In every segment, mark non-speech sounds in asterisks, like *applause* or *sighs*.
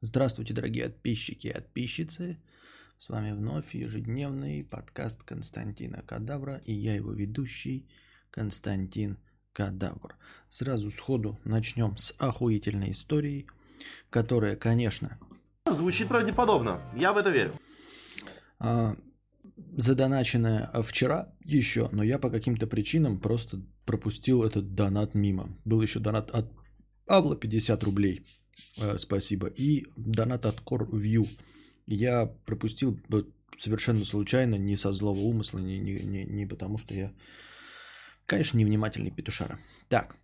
Здравствуйте, дорогие подписчики и подписчицы. С вами вновь ежедневный подкаст Константина Кадавра и я его ведущий Константин Кадавр. Сразу сходу начнем с охуительной истории, которая, конечно... Звучит правдеподобно, я в это верю. А, задоначенная вчера еще, но я по каким-то причинам просто пропустил этот донат мимо. Был еще донат от Павла 50 рублей. Э, спасибо. И донат от CoreView. Я пропустил совершенно случайно, не со злого умысла, не, не, не, не потому что я, конечно, невнимательный петушара. Так.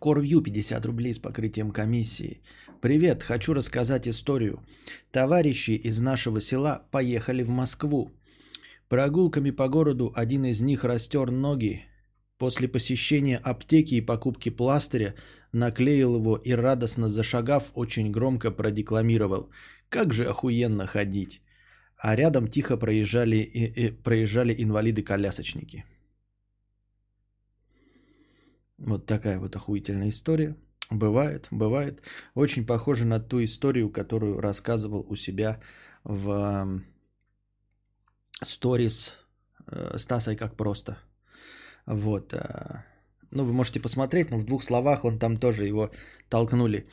CoreView 50 рублей с покрытием комиссии. Привет, хочу рассказать историю. Товарищи из нашего села поехали в Москву. Прогулками по городу один из них растер ноги. После посещения аптеки и покупки пластыря наклеил его и радостно зашагав, очень громко продекламировал. Как же охуенно ходить. А рядом тихо проезжали, и, и, проезжали инвалиды-колясочники. Вот такая вот охуительная история. Бывает, бывает. Очень похоже на ту историю, которую рассказывал у себя в сторис э, Стасой как просто. Вот. Э, ну, вы можете посмотреть, но в двух словах он там тоже его толкнули.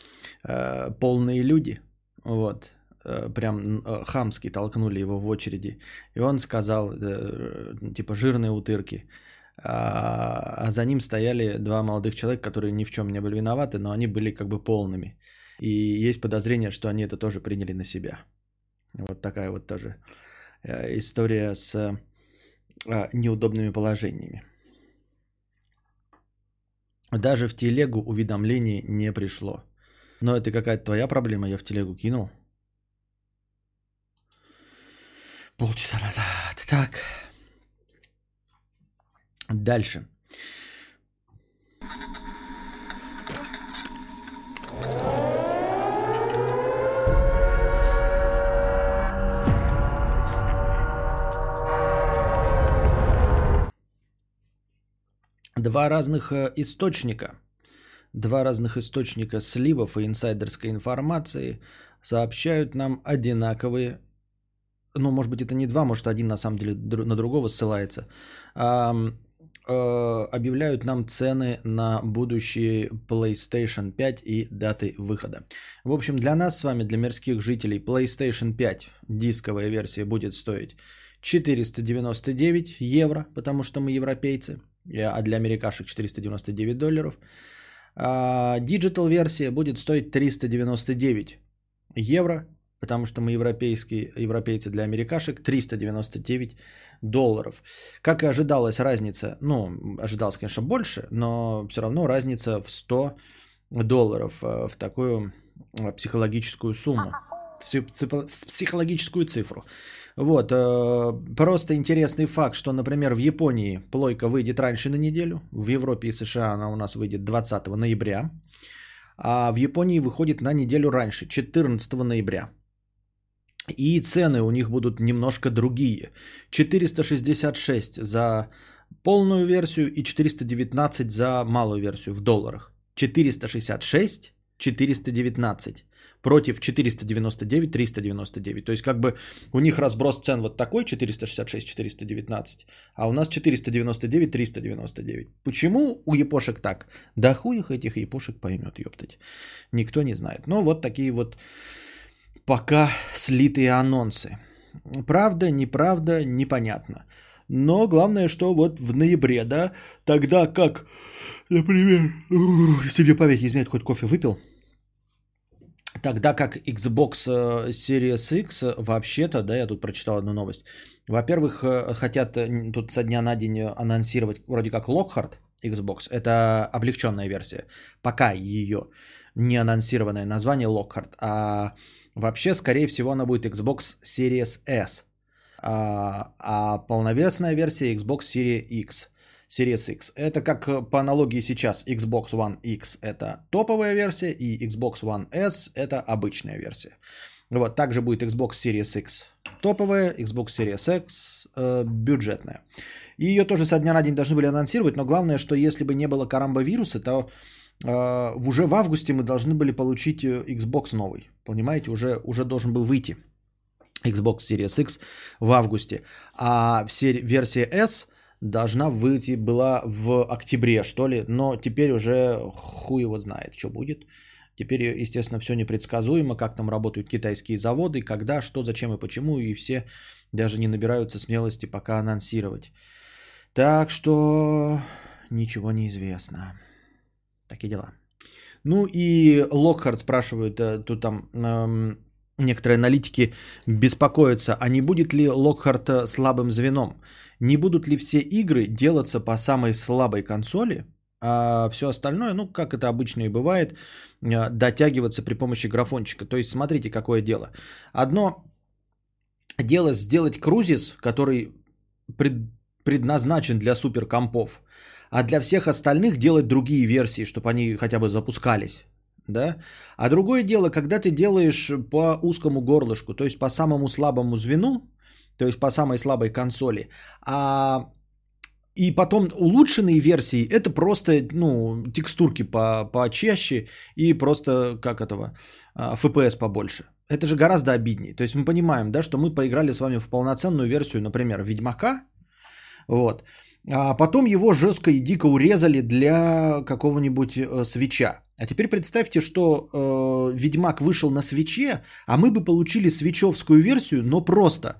Э, полные люди, вот, э, прям э, хамски толкнули его в очереди. И он сказал, типа, жирные утырки. А, а за ним стояли два молодых человека, которые ни в чем не были виноваты, но они были как бы полными. И есть подозрение, что они это тоже приняли на себя. Вот такая вот тоже история с неудобными положениями. Даже в телегу уведомлений не пришло. Но это какая-то твоя проблема, я в телегу кинул. Полчаса назад. Так. Дальше. Два разных э, источника, два разных источника сливов и инсайдерской информации сообщают нам одинаковые, ну, может быть, это не два, может, один на самом деле на другого ссылается, а, а, объявляют нам цены на будущие PlayStation 5 и даты выхода. В общем, для нас с вами, для мирских жителей, PlayStation 5 дисковая версия будет стоить 499 евро, потому что мы европейцы – а для америкашек 499 долларов. А digital версия будет стоить 399 евро, потому что мы европейские, европейцы для америкашек 399 долларов. Как и ожидалась разница, ну, ожидалось, конечно, больше, но все равно разница в 100 долларов э, в такую э, психологическую сумму, в психологическую цифру. Вот, э, просто интересный факт, что, например, в Японии плойка выйдет раньше на неделю, в Европе и США она у нас выйдет 20 ноября, а в Японии выходит на неделю раньше, 14 ноября. И цены у них будут немножко другие. 466 за полную версию и 419 за малую версию в долларах. 466, 419 против 499, 399. То есть как бы у них разброс цен вот такой 466, 419, а у нас 499, 399. Почему у япошек так? Да хуй их этих япошек поймет, ёптать. Никто не знает. Но вот такие вот пока слитые анонсы. Правда, неправда, непонятно. Но главное, что вот в ноябре, да, тогда как, например, себе память изменяет, хоть кофе выпил – Тогда как Xbox э, Series X э, вообще-то, да, я тут прочитал одну новость. Во-первых, э, хотят тут со дня на день анонсировать вроде как Lockhart Xbox. Это облегченная версия. Пока ее не анонсированное название Lockhart. А вообще, скорее всего, она будет Xbox Series S. А, а полновесная версия Xbox Series X. Series X. Это как э, по аналогии сейчас Xbox One X это топовая версия и Xbox One S это обычная версия. Вот, также будет Xbox Series X топовая, Xbox Series X э, бюджетная. И ее тоже со дня на день должны были анонсировать, но главное, что если бы не было карамба вируса, то э, уже в августе мы должны были получить э, Xbox новый. Понимаете, уже, уже должен был выйти Xbox Series X в августе. А все, версия S должна выйти была в октябре, что ли. Но теперь уже хуй его знает, что будет. Теперь, естественно, все непредсказуемо, как там работают китайские заводы, когда, что, зачем и почему, и все даже не набираются смелости пока анонсировать. Так что ничего не известно. Такие дела. Ну и Локхард спрашивает, э, тут там эм, некоторые аналитики беспокоятся, а не будет ли Локхард э, слабым звеном? Не будут ли все игры делаться по самой слабой консоли, а все остальное, ну, как это обычно и бывает, э, дотягиваться при помощи графончика. То есть, смотрите, какое дело. Одно дело сделать крузис, который пред, предназначен для суперкомпов, а для всех остальных делать другие версии, чтобы они хотя бы запускались. Да? А другое дело, когда ты делаешь по узкому горлышку, то есть по самому слабому звену, то есть по самой слабой консоли, а и потом улучшенные версии это просто ну, текстурки по, почаще и просто как этого FPS побольше. Это же гораздо обиднее. То есть мы понимаем, да, что мы поиграли с вами в полноценную версию, например, Ведьмака, вот, а потом его жестко и дико урезали для какого-нибудь э, свеча. А теперь представьте, что э, Ведьмак вышел на свече, а мы бы получили свечевскую версию, но просто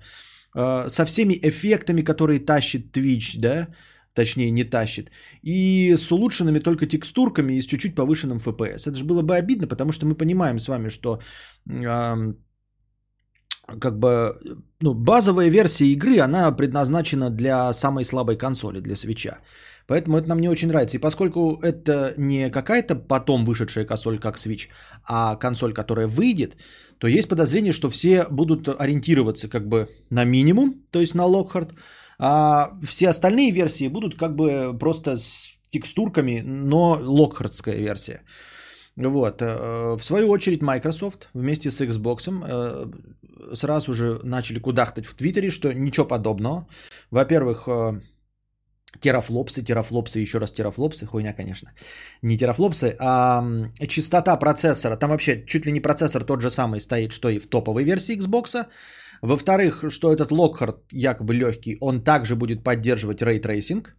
со всеми эффектами, которые тащит Twitch, да, точнее не тащит, и с улучшенными только текстурками и с чуть-чуть повышенным FPS. Это же было бы обидно, потому что мы понимаем с вами, что э, как бы ну, базовая версия игры, она предназначена для самой слабой консоли, для свеча. Поэтому это нам не очень нравится. И поскольку это не какая-то потом вышедшая консоль, как Switch, а консоль, которая выйдет, то есть подозрение, что все будут ориентироваться как бы на минимум, то есть на Lockhart, а все остальные версии будут как бы просто с текстурками, но локхардская версия. Вот. Э, в свою очередь Microsoft вместе с Xbox э, сразу же начали кудахтать в Твиттере, что ничего подобного. Во-первых, э, терафлопсы, терафлопсы, еще раз терафлопсы, хуйня, конечно. Не терафлопсы, а частота процессора. Там вообще чуть ли не процессор тот же самый стоит, что и в топовой версии Xbox. Во-вторых, что этот Lockhart якобы легкий, он также будет поддерживать ray tracing,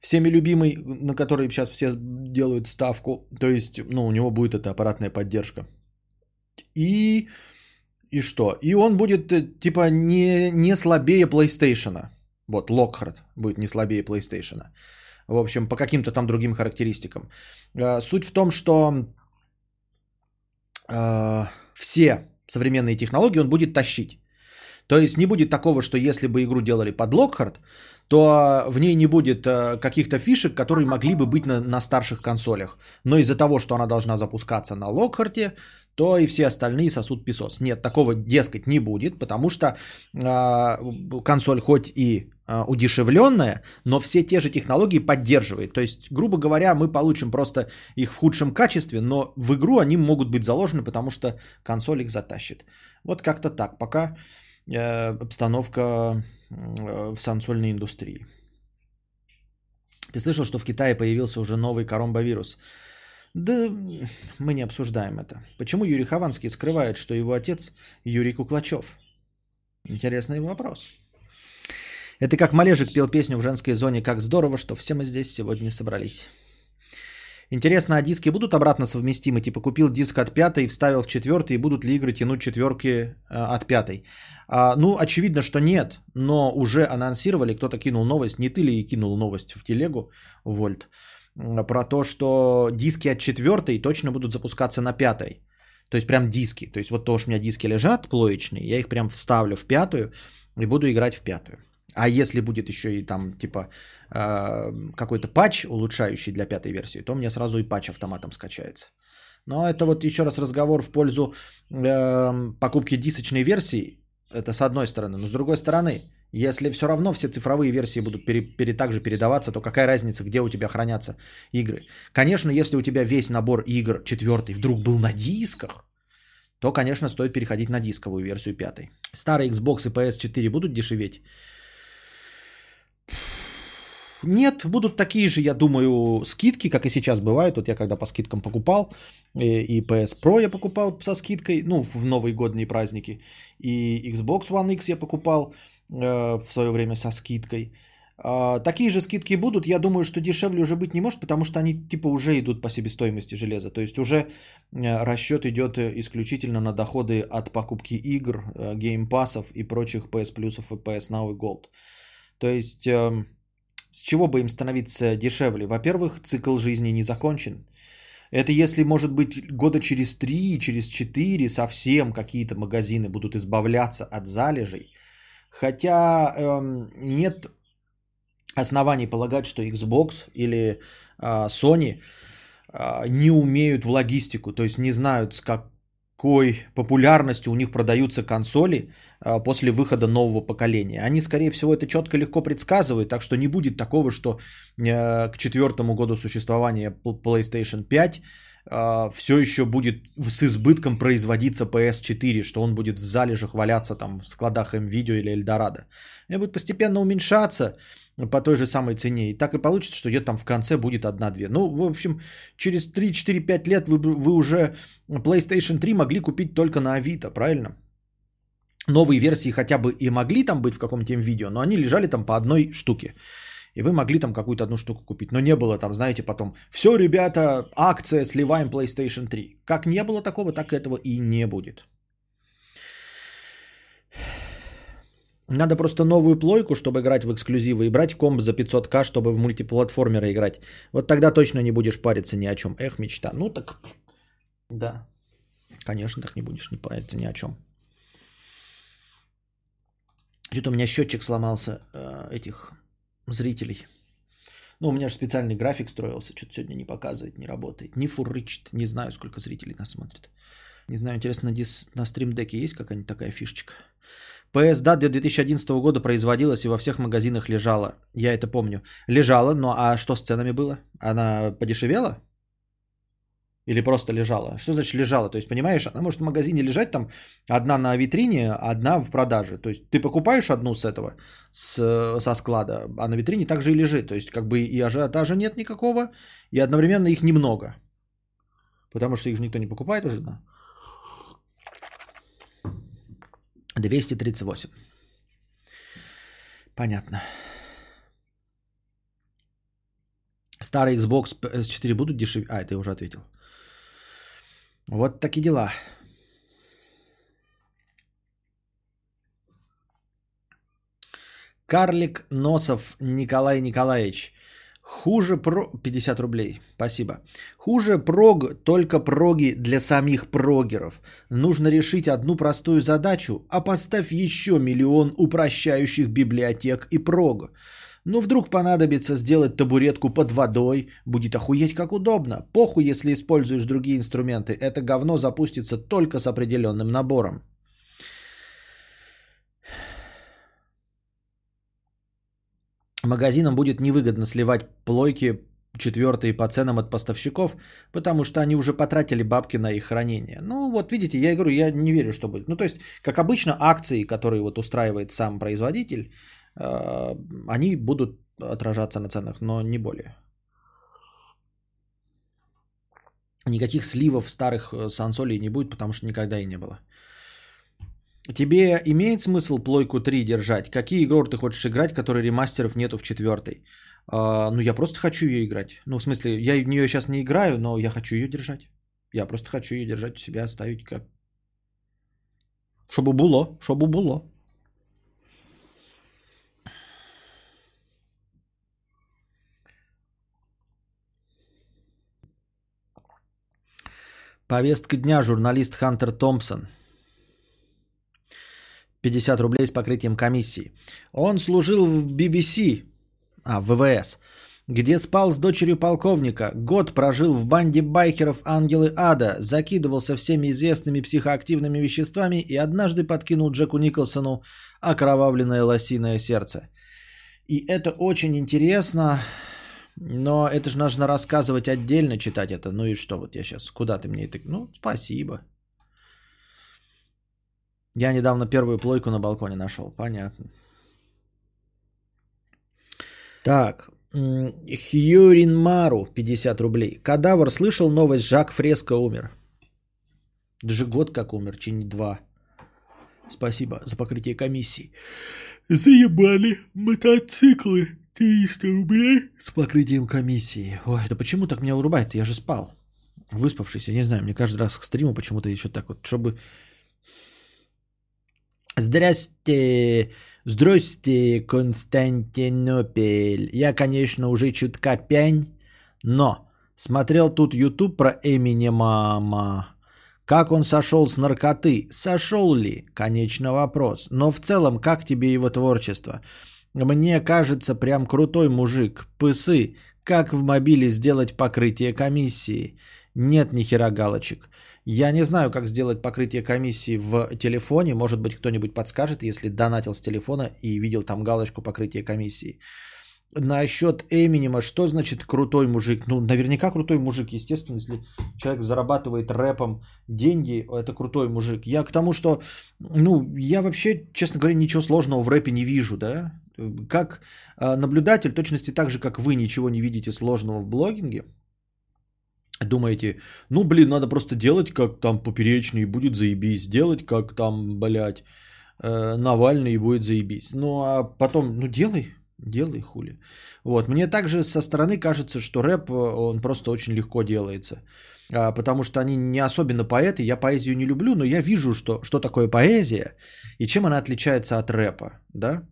всеми любимый, на который сейчас все делают ставку. То есть, ну, у него будет эта аппаратная поддержка. И, и что? И он будет, э, типа, не, не слабее PlayStation. Вот, Lockhart будет не слабее PlayStation. В общем, по каким-то там другим характеристикам. А, суть в том, что э, все современные технологии он будет тащить. То есть не будет такого, что если бы игру делали под Lockhart, то в ней не будет э, каких-то фишек, которые могли бы быть на, на старших консолях. Но из-за того, что она должна запускаться на Lockhart, то и все остальные сосут песос. Нет, такого, дескать, не будет, потому что э, консоль хоть и э, удешевленная, но все те же технологии поддерживает. То есть, грубо говоря, мы получим просто их в худшем качестве, но в игру они могут быть заложены, потому что консоль их затащит. Вот как-то так. Пока Э, обстановка э, в сансольной индустрии. Ты слышал, что в Китае появился уже новый коромбовирус? Да мы не обсуждаем это. Почему Юрий Хованский скрывает, что его отец Юрий Куклачев? Интересный вопрос. Это как Малежик пел песню в женской зоне «Как здорово, что все мы здесь сегодня собрались». Интересно, а диски будут обратно совместимы? Типа купил диск от пятой, вставил в четвертый, и будут ли игры тянуть четверки э, от пятой? А, ну, очевидно, что нет, но уже анонсировали, кто-то кинул новость, не ты ли кинул новость в телегу, Вольт, про то, что диски от четвертой точно будут запускаться на пятой. То есть прям диски. То есть вот то, что у меня диски лежат плоечные, я их прям вставлю в пятую и буду играть в пятую. А если будет еще и там типа э, какой-то патч, улучшающий для пятой версии, то мне сразу и патч автоматом скачается. Но это вот еще раз разговор в пользу э, покупки дисочной версии. Это с одной стороны. Но с другой стороны, если все равно все цифровые версии будут пере, пере, также передаваться, то какая разница, где у тебя хранятся игры? Конечно, если у тебя весь набор игр четвертый вдруг был на дисках, то, конечно, стоит переходить на дисковую версию пятой. Старые Xbox и PS4 будут дешеветь? Нет, будут такие же, я думаю, скидки, как и сейчас бывают. Вот я когда по скидкам покупал, и PS Pro я покупал со скидкой, ну, в новые годные праздники, и Xbox One X я покупал э, в свое время со скидкой. А, такие же скидки будут, я думаю, что дешевле уже быть не может, потому что они типа уже идут по себестоимости железа. То есть уже э, расчет идет э, исключительно на доходы от покупки игр, э, геймпасов и прочих PS Plus и PS Now и Gold. То есть эм, с чего бы им становиться дешевле? Во-первых, цикл жизни не закончен. Это если, может быть, года через три, через четыре совсем какие-то магазины будут избавляться от залежей. Хотя эм, нет оснований полагать, что Xbox или а, Sony а, не умеют в логистику, то есть не знают, с какой популярностью у них продаются консоли а, после выхода нового поколения. Они, скорее всего, это четко легко предсказывают, так что не будет такого, что а, к четвертому году существования PlayStation 5 Uh, все еще будет с избытком производиться PS4, что он будет в залежах валяться там в складах NVIDIA или Eldorado. И будет постепенно уменьшаться, по той же самой цене. И так и получится, что где-то там в конце будет одна-две. Ну, в общем, через 3-4-5 лет вы, вы уже PlayStation 3 могли купить только на Авито, правильно? Новые версии хотя бы и могли там быть в каком-то видео, но они лежали там по одной штуке. И вы могли там какую-то одну штуку купить. Но не было там, знаете, потом, все, ребята, акция, сливаем PlayStation 3. Как не было такого, так этого и не будет. Надо просто новую плойку, чтобы играть в эксклюзивы, и брать комп за 500к, чтобы в мультиплатформеры играть. Вот тогда точно не будешь париться ни о чем. Эх, мечта. Ну так, да. Конечно, так не будешь не париться ни о чем. Что-то у меня счетчик сломался э, этих зрителей. Ну, у меня же специальный график строился, что-то сегодня не показывает, не работает. Не фуррычит, не знаю, сколько зрителей нас смотрит. Не знаю, интересно, на, дис... на стримдеке есть какая-нибудь такая фишечка? PS до 2011 года производилась и во всех магазинах лежала. Я это помню. Лежала, но а что с ценами было? Она подешевела? Или просто лежала? Что значит лежала? То есть, понимаешь, она может в магазине лежать там одна на витрине, одна в продаже. То есть, ты покупаешь одну с этого, с, со склада, а на витрине также и лежит. То есть, как бы и ажиотажа нет никакого, и одновременно их немного. Потому что их же никто не покупает уже. Да? 238. Понятно. Старый Xbox S4 будут дешевле? А, это я уже ответил. Вот такие дела. Карлик Носов Николай Николаевич. Хуже про... 50 рублей, спасибо. Хуже прог, только проги для самих прогеров. Нужно решить одну простую задачу, а поставь еще миллион упрощающих библиотек и прог. Ну, вдруг понадобится сделать табуретку под водой, будет охуеть как удобно. Похуй, если используешь другие инструменты, это говно запустится только с определенным набором. Магазинам будет невыгодно сливать плойки четвертые по ценам от поставщиков, потому что они уже потратили бабки на их хранение. Ну вот видите, я говорю, я не верю, что будет. Ну то есть, как обычно, акции, которые вот устраивает сам производитель, э, они будут отражаться на ценах, но не более. Никаких сливов старых э, сансолей не будет, потому что никогда и не было. Тебе имеет смысл плойку 3 держать? Какие игры ты хочешь играть, которые ремастеров нету в четвертой? А, ну, я просто хочу ее играть. Ну, в смысле, я в нее сейчас не играю, но я хочу ее держать. Я просто хочу ее держать у себя, оставить как... Чтобы было, чтобы было. Повестка дня. Журналист Хантер Томпсон. 50 рублей с покрытием комиссии. Он служил в BBC, а, в ВВС, где спал с дочерью полковника, год прожил в банде байкеров «Ангелы Ада», закидывался всеми известными психоактивными веществами и однажды подкинул Джеку Николсону окровавленное лосиное сердце. И это очень интересно, но это же нужно рассказывать отдельно, читать это. Ну и что, вот я сейчас, куда ты мне это... Ну, спасибо. Я недавно первую плойку на балконе нашел. Понятно. Так, Хьюрин Мару, 50 рублей. Кадавр слышал новость, Жак Фреско умер. Даже год как умер, чи не два. Спасибо за покрытие комиссии. Заебали мотоциклы. 300 рублей с покрытием комиссии. Ой, это почему так меня урубает? Я же спал. Выспавшийся, не знаю, мне каждый раз к стриму почему-то еще так вот, чтобы... Здрасте, здрасте, Константинополь. Я, конечно, уже чутка пянь, но смотрел тут YouTube про Эминема. Как он сошел с наркоты? Сошел ли? Конечно, вопрос. Но в целом, как тебе его творчество? Мне кажется, прям крутой мужик. Пысы. Как в мобиле сделать покрытие комиссии? Нет ни хера галочек. Я не знаю, как сделать покрытие комиссии в телефоне. Может быть, кто-нибудь подскажет, если донатил с телефона и видел там галочку покрытия комиссии. Насчет Эминема, что значит крутой мужик? Ну, наверняка крутой мужик, естественно, если человек зарабатывает рэпом деньги, это крутой мужик. Я к тому, что, ну, я вообще, честно говоря, ничего сложного в рэпе не вижу, да? Как а, наблюдатель, точности так же, как вы ничего не видите сложного в блогинге, думаете, ну, блин, надо просто делать, как там поперечный, будет заебись, делать, как там, блядь, э, Навальный, будет заебись. Ну, а потом, ну, делай, делай хули. Вот, мне также со стороны кажется, что рэп, он просто очень легко делается. А, потому что они не особенно поэты, я поэзию не люблю, но я вижу, что, что такое поэзия и чем она отличается от рэпа, да.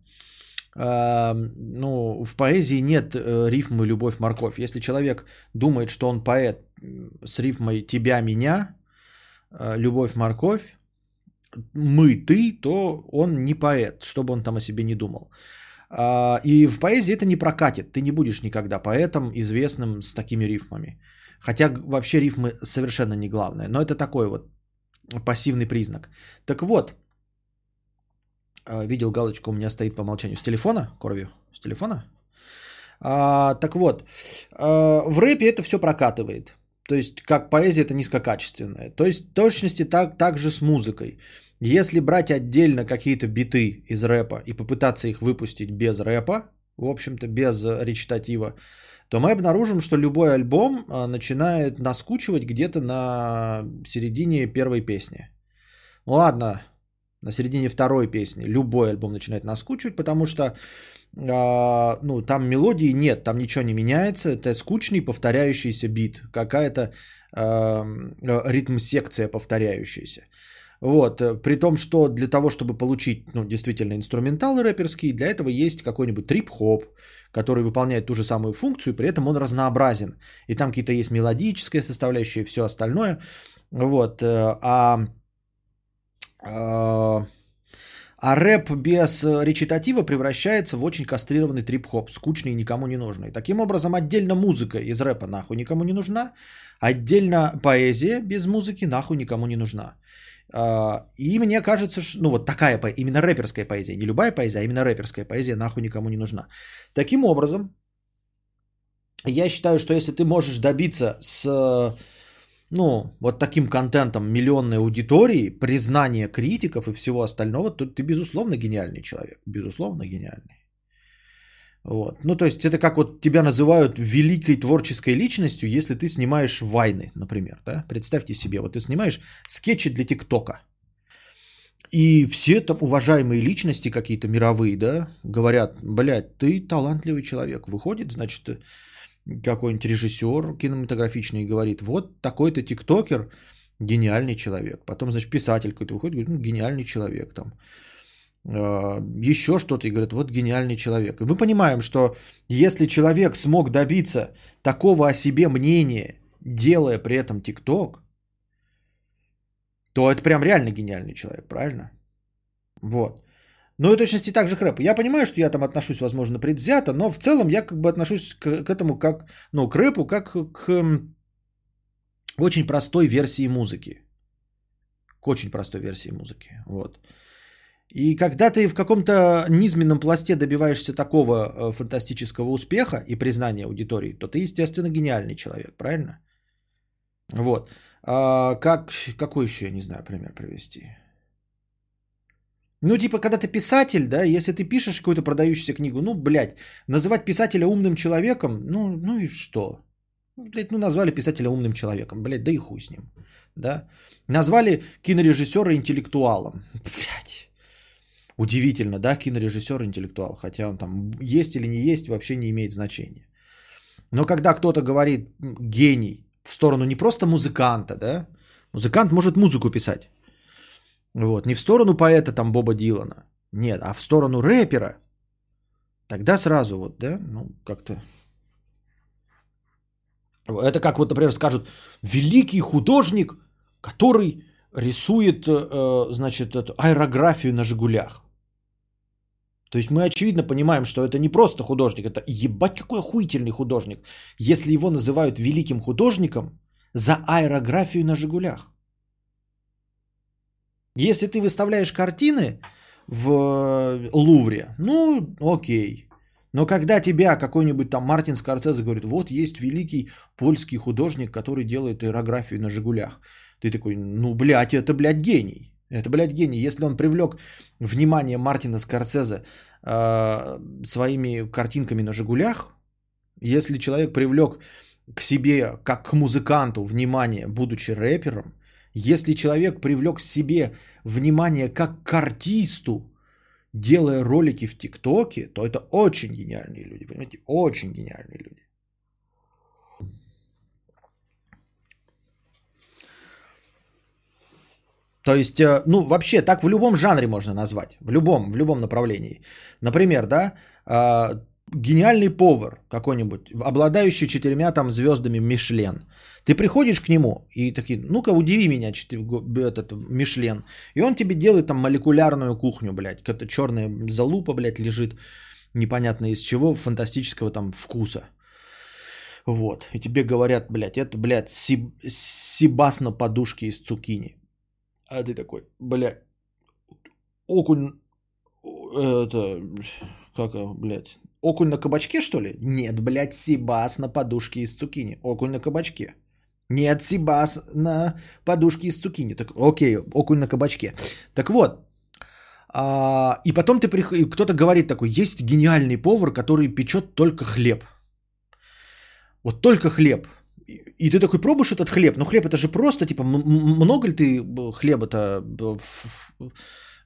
А, ну, в поэзии нет э, рифмы «любовь, морковь». Если человек думает, что он поэт с рифмой «тебя, меня», э, «любовь, морковь», «мы, ты», то он не поэт, чтобы он там о себе не думал. А, и в поэзии это не прокатит. Ты не будешь никогда поэтом, известным с такими рифмами. Хотя вообще рифмы совершенно не главное. Но это такой вот пассивный признак. Так вот, а, видел галочку, у меня стоит по умолчанию. С телефона, Корвью? С телефона? А, так вот, а, в рэпе это все прокатывает. То есть, как поэзия, это низкокачественная. То есть, в точности так, так же с музыкой. Если брать отдельно какие-то биты из рэпа и попытаться их выпустить без рэпа, в общем-то, без речитатива, то мы обнаружим, что любой альбом а, начинает наскучивать где-то на середине первой песни. Ладно, на середине второй песни любой альбом начинает наскучивать, потому что э, ну, там мелодии нет, там ничего не меняется, это скучный повторяющийся бит, какая-то э, ритм-секция повторяющаяся. Вот, при том, что для того, чтобы получить, ну, действительно инструменталы рэперские, для этого есть какой-нибудь трип-хоп, который выполняет ту же самую функцию, при этом он разнообразен. И там какие-то есть мелодическая составляющая и все остальное. Вот, э, а а, а рэп без речитатива превращается в очень кастрированный трип-хоп, скучный и никому не нужный. Таким образом, отдельно музыка из рэпа нахуй никому не нужна, отдельно поэзия без музыки нахуй никому не нужна. А, и мне кажется, что ну вот такая именно рэперская поэзия, не любая поэзия, а именно рэперская поэзия нахуй никому не нужна. Таким образом, я считаю, что если ты можешь добиться с ну, вот таким контентом миллионной аудитории, признание критиков и всего остального, то ты, безусловно, гениальный человек. Безусловно, гениальный. Вот. Ну, то есть это как вот тебя называют великой творческой личностью, если ты снимаешь вайны, например. Да? Представьте себе, вот ты снимаешь скетчи для ТикТока. И все там уважаемые личности какие-то мировые, да, говорят, блядь, ты талантливый человек. Выходит, значит, какой-нибудь режиссер кинематографичный говорит, вот такой-то тиктокер, гениальный человек. Потом, значит, писатель какой-то выходит, говорит, ну, гениальный человек там. А, еще что-то и говорят, вот гениальный человек. И мы понимаем, что если человек смог добиться такого о себе мнения, делая при этом ТикТок, то это прям реально гениальный человек, правильно? Вот. Ну и точности так же к рэпу. Я понимаю, что я там отношусь, возможно, предвзято, но в целом я как бы отношусь к, к этому как, ну, к рэпу, как к очень простой версии музыки. К очень простой версии музыки. Вот. И когда ты в каком-то низменном пласте добиваешься такого э, фантастического успеха и признания аудитории, то ты, естественно, гениальный человек, правильно? Вот. А как, какой еще, я не знаю, пример привести? Ну, типа, когда ты писатель, да, если ты пишешь какую-то продающуюся книгу, ну, блядь, называть писателя умным человеком, ну, ну и что? Ну, блядь, ну, назвали писателя умным человеком, блядь, да и хуй с ним, да. Назвали кинорежиссера интеллектуалом, блядь. Удивительно, да, кинорежиссер интеллектуал, хотя он там есть или не есть, вообще не имеет значения. Но когда кто-то говорит гений в сторону не просто музыканта, да, музыкант может музыку писать, вот, не в сторону поэта там Боба Дилана, нет, а в сторону рэпера, тогда сразу вот, да, ну, как-то... Это как вот, например, скажут, великий художник, который рисует, э, значит, эту аэрографию на «Жигулях». То есть мы очевидно понимаем, что это не просто художник, это ебать какой охуительный художник, если его называют великим художником за аэрографию на «Жигулях». Если ты выставляешь картины в Лувре, ну окей. Но когда тебя какой-нибудь там Мартин Скорцезе говорит, вот есть великий польский художник, который делает аэрографию на «Жигулях», ты такой, ну, блядь, это, блядь, гений. Это, блядь, гений. Если он привлек внимание Мартина Скорцезе э, своими картинками на «Жигулях», если человек привлек к себе, как к музыканту, внимание, будучи рэпером, если человек привлек к себе внимание как к артисту, делая ролики в ТикТоке, то это очень гениальные люди, понимаете, очень гениальные люди. То есть, э, ну, вообще, так в любом жанре можно назвать. В любом, в любом направлении. Например, да, а, гениальный повар какой-нибудь, обладающий четырьмя там звездами Мишлен. Ты приходишь к нему и такие, ну-ка, удиви меня, этот Мишлен. И он тебе делает там молекулярную кухню, блядь. Какая-то черная залупа, блядь, лежит непонятно из чего, фантастического там вкуса. Вот. И тебе говорят, блядь, это, блядь, сибас на подушке из цукини. А ты такой, блядь, окунь, это, как, блядь, окунь на кабачке, что ли? Нет, блядь, сибас на подушке из цукини. Окунь на кабачке. Нет, сибас на подушке из цукини. Так, окей, окунь на кабачке. Так вот, а, и потом ты прих... кто-то говорит такой, есть гениальный повар, который печет только хлеб. Вот только хлеб. И ты такой пробуешь этот хлеб, но хлеб это же просто, типа, много ли ты хлеба-то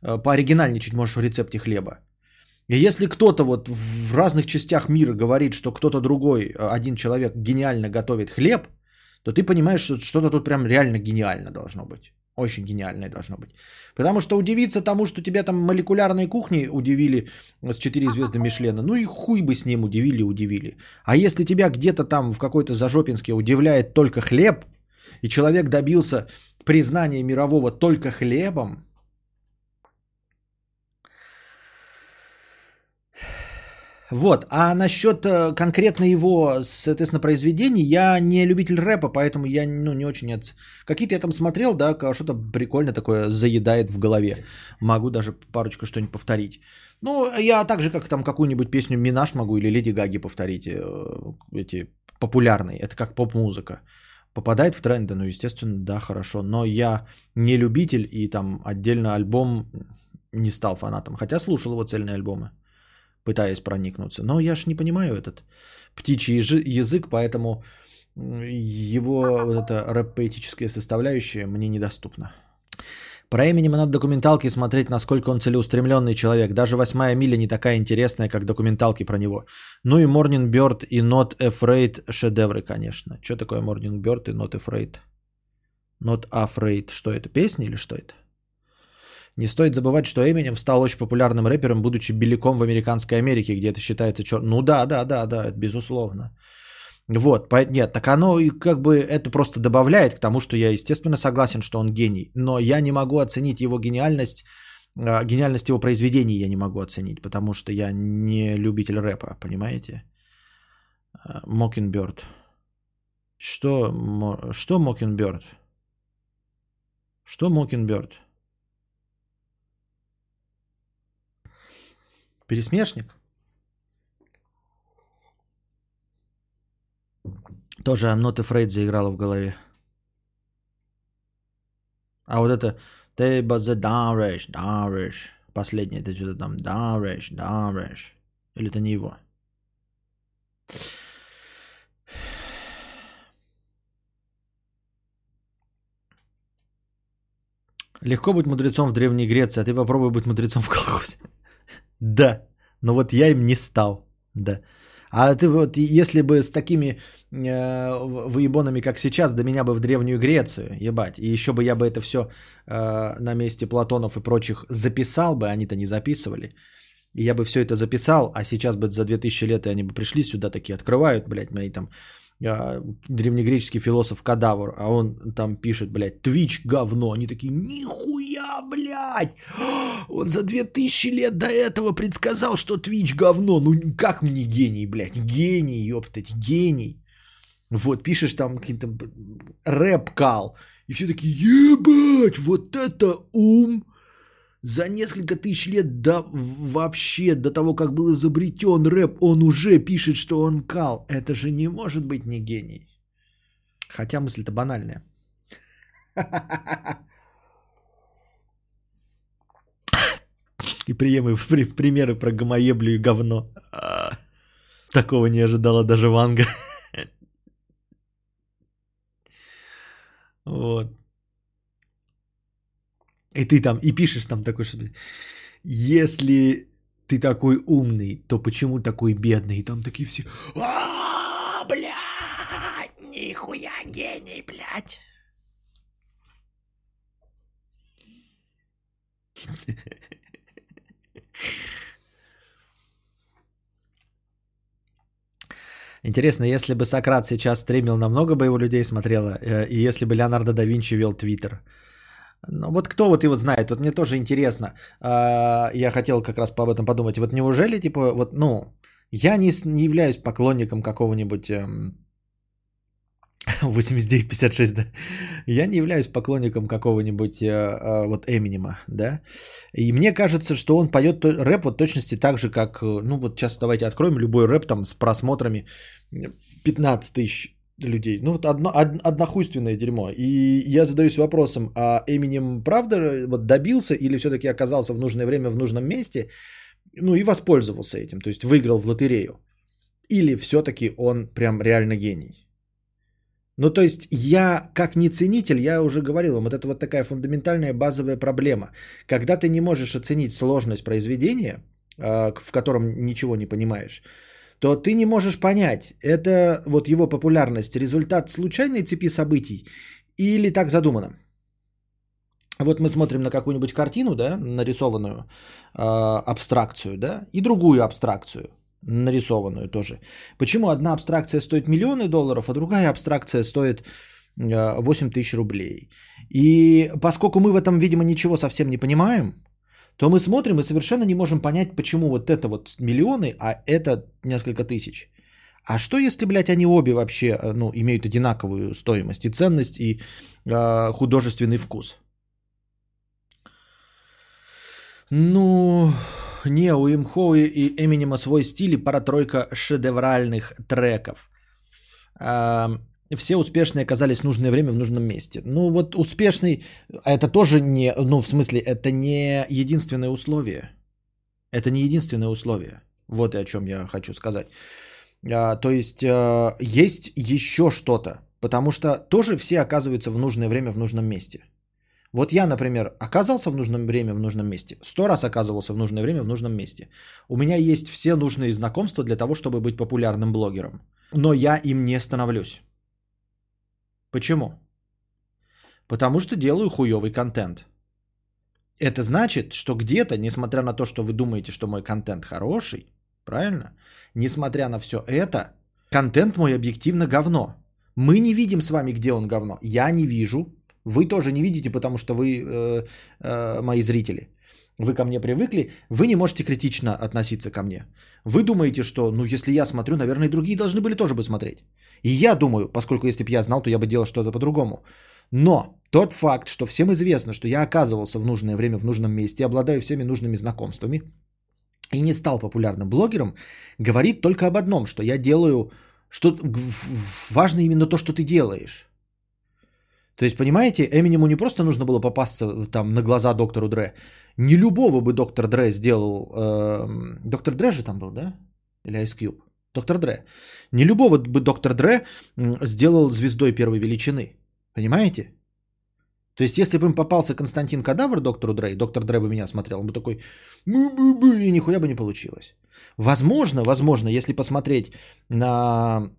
э, пооригинальничать можешь в рецепте хлеба? И если кто-то вот в разных частях мира говорит, что кто-то другой, э, один человек гениально готовит хлеб, то ты понимаешь, что что-то тут прям реально гениально должно быть. Очень гениальное должно быть. Потому что удивиться тому, что тебя там молекулярной кухни удивили с 4 звезды Мишлена, ну и хуй бы с ним удивили, удивили. А если тебя где-то там в какой-то зажопинске удивляет только хлеб, и человек добился признания мирового только хлебом, Вот, а насчет э, конкретно его, соответственно, произведений, я не любитель рэпа, поэтому я ну, не очень... От... Какие-то я там смотрел, да, что-то прикольно такое заедает в голове. Могу даже парочку что-нибудь повторить. Ну, я так же, как там какую-нибудь песню Минаш могу или Леди Гаги повторить, э, эти популярные. Это как поп-музыка. Попадает в тренды, ну, естественно, да, хорошо. Но я не любитель и там отдельно альбом не стал фанатом. Хотя слушал его цельные альбомы пытаясь проникнуться. Но я ж не понимаю этот птичий язык, поэтому его вот эта рэп-поэтическая составляющая мне недоступна. Про Эминема надо документалки смотреть, насколько он целеустремленный человек. Даже «Восьмая миля» не такая интересная, как документалки про него. Ну и Morning Bird и Not Afraid шедевры, конечно. Что такое Morning Bird и Not Afraid? Not Afraid. Что это, песни или что это? Не стоит забывать, что Эминем стал очень популярным рэпером, будучи беликом в американской Америке, где это считается черт. Ну да, да, да, да, безусловно. Вот, нет, так оно и как бы это просто добавляет к тому, что я, естественно, согласен, что он гений. Но я не могу оценить его гениальность, а, гениальность его произведений я не могу оценить, потому что я не любитель рэпа, понимаете? Мокинберд. Что, что Мокинберд? Что Мокинберд? Пересмешник? Тоже not afraid заиграла в голове. А вот это but the downrish, downrish. последнее, это что-то там Дареш, Дареш. Или это не его? Легко быть мудрецом в Древней Греции, а ты попробуй быть мудрецом в колхозе. Да, но вот я им не стал. Да. А ты вот, если бы с такими э, выебонами, как сейчас, до меня бы в Древнюю Грецию, ебать, и еще бы я бы это все э, на месте Платонов и прочих записал бы, они-то не записывали, и я бы все это записал, а сейчас бы за 2000 лет и они бы пришли сюда такие, открывают, блядь, мои там древнегреческий философ Кадавр, а он там пишет, блядь, Твич говно, они такие, нихуя, блядь, *gasps* он за 2000 лет до этого предсказал, что Твич говно. Ну как мне гений, блядь? Гений, ёптать, гений. Вот, пишешь там какие-то рэп-кал. И все такие, ебать, вот это ум. За несколько тысяч лет до вообще, до того, как был изобретен рэп, он уже пишет, что он кал. Это же не может быть не гений. Хотя мысль-то банальная. И приемы, при, примеры про гомоеблю и говно. Такого не ожидала даже Ванга. Вот. И ты там, и пишешь там такой, что если ты такой умный, то почему такой бедный? И там такие все, а, блядь, нихуя гений, блядь. Интересно, если бы Сократ сейчас стримил, намного бы его людей смотрело, э, и если бы Леонардо да Винчи вел Твиттер. Ну вот кто вот его знает, вот мне тоже интересно. А, я хотел как раз об этом подумать. Вот неужели, типа, вот, ну, я не, не являюсь поклонником какого-нибудь эм, *laughs* 89-56, да. Я не являюсь поклонником какого-нибудь э, э, вот Эминема, да. И мне кажется, что он поет рэп вот точности так же, как, э, ну вот сейчас давайте откроем любой рэп там с просмотрами 15 тысяч людей. Ну вот одно, од, однохуйственное дерьмо. И я задаюсь вопросом, а Эминем правда вот добился или все-таки оказался в нужное время в нужном месте, ну и воспользовался этим, то есть выиграл в лотерею. Или все-таки он прям реально гений. Ну, то есть я, как не ценитель, я уже говорил вам, вот это вот такая фундаментальная базовая проблема. Когда ты не можешь оценить сложность произведения, а, в котором ничего не понимаешь, то ты не можешь понять, это вот его популярность результат случайной цепи событий или так задумано. Вот мы смотрим на какую-нибудь картину, да, нарисованную э, абстракцию, да, и другую абстракцию нарисованную тоже. Почему одна абстракция стоит миллионы долларов, а другая абстракция стоит 8 э, тысяч рублей? И поскольку мы в этом, видимо, ничего совсем не понимаем, то мы смотрим и совершенно не можем понять, почему вот это вот миллионы, а это несколько тысяч. А что если, блядь, они обе вообще э, ну, имеют одинаковую стоимость и ценность, и э, художественный вкус? Ну, не, у Имхоуи и Эминема свой стиль и пара-тройка шедевральных треков. А, все успешные оказались в нужное время в нужном месте. Ну вот успешный, это тоже не, ну в смысле, это не единственное условие. Это не единственное условие. Вот и о чем я хочу сказать. А, то есть а, есть еще что-то, потому что тоже все оказываются в нужное время в нужном месте. Вот я, например, оказался в нужном время в нужном месте. Сто раз оказывался в нужное время в нужном месте. У меня есть все нужные знакомства для того, чтобы быть популярным блогером. Но я им не становлюсь. Почему? Потому что делаю хуёвый контент. Это значит, что где-то, несмотря на то, что вы думаете, что мой контент хороший, правильно? Несмотря на все это, контент мой объективно говно. Мы не видим с вами, где он говно. Я не вижу, вы тоже не видите, потому что вы э, э, мои зрители. Вы ко мне привыкли, вы не можете критично относиться ко мне. Вы думаете, что, ну, если я смотрю, наверное, и другие должны были тоже бы смотреть. И я думаю, поскольку если бы я знал, то я бы делал что-то по-другому. Но тот факт, что всем известно, что я оказывался в нужное время в нужном месте, обладаю всеми нужными знакомствами и не стал популярным блогером, говорит только об одном, что я делаю, что важно именно то, что ты делаешь. То есть, понимаете, Эминему не просто нужно было попасться э, там на глаза доктору Дре. Не любого бы доктор Дре сделал... Э, доктор Дре же там был, да? Или Ice Cube? Доктор Дре. Не любого бы доктор Дре сделал звездой первой величины. Понимаете? То есть, если бы им попался Константин Кадавр доктору Дре, доктор Дре бы меня смотрел, он бы такой, и нихуя бы не получилось. Возможно, возможно, если посмотреть на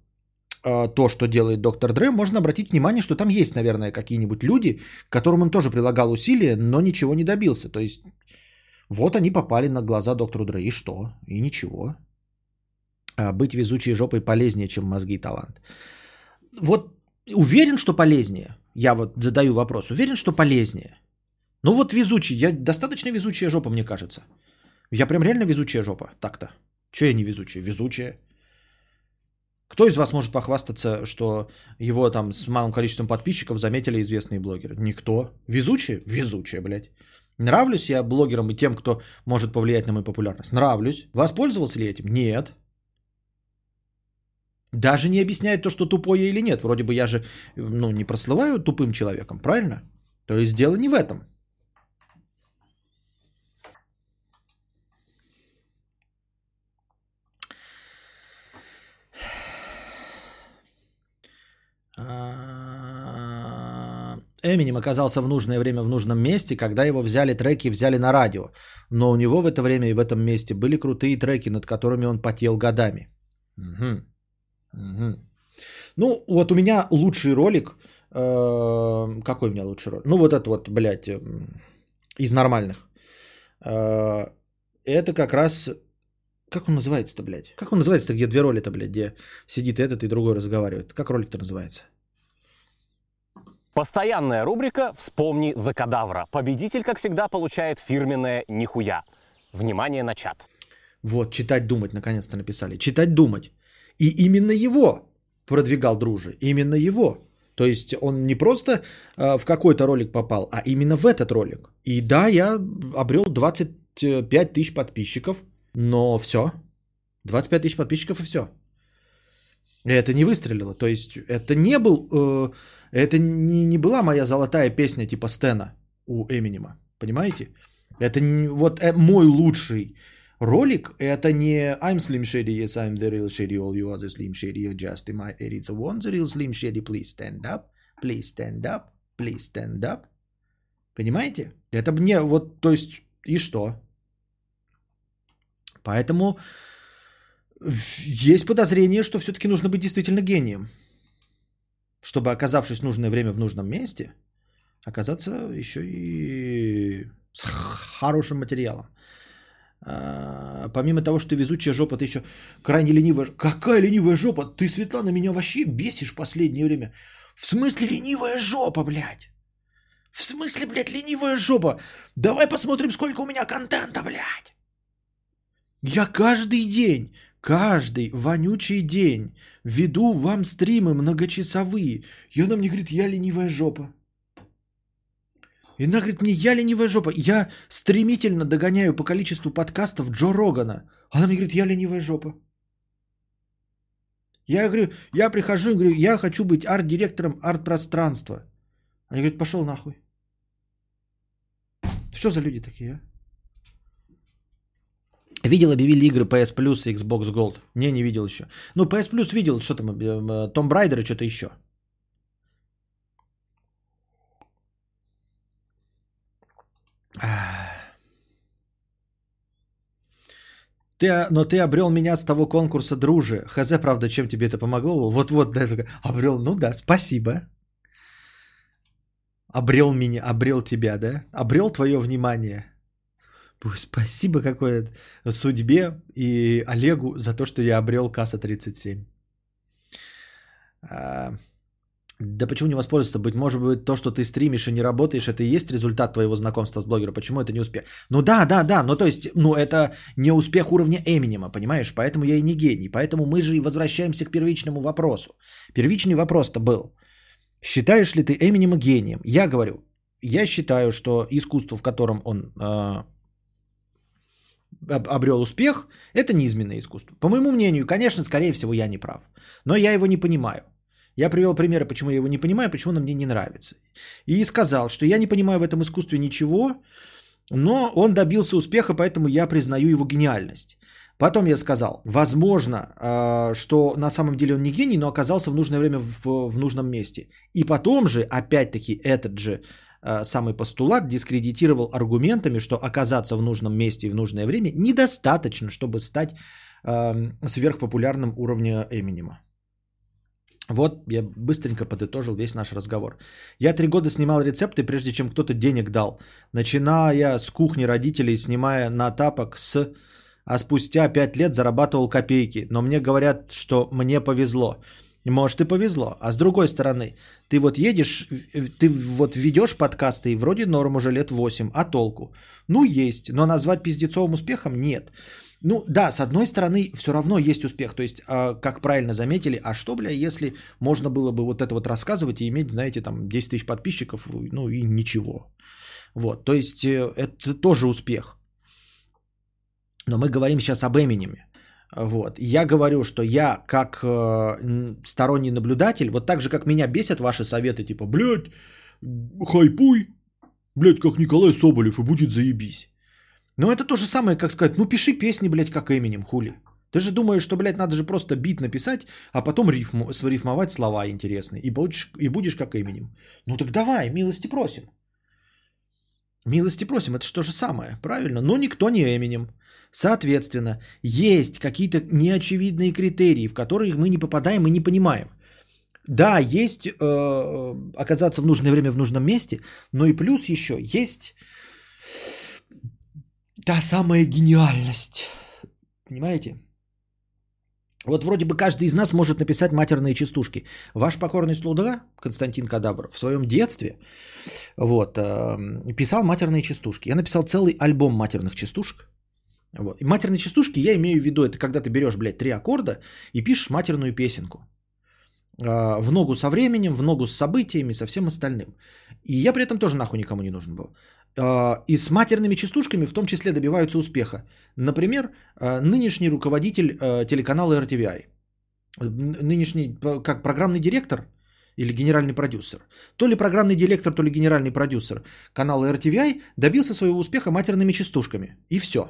то, что делает доктор Дре, можно обратить внимание, что там есть, наверное, какие-нибудь люди, которым он тоже прилагал усилия, но ничего не добился. То есть, вот они попали на глаза доктору Дре, и что? И ничего. А быть везучей жопой полезнее, чем мозги и талант. Вот уверен, что полезнее. Я вот задаю вопрос. Уверен, что полезнее. Ну вот везучий. Я достаточно везучая жопа, мне кажется. Я прям реально везучая жопа. Так-то. Че я не везучая? Везучая. Кто из вас может похвастаться, что его там с малым количеством подписчиков заметили известные блогеры? Никто. Везучие? Везучие, блядь. Нравлюсь я блогерам и тем, кто может повлиять на мою популярность? Нравлюсь. Воспользовался ли этим? Нет. Даже не объясняет то, что тупой я или нет. Вроде бы я же ну, не прослываю тупым человеком, правильно? То есть дело не в этом. Эминем оказался в нужное время в нужном месте, когда его взяли треки, взяли на радио. Но у него в это время и в этом месте были крутые треки, над которыми он потел годами. Угу. Угу. Ну, вот у меня лучший ролик. Э, какой у меня лучший ролик? Ну, вот этот вот, блядь, из нормальных. Э, это как раз... Как он называется-то, блядь? Как он называется-то, где две роли-то, блядь, где сидит этот и другой разговаривает? Как ролик-то называется? Постоянная рубрика «Вспомни за кадавра». Победитель, как всегда, получает фирменное «Нихуя». Внимание на чат. Вот, читать, думать, наконец-то написали. Читать, думать. И именно его продвигал Дружи, именно его. То есть он не просто э, в какой-то ролик попал, а именно в этот ролик. И да, я обрел 25 тысяч подписчиков, но все. 25 тысяч подписчиков и все. Это не выстрелило. То есть это не был, э, это не, не была моя золотая песня типа Стена у Эминема. Понимаете? Это не, вот э, мой лучший ролик это не I'm Slim Shady, yes I'm the real Shady, all you other Slim Shady, you're just my edit the one, the real Slim Shady, please stand up, please stand up, please stand up. Понимаете? Это мне вот, то есть, и что? Поэтому есть подозрение, что все-таки нужно быть действительно гением, чтобы, оказавшись в нужное время в нужном месте, оказаться еще и с хорошим материалом. А, помимо того, что везучая жопа, ты еще крайне ленивая. Какая ленивая жопа? Ты, Светлана, меня вообще бесишь в последнее время. В смысле ленивая жопа, блядь? В смысле, блядь, ленивая жопа? Давай посмотрим, сколько у меня контента, блядь. Я каждый день, каждый вонючий день веду вам стримы многочасовые. И она мне говорит, я ленивая жопа. И она говорит мне, я ленивая жопа. Я стремительно догоняю по количеству подкастов Джо Рогана. Она мне говорит, я ленивая жопа. Я говорю, я прихожу и говорю, я хочу быть арт-директором арт-пространства. Они говорят, пошел нахуй. Что за люди такие, а? Видел, объявили игры PS Plus и Xbox Gold. Не, не видел еще. Ну, PS Plus видел, что там, Том Брайдер и что-то еще. Ты, но ты обрел меня с того конкурса, друже. Хз, правда, чем тебе это помогло? Вот-вот, да, обрел, ну да, спасибо. Обрел меня, обрел тебя, да? Обрел твое внимание. Спасибо какое судьбе и Олегу за то, что я обрел касса 37. Да почему не воспользоваться? Быть может быть, то, что ты стримишь и не работаешь, это и есть результат твоего знакомства с блогером. Почему это не успех? Ну да, да, да. Ну то есть, ну это не успех уровня Эминема, понимаешь? Поэтому я и не гений. Поэтому мы же и возвращаемся к первичному вопросу. Первичный вопрос-то был. Считаешь ли ты Эминема гением? Я говорю, я считаю, что искусство, в котором он э, обрел успех, это низменное искусство. По моему мнению, конечно, скорее всего, я не прав. Но я его не понимаю. Я привел примеры, почему я его не понимаю, почему он мне не нравится. И сказал, что я не понимаю в этом искусстве ничего, но он добился успеха, поэтому я признаю его гениальность. Потом я сказал, возможно, э, что на самом деле он не гений, но оказался в нужное время в, в нужном месте. И потом же, опять-таки, этот же самый постулат дискредитировал аргументами, что оказаться в нужном месте и в нужное время недостаточно, чтобы стать э, сверхпопулярным уровня Эминема. Вот я быстренько подытожил весь наш разговор. Я три года снимал рецепты, прежде чем кто-то денег дал. Начиная с кухни родителей, снимая на тапок с... А спустя пять лет зарабатывал копейки. Но мне говорят, что мне повезло. Может и повезло. А с другой стороны, ты вот едешь, ты вот ведешь подкасты и вроде норм уже лет 8, а толку? Ну есть, но назвать пиздецовым успехом нет. Ну да, с одной стороны, все равно есть успех. То есть, а, как правильно заметили, а что, бля, если можно было бы вот это вот рассказывать и иметь, знаете, там 10 тысяч подписчиков, ну и ничего. Вот, то есть, э, это тоже успех. Но мы говорим сейчас об Эминеме. Вот. Я говорю, что я как э, сторонний наблюдатель, вот так же, как меня бесят ваши советы, типа, блядь, хайпуй, блядь, как Николай Соболев, и будет заебись. Но это то же самое, как сказать, ну пиши песни, блядь, как Эминем, хули. Ты же думаешь, что, блядь, надо же просто бит написать, а потом рифму, срифмовать слова интересные, и, будешь, и будешь как Эминем. Ну так давай, милости просим. Милости просим, это же то же самое, правильно? Но никто не Эминем. Соответственно, есть какие-то неочевидные критерии, в которые мы не попадаем и не понимаем. Да, есть э, оказаться в нужное время в нужном месте, но и плюс еще есть та самая гениальность. Понимаете? Вот вроде бы каждый из нас может написать матерные частушки. Ваш покорный слуга, Константин Кадабр, в своем детстве вот, э, писал матерные частушки. Я написал целый альбом матерных частушек. Вот. И матерные частушки я имею в виду, это когда ты берешь, блядь, три аккорда и пишешь матерную песенку. Э, в ногу со временем, в ногу с событиями, со всем остальным. И я при этом тоже нахуй никому не нужен был. А, и с матерными частушками в том числе добиваются успеха. Например, а, нынешний руководитель а, телеканала RTVI, нынешний как программный директор или генеральный продюсер, то ли программный директор, то ли генеральный продюсер канала RTVI добился своего успеха матерными частушками. И все.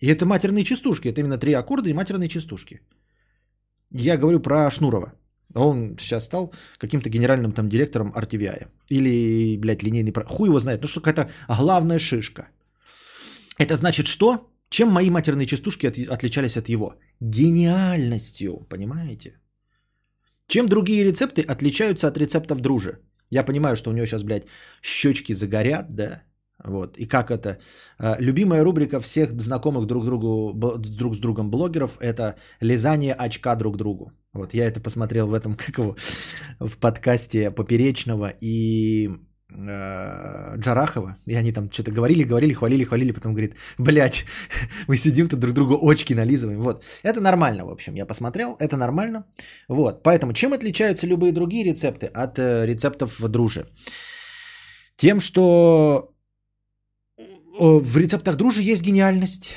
И это матерные частушки, это именно три аккорда и матерные частушки. Я говорю про Шнурова. Он сейчас стал каким-то генеральным там директором RTVI. Или, блядь, линейный... Хуй его знает. Ну, что какая-то главная шишка. Это значит что? Чем мои матерные частушки от, отличались от его? Гениальностью, понимаете? Чем другие рецепты отличаются от рецептов дружи? Я понимаю, что у него сейчас, блядь, щечки загорят, да? Вот. И как это? А, любимая рубрика всех знакомых друг, другу, друг с другом блогеров – это лизание очка друг другу. Вот я это посмотрел в этом, *laughs* как его, в подкасте Поперечного и э, Джарахова. И они там что-то говорили, говорили, хвалили, хвалили, потом говорит, блядь, *laughs* мы сидим тут друг другу очки нализываем. Вот. Это нормально, в общем, я посмотрел, это нормально. Вот. Поэтому чем отличаются любые другие рецепты от э, рецептов в друже? Тем, что в рецептах дружи есть гениальность.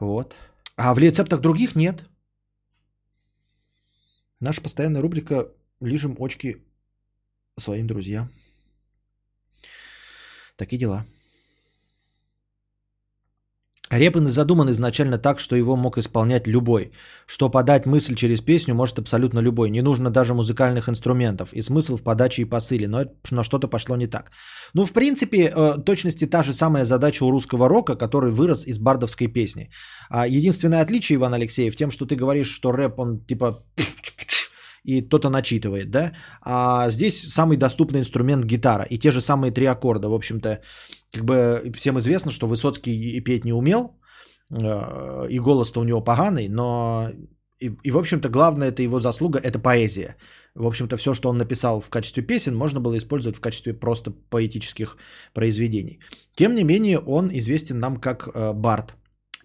Вот. А в рецептах других нет. Наша постоянная рубрика «Лижем очки своим друзьям». Такие дела. Репин задуман изначально так, что его мог исполнять любой. Что подать мысль через песню может абсолютно любой. Не нужно даже музыкальных инструментов. И смысл в подаче и посыле. Но, но что-то пошло не так. Ну, в принципе, э, точности та же самая задача у русского рока, который вырос из бардовской песни. А единственное отличие, Иван Алексеев, тем, что ты говоришь, что рэп, он типа и кто-то начитывает, да? А здесь самый доступный инструмент гитара и те же самые три аккорда. В общем-то, как бы всем известно, что Высоцкий и петь не умел, э, и голос-то у него поганый, но и, и, в общем-то, главное это его заслуга, это поэзия. В общем-то, все, что он написал в качестве песен, можно было использовать в качестве просто поэтических произведений. Тем не менее, он известен нам как э, Барт.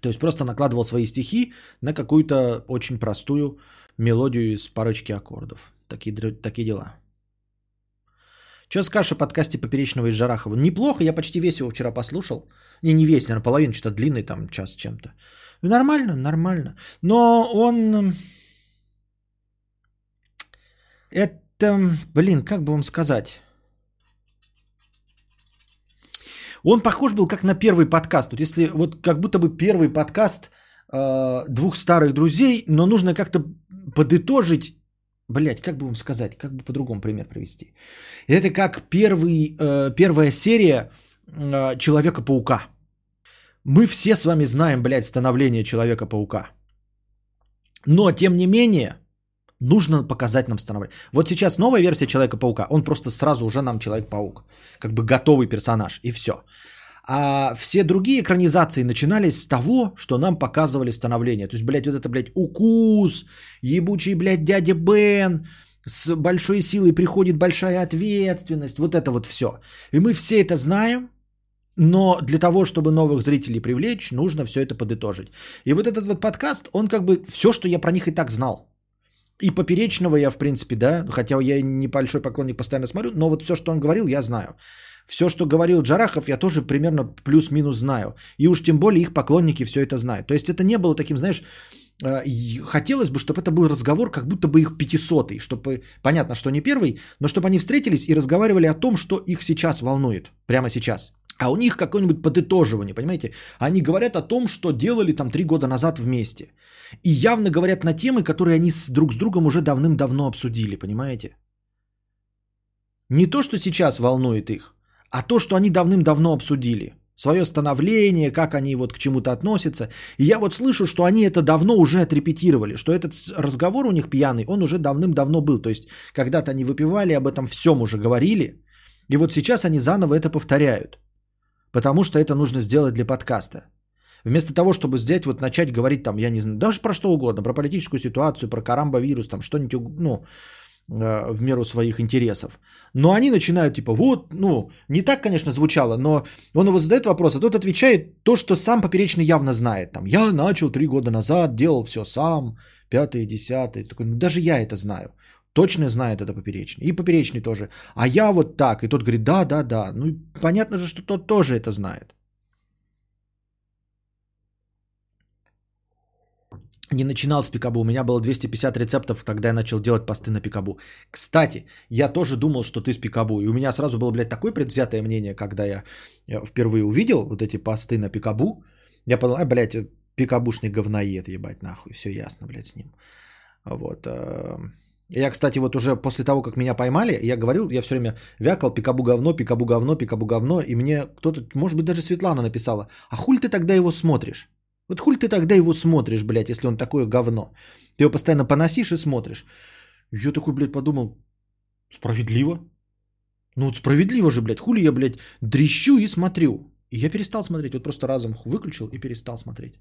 То есть просто накладывал свои стихи на какую-то очень простую мелодию из парочки аккордов. Такие, такие дела. Что скажешь о подкасте Поперечного из Жарахова? Неплохо, я почти весь его вчера послушал. Не, не весь, наверное, половину, что-то длинный, там, час чем-то. Нормально, нормально. Но он... Это как-то, блин, как бы вам сказать? Он похож был как на первый подкаст. Вот если вот как будто бы первый подкаст э, двух старых друзей, но нужно как-то подытожить. Блять, как бы вам сказать, как бы по-другому пример привести. Это как первый, э, первая серия э, Человека-паука. Мы все с вами знаем, блядь, становление Человека-паука. Но, тем не менее, нужно показать нам становление. Вот сейчас новая версия Человека-паука, он просто сразу уже нам Человек-паук. Как бы готовый персонаж, и все. А все другие экранизации начинались с того, что нам показывали становление. То есть, блядь, вот это, блядь, укус, ебучий, блядь, дядя Бен, с большой силой приходит большая ответственность, вот это вот все. И мы все это знаем, но для того, чтобы новых зрителей привлечь, нужно все это подытожить. И вот этот вот подкаст, он как бы все, что я про них и так знал. И Поперечного я, в принципе, да, хотя я небольшой поклонник, постоянно смотрю, но вот все, что он говорил, я знаю. Все, что говорил Джарахов, я тоже примерно плюс-минус знаю. И уж тем более их поклонники все это знают. То есть это не было таким, знаешь, э, хотелось бы, чтобы это был разговор, как будто бы их пятисотый, чтобы, понятно, что не первый, но чтобы они встретились и разговаривали о том, что их сейчас волнует, прямо сейчас. А у них какое-нибудь подытоживание, понимаете? Они говорят о том, что делали там три года назад вместе. И явно говорят на темы, которые они с, друг с другом уже давным-давно обсудили, понимаете? Не то, что сейчас волнует их, а то, что они давным-давно обсудили. Свое становление, как они вот к чему-то относятся. И я вот слышу, что они это давно уже отрепетировали, что этот разговор у них пьяный, он уже давным-давно был. То есть, когда-то они выпивали, об этом всем уже говорили. И вот сейчас они заново это повторяют. Потому что это нужно сделать для подкаста. Вместо того, чтобы сделать, вот начать говорить там, я не знаю, даже про что угодно, про политическую ситуацию, про карамбовирус, там что-нибудь, ну, в меру своих интересов. Но они начинают типа, вот, ну, не так, конечно, звучало, но он его задает вопрос, а тот отвечает то, что сам Поперечный явно знает. Там, я начал три года назад, делал все сам, пятое, десятое. Такой, ну, даже я это знаю. Точно знает это поперечный. И поперечный тоже. А я вот так. И тот говорит, да, да, да. Ну, понятно же, что тот тоже это знает. Не начинал с Пикабу. У меня было 250 рецептов, когда я начал делать посты на Пикабу. Кстати, я тоже думал, что ты с Пикабу. И у меня сразу было, блядь, такое предвзятое мнение, когда я впервые увидел вот эти посты на Пикабу. Я подумал, а, блядь, пикабушный говноед, ебать, нахуй. Все ясно, блядь, с ним. Вот. Э, я, кстати, вот уже после того, как меня поймали, я говорил, я все время вякал пикабу говно, пикабу говно, пикабу говно, и мне кто-то, может быть, даже Светлана написала, а хуль ты тогда его смотришь? Вот хуль ты тогда его смотришь, блядь, если он такое говно? Ты его постоянно поносишь и смотришь. Я такой, блядь, подумал, справедливо. Ну вот справедливо же, блядь, хули я, блядь, дрещу и смотрю. И я перестал смотреть, вот просто разом выключил и перестал смотреть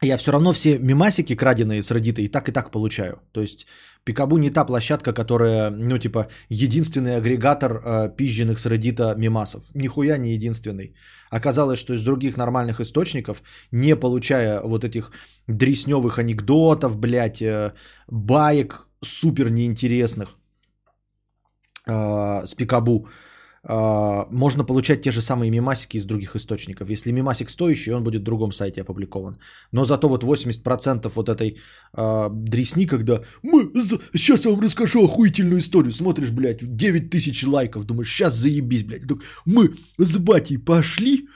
я все равно все мимасики, краденые с Reddit, и так и так получаю. То есть Пикабу не та площадка, которая, ну, типа, единственный агрегатор э, пизженных с Reddit мимасов. Нихуя не единственный. Оказалось, что из других нормальных источников, не получая вот этих дресневых анекдотов, блядь, э, баек супер неинтересных э, с Пикабу, можно получать те же самые мимасики из других источников. Если мимасик стоящий, он будет в другом сайте опубликован. Но зато вот 80% вот этой э, дресни, когда мы, сейчас я вам расскажу охуительную историю, смотришь, блядь, 9 тысяч лайков, думаешь, сейчас заебись, блядь. Так мы с батей пошли,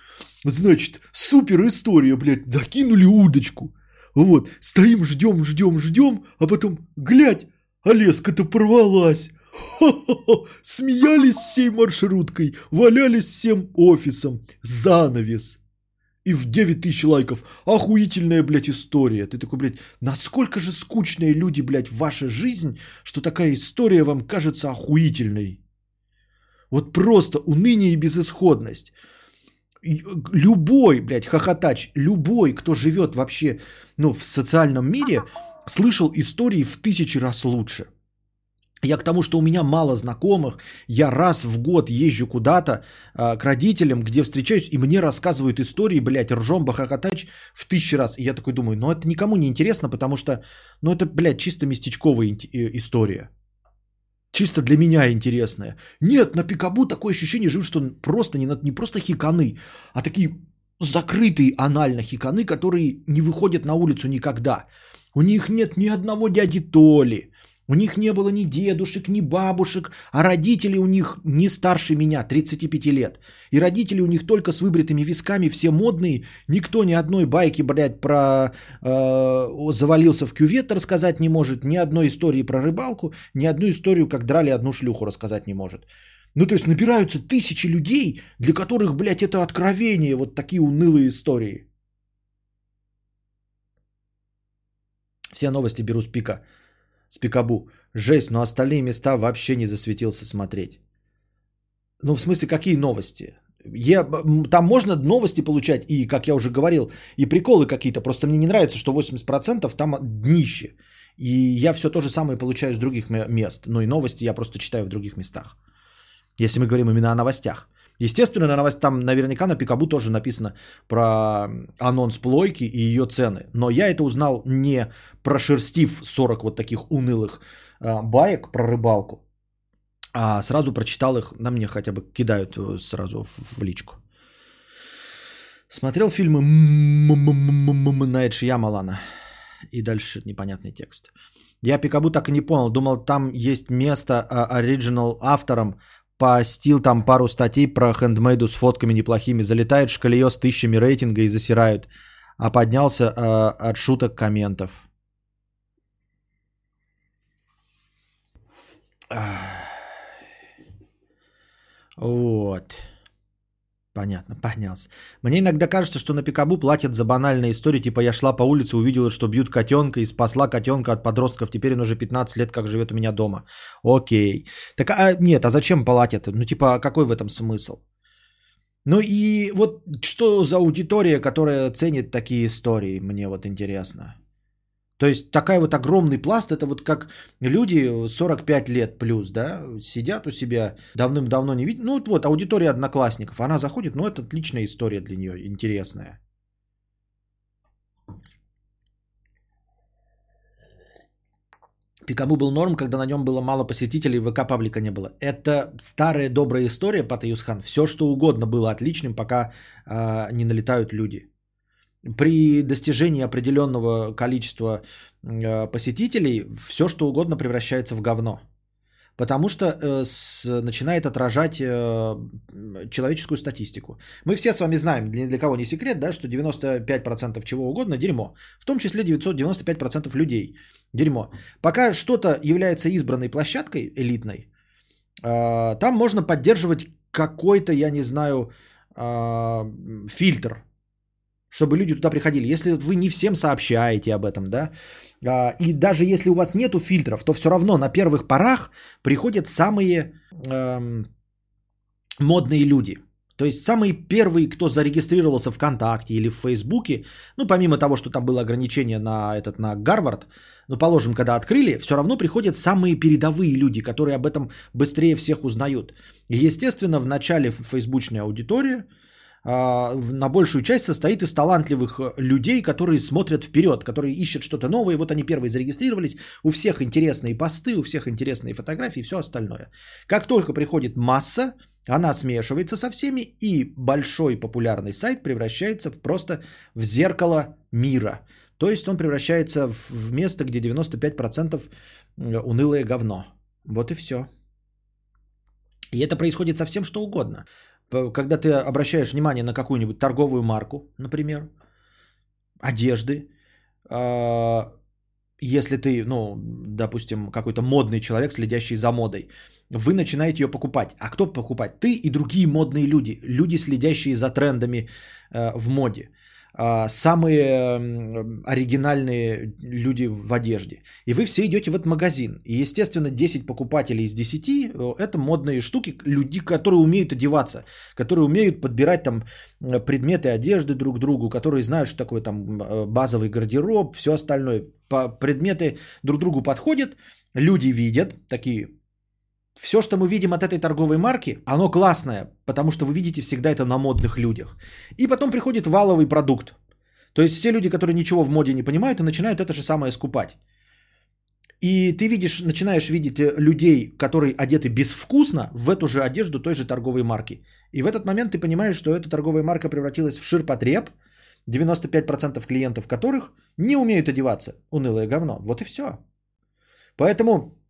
значит, супер история, блядь, докинули удочку. Вот, стоим, ждем, ждем, ждем, а потом, глядь, а леска-то порвалась. Хо-хо-хо, смеялись всей маршруткой, валялись всем офисом. Занавес. И в 9 тысяч лайков. Охуительная, блядь, история. Ты такой, блядь, насколько же скучные люди, блядь, ваша жизнь, что такая история вам кажется охуительной. Вот просто уныние и безысходность. Любой, блядь, хохотач, любой, кто живет вообще, ну, в социальном мире, слышал истории в тысячи раз лучше. Я к тому, что у меня мало знакомых, я раз в год езжу куда-то э, к родителям, где встречаюсь, и мне рассказывают истории, блядь, ржом бахахатач в тысячи раз. И я такой думаю, ну это никому не интересно, потому что, ну это, блядь, чисто местечковая э, история. Чисто для меня интересная. Нет, на Пикабу такое ощущение живет, что просто не, не просто хиканы, а такие закрытые анально хиканы, которые не выходят на улицу никогда. У них нет ни одного дяди Толи, У них не было ни дедушек, ни бабушек, а родители у них не старше меня, 35 лет. И родители у них только с выбритыми висками, все модные. Никто ни одной байки, блядь, про э, завалился в кювет рассказать не может, ни одной истории про рыбалку, ни одну историю, как драли одну шлюху рассказать не может. Ну, то есть набираются тысячи людей, для которых, блядь, это откровение, вот такие унылые истории. Все новости беру с пика. С пикабу. Жесть, но остальные места вообще не засветился смотреть. Ну, в смысле, какие новости? Я, там можно новости получать, и, как я уже говорил, и приколы какие-то. Просто мне не нравится, что 80% там днище. И я все то же самое получаю с других мест. Ну и новости я просто читаю в других местах. Если мы говорим именно о новостях. Естественно, на новость, там наверняка на Пикабу тоже написано про анонс плойки и ее цены. Но я это узнал не прошерстив 40 вот таких унылых э, баек про рыбалку, а сразу прочитал их, на мне хотя бы кидают э, сразу в, в личку. Смотрел фильмы Найт Шьямалана. И дальше непонятный текст. Я Пикабу так и не понял. Думал, там есть место оригинал авторам постил там пару статей про хендмейду с фотками неплохими. Залетает шкалье с тысячами рейтинга и засирают. А поднялся э, от шуток комментов. Вот. Понятно, поднялся. Мне иногда кажется, что на Пикабу платят за банальные истории, типа я шла по улице, увидела, что бьют котенка и спасла котенка от подростков, теперь он уже 15 лет как живет у меня дома. Окей. Так а нет, а зачем платят? Ну типа какой в этом смысл? Ну и вот что за аудитория, которая ценит такие истории, мне вот интересно. То есть такая вот огромный пласт, это вот как люди 45 лет плюс, да, сидят у себя, давным-давно не видят. Ну вот, вот аудитория одноклассников, она заходит, ну это отличная история для нее, интересная. Пикабу был норм, когда на нем было мало посетителей, ВК паблика не было. Это старая добрая история, Патаюсхан. Все, что угодно было отличным, пока э, не налетают люди при достижении определенного количества э, посетителей все что угодно превращается в говно. Потому что э, с, начинает отражать э, человеческую статистику. Мы все с вами знаем, ни для кого не секрет, да, что 95% чего угодно дерьмо. В том числе 995% людей дерьмо. Пока что-то является избранной площадкой элитной, э, там можно поддерживать какой-то, я не знаю, э, фильтр чтобы люди туда приходили. Если вы не всем сообщаете об этом, да, а, и даже если у вас нету фильтров, то все равно на первых порах приходят самые эм, модные люди. То есть самые первые, кто зарегистрировался ВКонтакте или в Фейсбуке, ну помимо того, что там было ограничение на этот на Гарвард, ну положим, когда открыли, все равно приходят самые передовые люди, которые об этом быстрее всех узнают. И естественно, в начале фейсбучная аудитория – на большую часть состоит из талантливых э, людей, которые смотрят вперед, которые ищут что-то новое. Вот они первые зарегистрировались. У всех интересные посты, у всех интересные фотографии и все остальное. Как только приходит масса, она смешивается со всеми, и большой популярный сайт превращается в просто в зеркало мира. То есть он превращается в место, где 95% унылое говно. Вот и все. И это происходит со всем что угодно когда ты обращаешь внимание на какую-нибудь торговую марку, например, одежды, а, если ты, ну, допустим, какой-то модный человек, следящий за модой, вы начинаете ее покупать. А кто покупать? Ты и другие модные люди, люди, следящие за трендами э, в моде. А, самые оригинальные люди в одежде. И вы все идете в этот магазин. И, естественно, 10 покупателей из 10 э, это модные штуки, люди, которые умеют одеваться, которые умеют подбирать там э, предметы одежды друг другу, которые знают, что такое там э, базовый гардероб, все остальное. Предметы друг другу подходят, люди видят, такие все, что мы видим от этой торговой марки, оно классное, потому что вы видите всегда это на модных людях. И потом приходит валовый продукт. То есть все люди, которые ничего в моде не понимают, и начинают это же самое скупать. И ты видишь, начинаешь видеть э, людей, которые одеты безвкусно в эту же одежду той же торговой марки. И в этот момент ты понимаешь, что эта торговая марка превратилась в ширпотреб, 95% клиентов которых не умеют одеваться. Унылое говно. Вот и все. Поэтому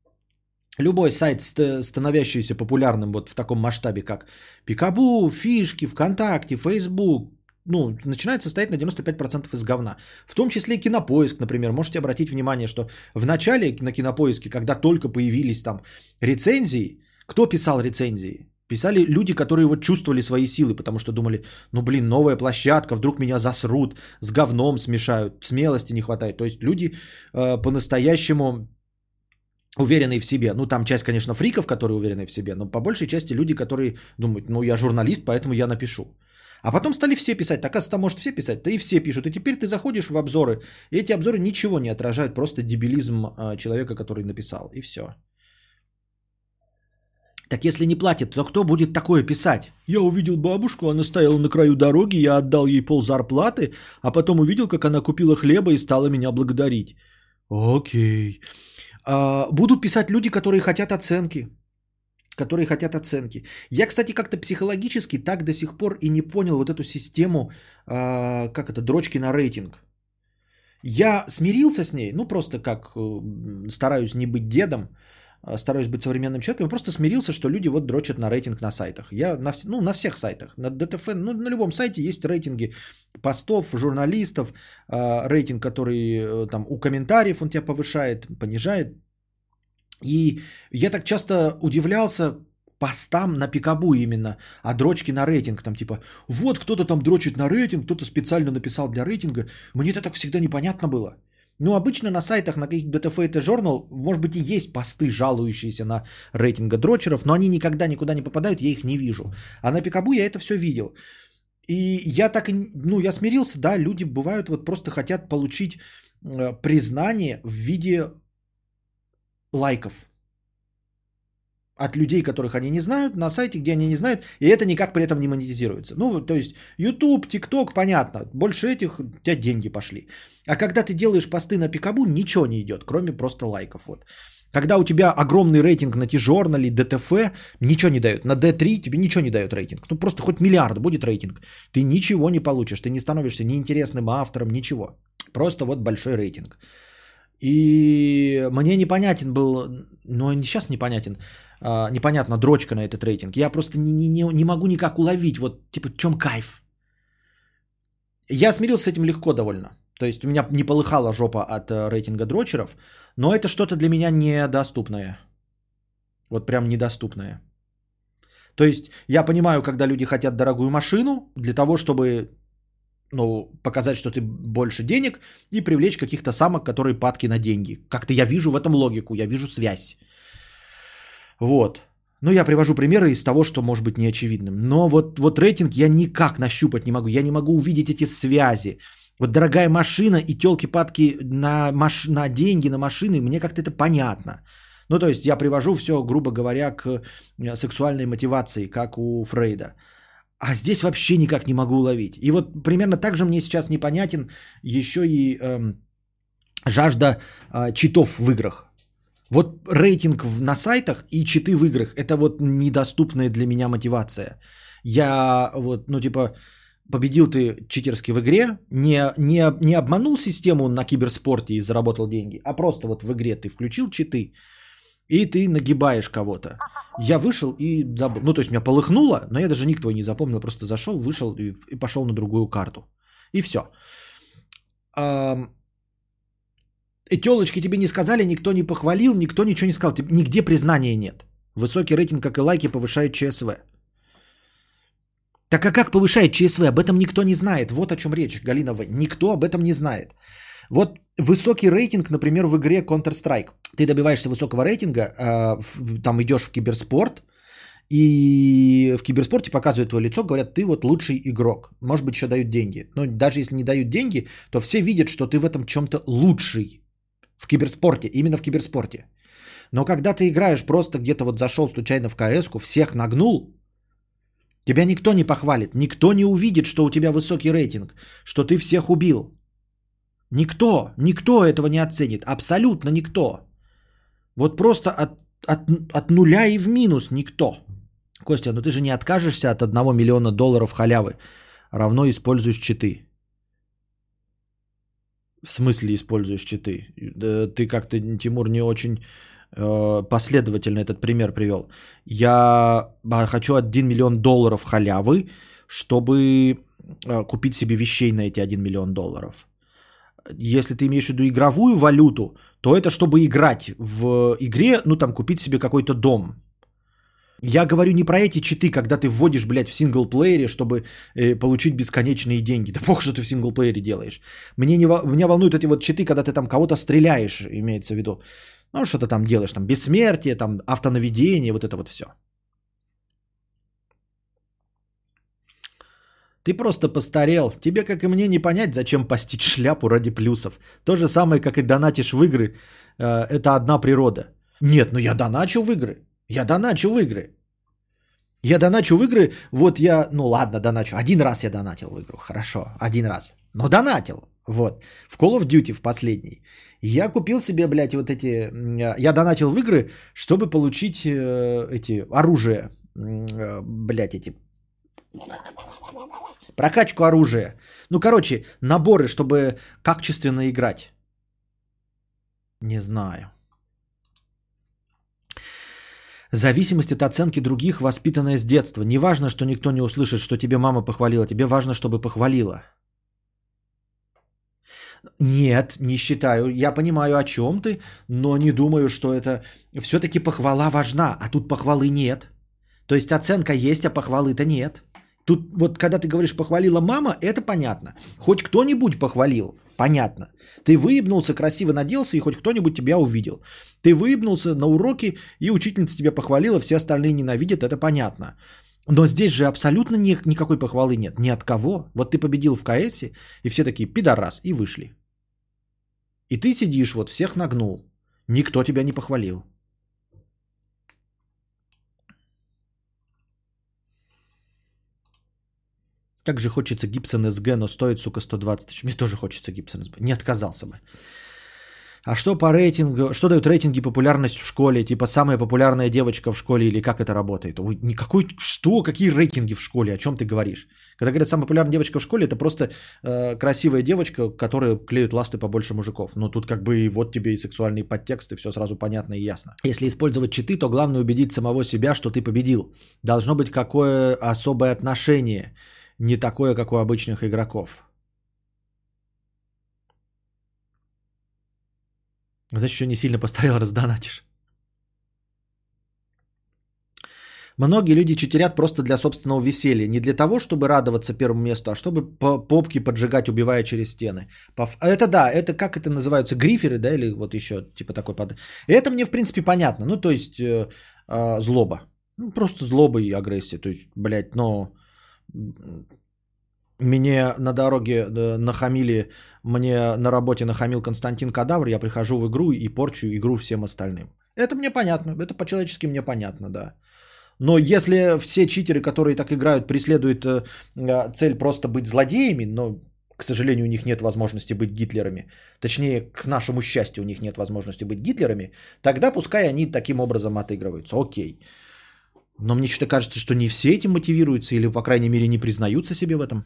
любой сайт, ст- становящийся популярным вот в таком масштабе, как Пикабу, Фишки, ВКонтакте, Фейсбук, ну, начинает состоять на 95% из говна. В том числе и кинопоиск, например. Можете обратить внимание, что в начале на кинопоиске, когда только появились там рецензии, кто писал рецензии? Писали люди, которые вот чувствовали свои силы, потому что думали, ну блин, новая площадка, вдруг меня засрут, с говном смешают, смелости не хватает. То есть люди э, по-настоящему уверенные в себе. Ну, там часть, конечно, фриков, которые уверены в себе, но по большей части люди, которые думают, ну, я журналист, поэтому я напишу. А потом стали все писать. Так, оказывается, может все писать. Да и все пишут. И теперь ты заходишь в обзоры, и эти обзоры ничего не отражают, просто дебилизм э, человека, который написал. И все. Так если не платит, то кто будет такое писать? Я увидел бабушку, она стояла на краю дороги, я отдал ей пол зарплаты, а потом увидел, как она купила хлеба и стала меня благодарить. Окей. А, будут писать люди, которые хотят оценки. Которые хотят оценки. Я, кстати, как-то психологически так до сих пор и не понял вот эту систему, а, как это, дрочки на рейтинг. Я смирился с ней, ну просто как э, стараюсь не быть дедом, стараюсь быть современным человеком, я просто смирился, что люди вот дрочат на рейтинг на сайтах. Я на, ну, на всех сайтах. На ДТФ, ну, на любом сайте есть рейтинги постов, журналистов, э, рейтинг, который э, там у комментариев он тебя повышает, понижает. И я так часто удивлялся постам на пикабу именно, а дрочки на рейтинг, там типа, вот кто-то там дрочит на рейтинг, кто-то специально написал для рейтинга. Мне это так всегда непонятно было. Ну, обычно на сайтах, на каких-то DTF журнал, может быть, и есть посты, жалующиеся на рейтинга дрочеров, но они никогда никуда не попадают, я их не вижу. А на Пикабу я это все видел. И я так, ну, я смирился, да, люди бывают вот просто хотят получить э, признание в виде лайков от людей, которых они не знают, на сайте, где они не знают, и это никак при этом не монетизируется. Ну, то есть YouTube, TikTok, понятно, больше этих у тебя деньги пошли. А когда ты делаешь посты на Пикабу, ничего не идет, кроме просто лайков. Вот. Когда у тебя огромный рейтинг на T-Journal, DTF, ничего не дают. На D3 тебе ничего не дает рейтинг. Ну просто хоть миллиард будет рейтинг. Ты ничего не получишь. Ты не становишься неинтересным автором, ничего. Просто вот большой рейтинг. И мне непонятен был, ну и сейчас непонятен, а, непонятно, дрочка на этот рейтинг. Я просто не, не, не, не могу никак уловить, вот типа, в чем кайф. Я смирился с этим легко довольно. То есть у меня не полыхала жопа от э, рейтинга дрочеров, но это что-то для меня недоступное. Вот прям недоступное. То есть я понимаю, когда люди хотят дорогую машину для того, чтобы ну, показать, что ты больше денег и привлечь каких-то самок, которые падки на деньги. Как-то я вижу в этом логику, я вижу связь. Вот. Ну, я привожу примеры из того, что может быть неочевидным. Но вот, вот рейтинг я никак нащупать не могу. Я не могу увидеть эти связи. Вот дорогая машина и телки-падки на, маш... на деньги, на машины, мне как-то это понятно. Ну, то есть я привожу все, грубо говоря, к э, сексуальной мотивации, как у Фрейда. А здесь вообще никак не могу уловить. И вот примерно так же мне сейчас непонятен еще и эм, жажда э, читов в играх. Вот рейтинг на сайтах и читы в играх – это вот недоступная для меня мотивация. Я вот, ну типа, победил ты читерски в игре, не, не, не обманул систему на киберспорте и заработал деньги, а просто вот в игре ты включил читы, и ты нагибаешь кого-то. Я вышел и забыл. Ну, то есть меня полыхнуло, но я даже ник не запомнил, просто зашел, вышел и, и пошел на другую карту. И все. И телочки тебе не сказали, никто не похвалил, никто ничего не сказал. Нигде признания нет. Высокий рейтинг, как и лайки, повышает ЧСВ. Так а как повышает ЧСВ? Об этом никто не знает. Вот о чем речь, Галина В. Никто об этом не знает. Вот высокий рейтинг, например, в игре Counter-Strike. Ты добиваешься высокого рейтинга, а, там идешь в киберспорт, и в киберспорте показывают твое лицо, говорят, ты вот лучший игрок. Может быть, еще дают деньги. Но даже если не дают деньги, то все видят, что ты в этом чем-то лучший. В киберспорте, именно в киберспорте. Но когда ты играешь просто где-то вот зашел случайно в кс всех нагнул, тебя никто не похвалит, никто не увидит, что у тебя высокий рейтинг, что ты всех убил. Никто, никто этого не оценит, абсолютно никто. Вот просто от, от, от нуля и в минус никто. Костя, ну ты же не откажешься от одного миллиона долларов халявы, равно используешь читы. В смысле используешь читы? Ты как-то, Тимур, не очень э, последовательно этот пример привел. Я а, хочу 1 миллион долларов халявы, чтобы э, купить себе вещей на эти 1 миллион долларов. Если ты имеешь в виду игровую валюту, то это чтобы играть в игре, ну там купить себе какой-то дом. Я говорю не про эти читы, когда ты вводишь, блядь, в синглплеере, чтобы э, получить бесконечные деньги. Да бог, что ты в синглплеере делаешь. Мне не, меня волнуют эти вот читы, когда ты там кого-то стреляешь, имеется в виду. Ну, что-то там делаешь, там бессмертие, там автонаведение, вот это вот все. Ты просто постарел. Тебе, как и мне, не понять, зачем постить шляпу ради плюсов. То же самое, как и донатишь в игры. Э, это одна природа. Нет, ну я доначу в игры. Я доначу в игры. Я доначу в игры, вот я, ну ладно, доначу. Один раз я донатил в игру, хорошо, один раз. Но донатил, вот. В Call of Duty в последний. Я купил себе, блядь, вот эти... Я донатил в игры, чтобы получить э, эти оружие. Э, блядь, эти... Прокачку оружия. Ну, короче, наборы, чтобы качественно играть. Не знаю. Зависимость от оценки других, воспитанная с детства. Не важно, что никто не услышит, что тебе мама похвалила. Тебе важно, чтобы похвалила. Нет, не считаю. Я понимаю, о чем ты, но не думаю, что это... Все-таки похвала важна, а тут похвалы нет. То есть оценка есть, а похвалы-то нет. Тут вот когда ты говоришь похвалила мама, это понятно. Хоть кто-нибудь похвалил, понятно. Ты выебнулся, красиво наделся, и хоть кто-нибудь тебя увидел. Ты выебнулся на уроке, и учительница тебя похвалила, все остальные ненавидят, это понятно. Но здесь же абсолютно ни, никакой похвалы нет. Ни от кого. Вот ты победил в КС, и все такие пидорас, и вышли. И ты сидишь, вот всех нагнул. Никто тебя не похвалил. Как же хочется Гибсон СГ, но стоит, сука, 120 тысяч. Мне тоже хочется Гибсон СГ. Не отказался бы. А что по рейтингу, что дают рейтинги популярность в школе? Типа самая популярная девочка в школе или как это работает? Ой, никакой, что, какие рейтинги в школе, о чем ты говоришь? Когда говорят самая популярная девочка в школе, это просто э, красивая девочка, которая клеит ласты побольше мужиков. Но тут как бы и вот тебе и сексуальные подтексты, все сразу понятно и ясно. Если использовать читы, то главное убедить самого себя, что ты победил. Должно быть какое особое отношение, не такое, как у обычных игроков. Значит, еще не сильно постарел, *laughs* раздонатишь. Многие люди читерят просто для собственного веселья. Не для того, чтобы радоваться первому месту, а чтобы по попки поджигать, убивая через стены. Это да, это как это называются, гриферы, да, или вот еще типа такой под... Это мне в принципе понятно. Ну, то есть э, э, злоба. Ну, просто злоба и агрессия. То есть, блядь, но мне на дороге нахамили, мне на работе нахамил Константин Кадавр, я прихожу в игру и порчу игру всем остальным. Это мне понятно, это по-человечески мне понятно, да. Но если все читеры, которые так играют, преследуют э, э, цель просто быть злодеями, но, к сожалению, у них нет возможности быть Гитлерами, точнее, к нашему счастью, у них нет возможности быть Гитлерами, тогда пускай они таким образом отыгрываются. Окей. Но мне что-то кажется, что не все этим мотивируются или, по крайней мере, не признаются себе в этом.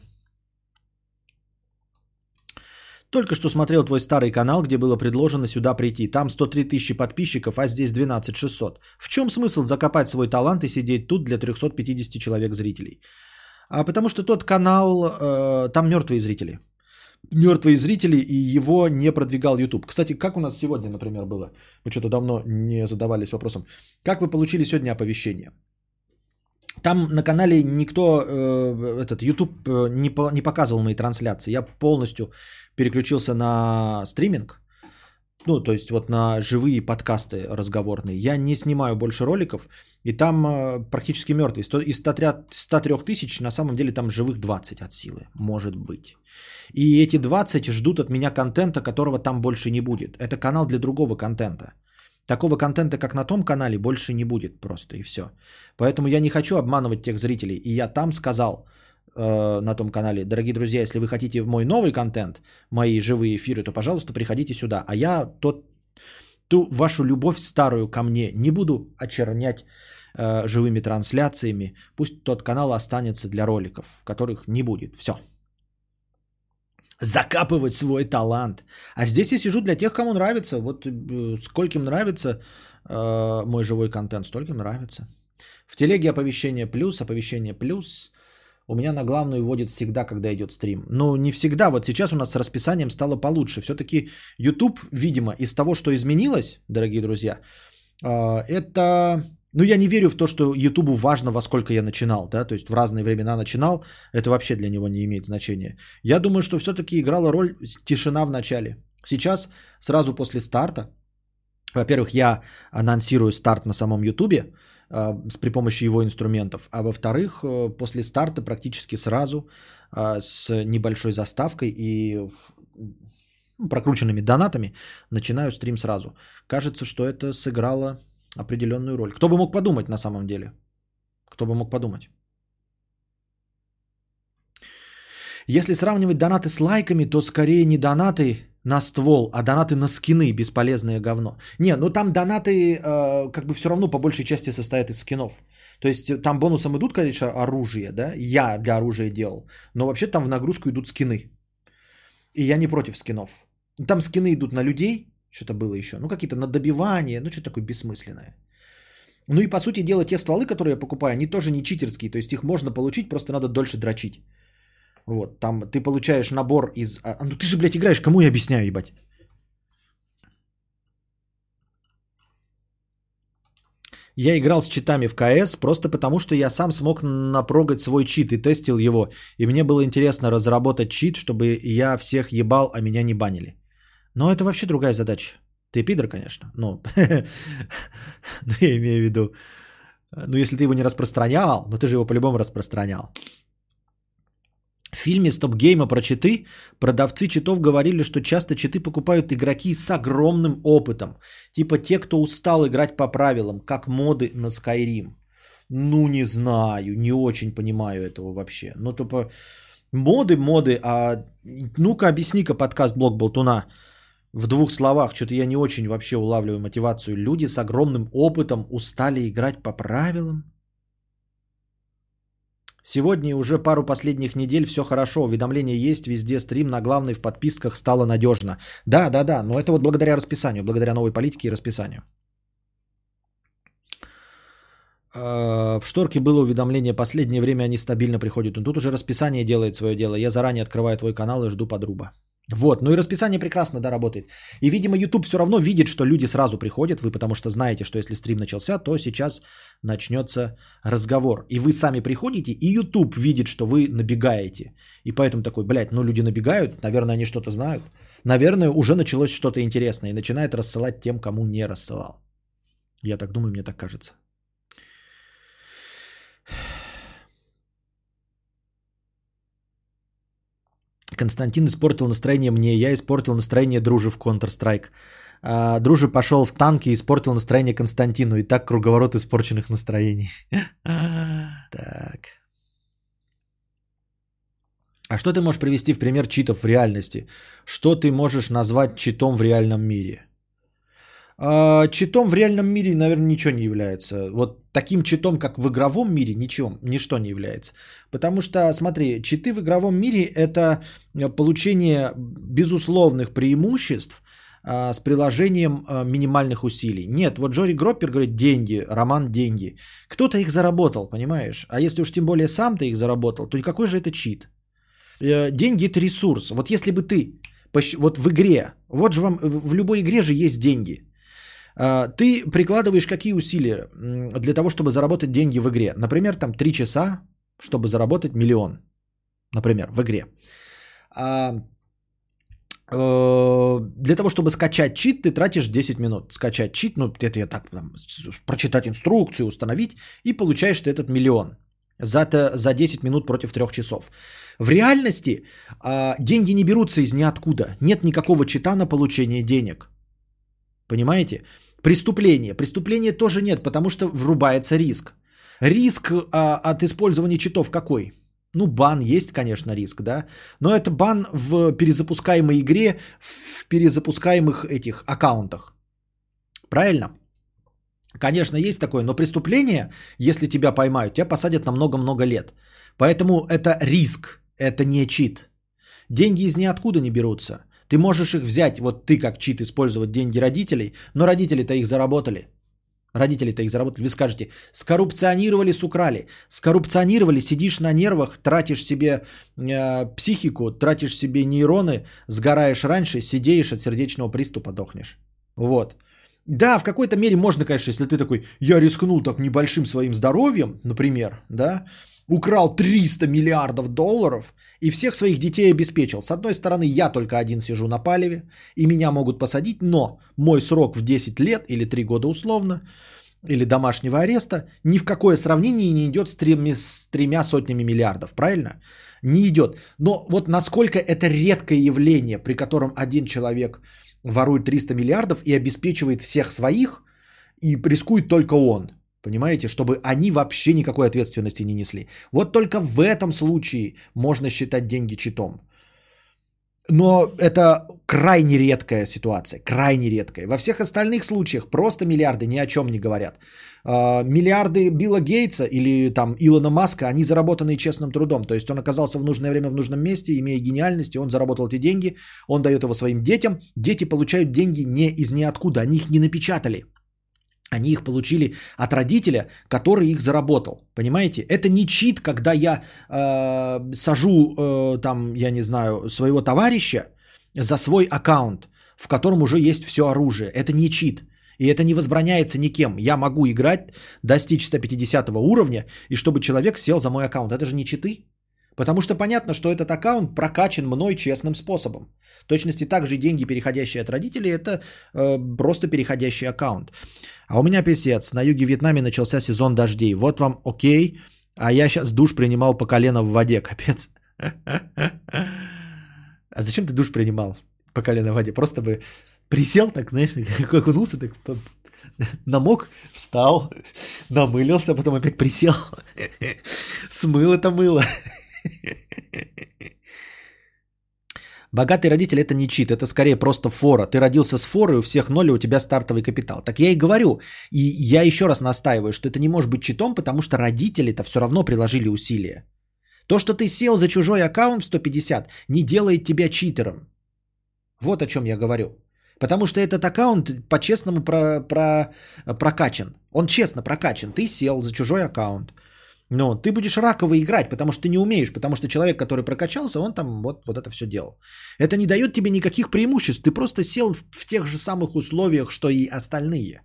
Только что смотрел твой старый канал, где было предложено сюда прийти. Там 103 тысячи подписчиков, а здесь 12 600. В чем смысл закопать свой талант и сидеть тут для 350 человек зрителей? А потому что тот канал, э, там мертвые зрители. Мертвые зрители, и его не продвигал YouTube. Кстати, как у нас сегодня, например, было? Мы что-то давно не задавались вопросом. Как вы получили сегодня оповещение? Там на канале никто, э, этот YouTube э, не, по, не показывал мои трансляции. Я полностью переключился на стриминг. Ну, то есть вот на живые подкасты разговорные. Я не снимаю больше роликов. И там э, практически мертвый. Из 103 тысяч на самом деле там живых 20 от силы. Может быть. И эти 20 ждут от меня контента, которого там больше не будет. Это канал для другого контента. Такого контента, как на том канале, больше не будет просто и все. Поэтому я не хочу обманывать тех зрителей. И я там сказал э, на том канале, дорогие друзья, если вы хотите мой новый контент, мои живые эфиры, то, пожалуйста, приходите сюда. А я тот, ту вашу любовь старую ко мне не буду очернять э, живыми трансляциями. Пусть тот канал останется для роликов, которых не будет. Все. Закапывать свой талант. А здесь я сижу для тех, кому нравится. Вот э, скольким нравится э, мой живой контент, стольким нравится. В телеге оповещение плюс, оповещение плюс. У меня на главную вводит всегда, когда идет стрим. Ну, не всегда. Вот сейчас у нас с расписанием стало получше. Все-таки YouTube, видимо, из того, что изменилось, дорогие друзья, э, это ну, я не верю в то, что Ютубу важно, во сколько я начинал, да, то есть в разные времена начинал, это вообще для него не имеет значения. Я думаю, что все-таки играла роль тишина в начале. Сейчас, сразу после старта, во-первых, я анонсирую старт на самом Ютубе э, с, при помощи его инструментов, а во-вторых, э, после старта практически сразу э, с небольшой заставкой и ну, прокрученными донатами начинаю стрим сразу. Кажется, что это сыграло определенную роль. Кто бы мог подумать на самом деле? Кто бы мог подумать? Если сравнивать донаты с лайками, то скорее не донаты на ствол, а донаты на скины, бесполезное говно. Не, ну там донаты э, как бы все равно по большей части состоят из скинов. То есть там бонусом идут, конечно, оружие, да, я для оружия делал, но вообще там в нагрузку идут скины. И я не против скинов. Там скины идут на людей, что-то было еще. Ну, какие-то на добивание, ну, что-то такое бессмысленное. Ну и по сути дела, те стволы, которые я покупаю, они тоже не читерские. То есть их можно получить, просто надо дольше дрочить. Вот, там ты получаешь набор из... А, ну ты же, блядь, играешь, кому я объясняю, ебать? Я играл с читами в КС просто потому, что я сам смог напрогать свой чит и тестил его. И мне было интересно разработать чит, чтобы я всех ебал, а меня не банили. Но это вообще другая задача. Ты пидор, конечно. Ну, *laughs* ну, я имею в виду, ну, если ты его не распространял, но ты же его по-любому распространял. В фильме «Стоп гейма» про читы продавцы читов говорили, что часто читы покупают игроки с огромным опытом. Типа те, кто устал играть по правилам, как моды на Skyrim. Ну, не знаю, не очень понимаю этого вообще. Ну, типа, моды, моды, а ну-ка объясни-ка подкаст Блок Болтуна в двух словах, что-то я не очень вообще улавливаю мотивацию. Люди с огромным опытом устали играть по правилам. Сегодня уже пару последних недель все хорошо, уведомления есть, везде стрим на главной в подписках стало надежно. Да, да, да, но это вот благодаря расписанию, благодаря новой политике и расписанию. А, в шторке было уведомление, последнее время они стабильно приходят. Но тут уже расписание делает свое дело. Я заранее открываю твой канал и жду подруба. Вот, ну и расписание прекрасно, да, работает. И, видимо, YouTube все равно видит, что люди сразу приходят, вы потому что знаете, что если стрим начался, то сейчас начнется разговор. И вы сами приходите, и YouTube видит, что вы набегаете. И поэтому такой, блядь, ну люди набегают, наверное, они что-то знают. Наверное, уже началось что-то интересное и начинает рассылать тем, кому не рассылал. Я так думаю, мне так кажется. Константин испортил настроение мне, я испортил настроение дружи в Counter-Strike. А, дружи пошел в танки и испортил настроение Константину. И так круговорот испорченных настроений. *laughs* Так. А что ты можешь привести в пример читов в реальности? Что ты можешь назвать читом в реальном мире? А, читом в реальном мире, наверное, ничего не является. Вот таким читом, как в игровом мире, ничего, ничто не является. Потому что, смотри, читы в игровом мире – это получение безусловных преимуществ а, с приложением а, минимальных усилий. Нет, вот Джори Гроппер говорит деньги, роман деньги. Кто-то их заработал, понимаешь? А если уж тем более сам ты их заработал, то какой же это чит? Э, деньги это ресурс. Вот если бы ты вот в игре, вот же вам в любой игре же есть деньги. А, ты прикладываешь какие усилия для того, чтобы заработать деньги в игре? Например, там 3 часа, чтобы заработать миллион. Например, в игре. А, э, для того, чтобы скачать чит, ты тратишь 10 минут. Скачать чит, ну, это я так, там, прочитать инструкцию, установить, и получаешь ты этот миллион за, за 10 минут против 3 часов. В реальности а, деньги не берутся из ниоткуда. Нет никакого чита на получение денег. Понимаете? Преступление. Преступления тоже нет, потому что врубается риск. Риск а, от использования читов какой? Ну, бан есть, конечно, риск, да. Но это бан в перезапускаемой игре, в перезапускаемых этих аккаунтах. Правильно? Конечно, есть такое, но преступление, если тебя поймают, тебя посадят на много-много лет. Поэтому это риск, это не чит. Деньги из ниоткуда не берутся. Ты можешь их взять, вот ты как чит использовать деньги родителей, но родители-то их заработали. Родители-то их заработали. Вы скажете, скоррупционировали, сукрали. Скоррупционировали, сидишь на нервах, тратишь себе э, психику, тратишь себе нейроны, сгораешь раньше, сидеешь от сердечного приступа, дохнешь. Вот. Да, в какой-то мере можно, конечно, если ты такой, я рискнул так небольшим своим здоровьем, например, да, украл 300 миллиардов долларов и всех своих детей обеспечил. С одной стороны, я только один сижу на палеве, и меня могут посадить, но мой срок в 10 лет или 3 года условно, или домашнего ареста, ни в какое сравнение не идет с тремя, с тремя сотнями миллиардов, правильно? Не идет. Но вот насколько это редкое явление, при котором один человек ворует 300 миллиардов и обеспечивает всех своих, и рискует только он. Понимаете, чтобы они вообще никакой ответственности не несли. Вот только в этом случае можно считать деньги читом. Но это крайне редкая ситуация, крайне редкая. Во всех остальных случаях просто миллиарды ни о чем не говорят. А, миллиарды Билла Гейтса или там Илона Маска, они заработаны честным трудом. То есть он оказался в нужное время в нужном месте, имея гениальность, он заработал эти деньги, он дает его своим детям. Дети получают деньги не из ниоткуда, они их не напечатали. Они их получили от родителя, который их заработал. Понимаете? Это не чит, когда я э, сажу э, там, я не знаю, своего товарища за свой аккаунт, в котором уже есть все оружие. Это не чит. И это не возбраняется никем. Я могу играть, достичь 150 уровня, и чтобы человек сел за мой аккаунт. Это же не читы. Потому что понятно, что этот аккаунт прокачан мной честным способом. В точности также деньги, переходящие от родителей, это э, просто переходящий аккаунт. А у меня писец. На юге Вьетнаме начался сезон дождей. Вот вам окей. А я сейчас душ принимал по колено в воде. *laughs* Капец. А зачем ты душ принимал по колено в воде? Просто бы присел так, знаешь, *laughs* как окунулся, так намок, встал, *laughs* намылился, потом опять присел, смыл это мыло. *laughs* Богатый родитель это не чит, это скорее просто фора. Ты родился с форой, у всех ноль, у тебя стартовый капитал. Так я и говорю, и я еще раз настаиваю, что это не может быть читом, потому что родители-то все равно приложили усилия. То, что ты сел за чужой аккаунт 150, не делает тебя читером. Вот о чем я говорю. Потому что этот аккаунт по-честному про, про, прокачан. Он честно прокачан. Ты сел за чужой аккаунт. Но ты будешь раково играть, потому что ты не умеешь, потому что человек, который прокачался, он там вот, вот это все делал. Это не дает тебе никаких преимуществ. Ты просто сел в тех же самых условиях, что и остальные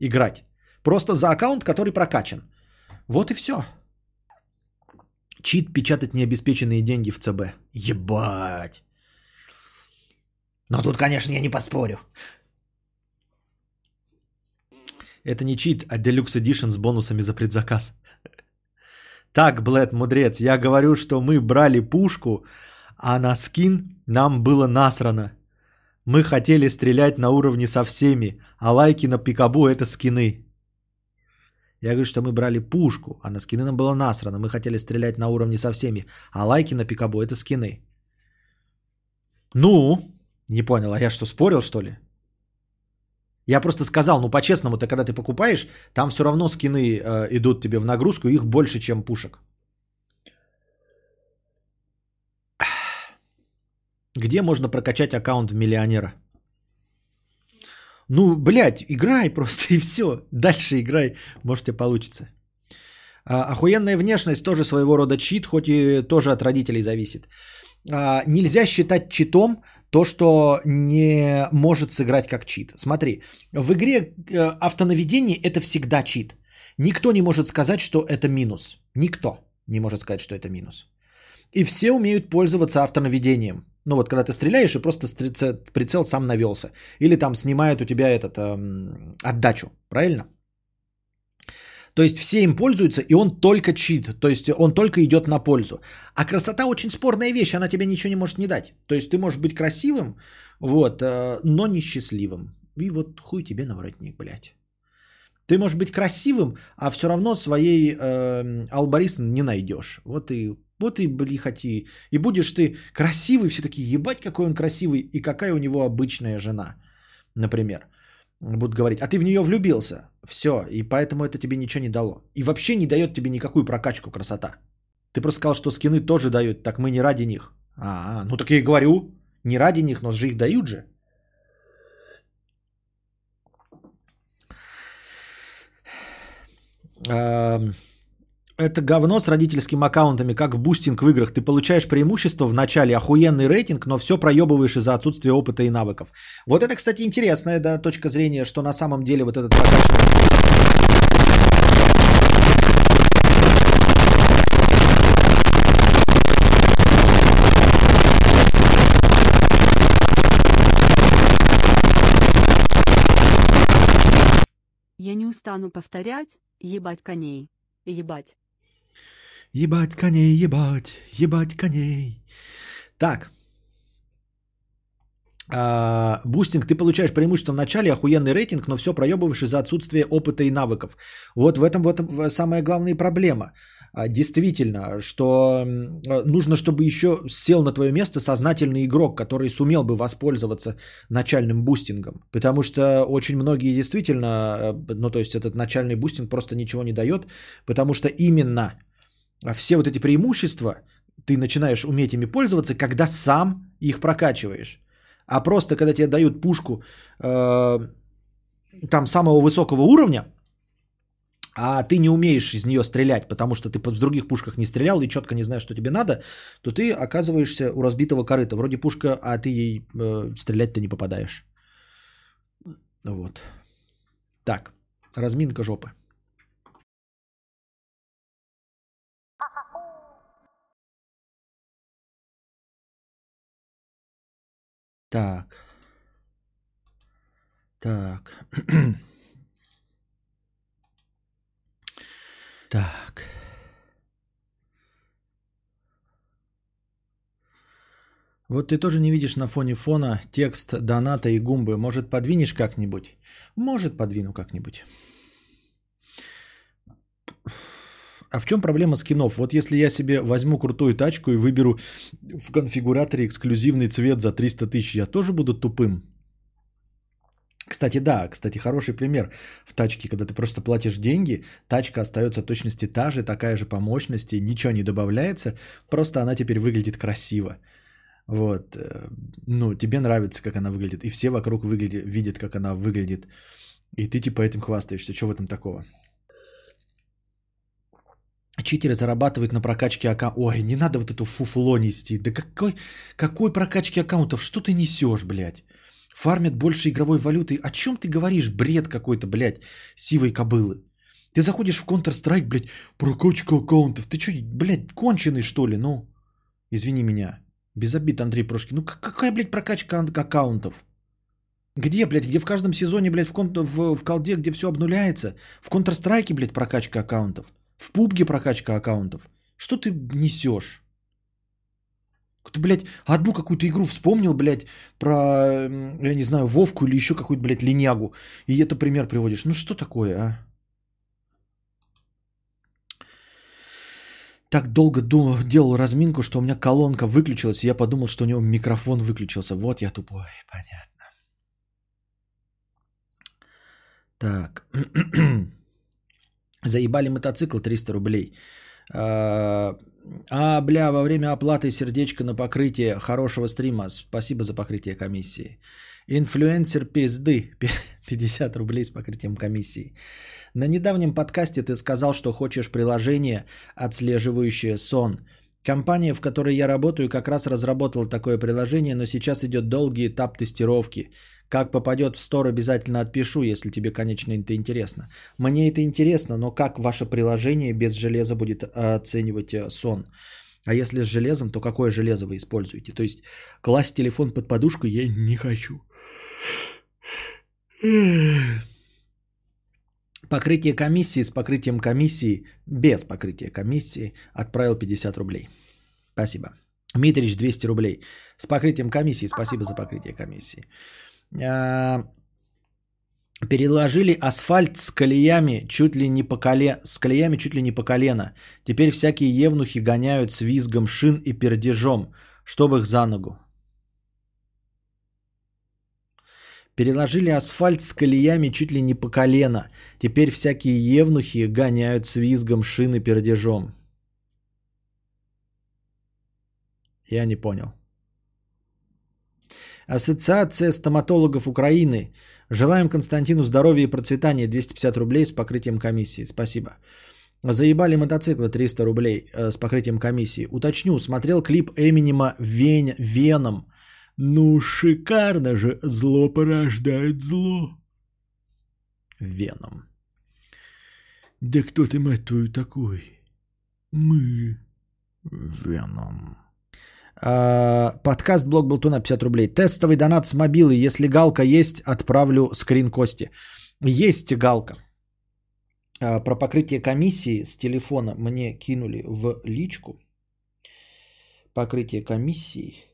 играть. Просто за аккаунт, который прокачан. Вот и все. Чит печатать необеспеченные деньги в ЦБ. Ебать. Но тут, конечно, я не поспорю. Это не чит, а Deluxe Edition с бонусами за предзаказ. Так, Блэд, мудрец, я говорю, что мы брали пушку, а на скин нам было насрано. Мы хотели стрелять на уровне со всеми, а лайки на пикабу это скины. Я говорю, что мы брали пушку, а на скины нам было насрано. Мы хотели стрелять на уровне со всеми, а лайки на пикабу это скины. Ну, не понял, а я что, спорил что ли? Я просто сказал, ну по-честному-то, когда ты покупаешь, там все равно скины э, идут тебе в нагрузку, их больше, чем пушек. *sighs* Где можно прокачать аккаунт в миллионера? Ну, блядь, играй просто *laughs* и все. Дальше играй, может тебе получится. А, охуенная внешность тоже своего рода чит, хоть и тоже от родителей зависит. А, нельзя считать читом то, что не может сыграть как чит. Смотри, в игре э, автонаведение это всегда чит. Никто не может сказать, что это минус. Никто не может сказать, что это минус. И все умеют пользоваться автонаведением. Ну вот, когда ты стреляешь, и просто прицел сам навелся. Или там снимает у тебя этот эм, отдачу. Правильно? То есть все им пользуются, и он только чит, то есть он только идет на пользу. А красота очень спорная вещь, она тебе ничего не может не дать. То есть ты можешь быть красивым, вот, э, но не счастливым. И вот хуй тебе на воротник, блядь. Ты можешь быть красивым, а все равно своей э, Албарис не найдешь. Вот и вот и блихоти. И будешь ты красивый, все такие, ебать, какой он красивый, и какая у него обычная жена, например будут говорить, а ты в нее влюбился. Все, и поэтому это тебе ничего не дало. И вообще не дает тебе никакую прокачку красота. Ты просто сказал, что скины тоже дают, так мы не ради них. А, ну так я и говорю, не ради них, но же их дают же. Эм, это говно с родительскими аккаунтами, как бустинг в играх. Ты получаешь преимущество в начале, охуенный рейтинг, но все проебываешь из-за отсутствия опыта и навыков. Вот это, кстати, интересная да, точка зрения, что на самом деле вот этот Я не устану повторять, ебать коней. Ебать. Ебать коней, ебать, ебать коней. Так. А, бустинг, ты получаешь преимущество в начале, охуенный рейтинг, но все проебываешь из-за отсутствия опыта и навыков. Вот в этом, в этом самая главная проблема. А, действительно, что нужно, чтобы еще сел на твое место сознательный игрок, который сумел бы воспользоваться начальным бустингом. Потому что очень многие действительно, ну то есть этот начальный бустинг просто ничего не дает, потому что именно все вот эти преимущества ты начинаешь уметь ими пользоваться, когда сам их прокачиваешь. А просто когда тебе дают пушку э, там самого высокого уровня, а ты не умеешь из нее стрелять, потому что ты в других пушках не стрелял и четко не знаешь, что тебе надо, то ты оказываешься у разбитого корыта. Вроде пушка, а ты ей э, стрелять-то не попадаешь. Вот. Так, разминка жопы. Так. Так. *clears throat* Так. Вот ты тоже не видишь на фоне фона текст доната и гумбы. Может, подвинешь как-нибудь? Может, подвину как-нибудь. А в чем проблема скинов? Вот если я себе возьму крутую тачку и выберу в конфигураторе эксклюзивный цвет за 300 тысяч, я тоже буду тупым? Кстати, да, кстати, хороший пример в тачке, когда ты просто платишь деньги, тачка остается точности та же, такая же по мощности, ничего не добавляется, просто она теперь выглядит красиво. Вот, э, ну, тебе нравится, как она выглядит, и все вокруг выглядят, видят, как она выглядит, и ты типа этим хвастаешься, что в этом такого? Читеры зарабатывают на прокачке аккаунта. Ой, не надо вот эту фуфло нести. Да какой, какой прокачки аккаунтов? Что ты несешь, блядь? фармят больше игровой валюты. О чем ты говоришь? Бред какой-то, блядь, сивой кобылы. Ты заходишь в Counter-Strike, блядь, прокачка аккаунтов. Ты что, блядь, конченый что ли? Ну, извини меня. Без обид, Андрей Прошкин. Ну какая, блядь, прокачка аккаунтов? Где, блядь, где в каждом сезоне, блядь, в, кон- в, в колде, где все обнуляется? В Counter-Strike, блядь, прокачка аккаунтов? В пубге прокачка аккаунтов? Что ты несешь? Ты, блядь, одну какую-то игру вспомнил, блядь, про, я не знаю, Вовку или еще какую-то, блядь, линягу. И это пример приводишь. Ну что такое, а? Так долго думал, делал разминку, что у меня колонка выключилась, и я подумал, что у него микрофон выключился. Вот я тупой, понятно. Так. *clears throat* Заебали мотоцикл 300 рублей. А, а, бля, во время оплаты сердечко на покрытие хорошего стрима. Спасибо за покрытие комиссии. Инфлюенсер пизды. *laughs* 50 рублей с покрытием комиссии. На недавнем подкасте ты сказал, что хочешь приложение, отслеживающее сон. Компания, в которой я работаю, как раз разработала такое приложение, но сейчас идет долгий этап тестировки. Как попадет в стор, обязательно отпишу, если тебе, конечно, это интересно. Мне это интересно, но как ваше приложение без железа будет оценивать э, сон? А если с железом, то какое железо вы используете? То есть класть телефон под подушку я не хочу. Покрытие комиссии с покрытием комиссии, без покрытия комиссии, отправил 50 рублей. Спасибо. Митрич 200 рублей. С покрытием комиссии, спасибо за покрытие комиссии. А, переложили асфальт с колеями чуть ли не по коле... с колеями чуть ли не по колено. Теперь всякие евнухи гоняют с визгом шин и пердежом, чтобы их за ногу. Переложили асфальт с колеями чуть ли не по колено. Теперь всякие евнухи гоняют с визгом шин и пердежом. Я не понял. Ассоциация стоматологов Украины. Желаем Константину здоровья и процветания. 250 рублей с покрытием комиссии. Спасибо. Заебали мотоциклы 300 рублей э, с покрытием комиссии. Уточню, смотрел клип Эминема Вен... Веном. Ну, шикарно же. Зло порождает зло. Веном. Да кто ты, мать твою, такой? Мы. Веном. А, подкаст Блог Болтуна 50 рублей. Тестовый донат с мобилы. Если галка есть, отправлю скрин Кости. Есть галка. А, про покрытие комиссии с телефона мне кинули в личку. Покрытие комиссии.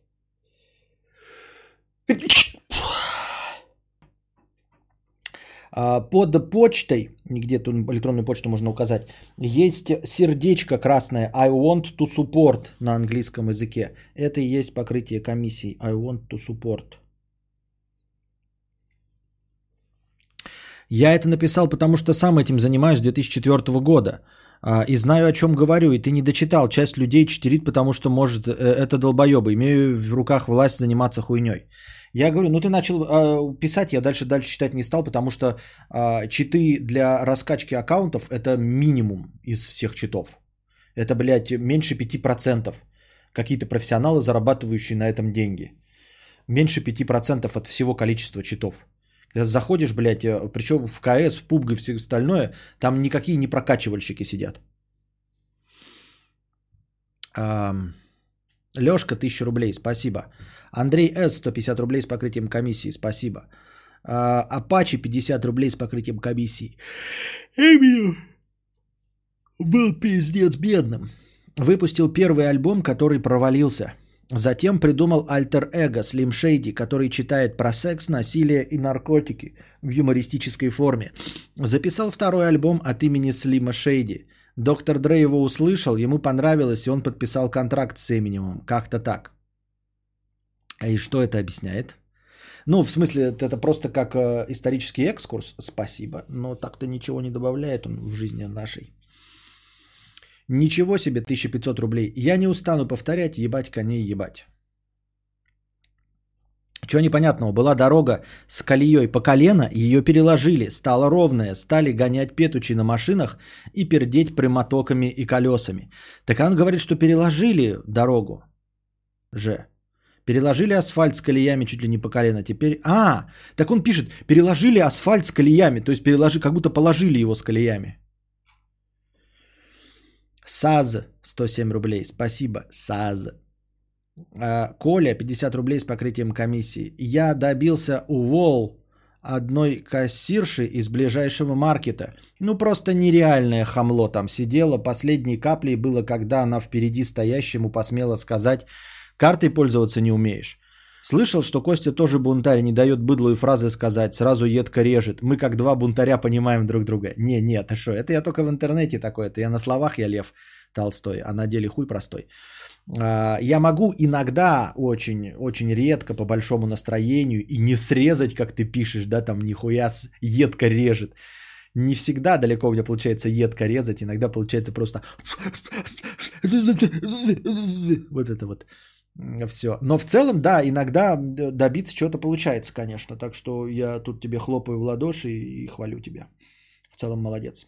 А, Под почтой, где-то электронную почту можно указать, есть сердечко красное I want to support на английском языке. Это и есть покрытие комиссии I want to support. Я это написал, потому что сам этим занимаюсь с 2004 года. А, И знаю, о чем говорю, и ты не дочитал. Часть людей читерит, потому что, может, э, это долбоебы. Имею в руках власть заниматься хуйней. Я говорю, ну ты начал э, писать, я дальше дальше читать не стал, потому что э, читы для раскачки аккаунтов это минимум из всех читов. Это, блядь, меньше 5%. Какие-то профессионалы, зарабатывающие на этом деньги. Меньше 5% от всего количества читов. Когда заходишь, блядь, э, причем в КС, в PUBG и все остальное, там никакие не прокачивальщики сидят. Лешка, 1000 рублей, спасибо. Андрей С, 150 рублей с покрытием комиссии, спасибо. А, Апачи, 50 рублей с покрытием комиссии. Эмил был пиздец бедным. Выпустил первый альбом, который провалился. Затем придумал альтер-эго Slim Shady, который читает про секс, насилие и наркотики в юмористической форме. Записал второй альбом от имени Слима Шейди. Доктор Дрей его услышал, ему понравилось, и он подписал контракт с Эминемом. Как-то так. И что это объясняет? Ну, в смысле, это просто как э, исторический экскурс, спасибо, но так-то ничего не добавляет он в жизни нашей. Ничего себе, 1500 рублей. Я не устану повторять, ебать коней, ебать. Чего непонятного? Была дорога с колеей по колено, ее переложили, стала ровная, стали гонять петучи на машинах и пердеть прямотоками и колесами. Так он говорит, что переложили дорогу же. Переложили асфальт с колеями чуть ли не по колено. Теперь... А, так он пишет, переложили асфальт с колеями. То есть переложили, как будто положили его с колеями. САЗ 107 рублей. Спасибо, САЗ. А, Коля 50 рублей с покрытием комиссии. Я добился увол одной кассирши из ближайшего маркета. Ну просто нереальное хамло там сидело. Последней каплей было, когда она впереди стоящему посмела сказать Картой пользоваться не умеешь. Слышал, что Костя тоже бунтарь, не дает быдлу и фразы сказать, сразу едко режет. Мы как два бунтаря понимаем друг друга. Не, не, это что, это я только в интернете такой, это я на словах я Лев Толстой, а на деле хуй простой. А, я могу иногда, очень, очень редко, по большому настроению, и не срезать, как ты пишешь, да, там нихуя едко режет. Не всегда далеко у меня получается едко резать, иногда получается просто *laughs* вот это вот. Все. Но в целом, да, иногда добиться чего-то получается, конечно. Так что я тут тебе хлопаю в ладоши и хвалю тебя. В целом молодец.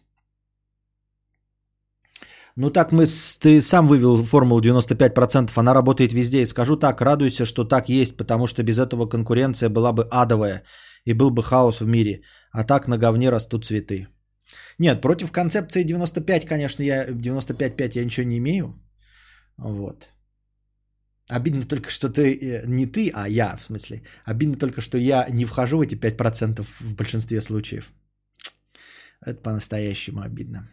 Ну так мы, с, ты сам вывел формулу 95%, она работает везде. И скажу так, радуйся, что так есть, потому что без этого конкуренция была бы адовая и был бы хаос в мире. А так на говне растут цветы. Нет, против концепции 95, конечно, я 95-5 я ничего не имею. Вот. Обидно только, что ты, э, не ты, а я, в смысле. Обидно только, что я не вхожу в эти 5% в большинстве случаев. Это по-настоящему обидно.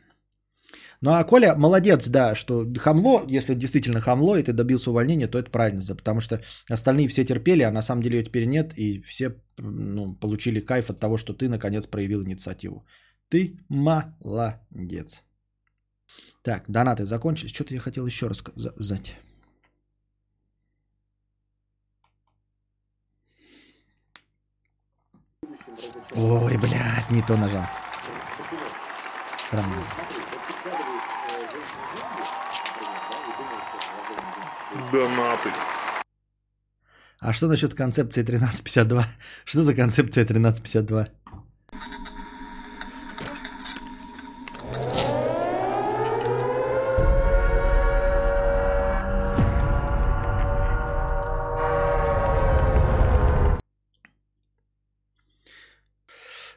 Ну а Коля молодец, да, что хамло, если действительно хамло, и ты добился увольнения, то это правильно, потому что остальные все терпели, а на самом деле ее теперь нет, и все ну, получили кайф от того, что ты наконец проявил инициативу. Ты молодец. Так, донаты закончились. Что-то я хотел еще рассказать. Ой, блядь, не то нажал. Странно. донаты. А что насчет концепции 1352? Что за концепция 1352?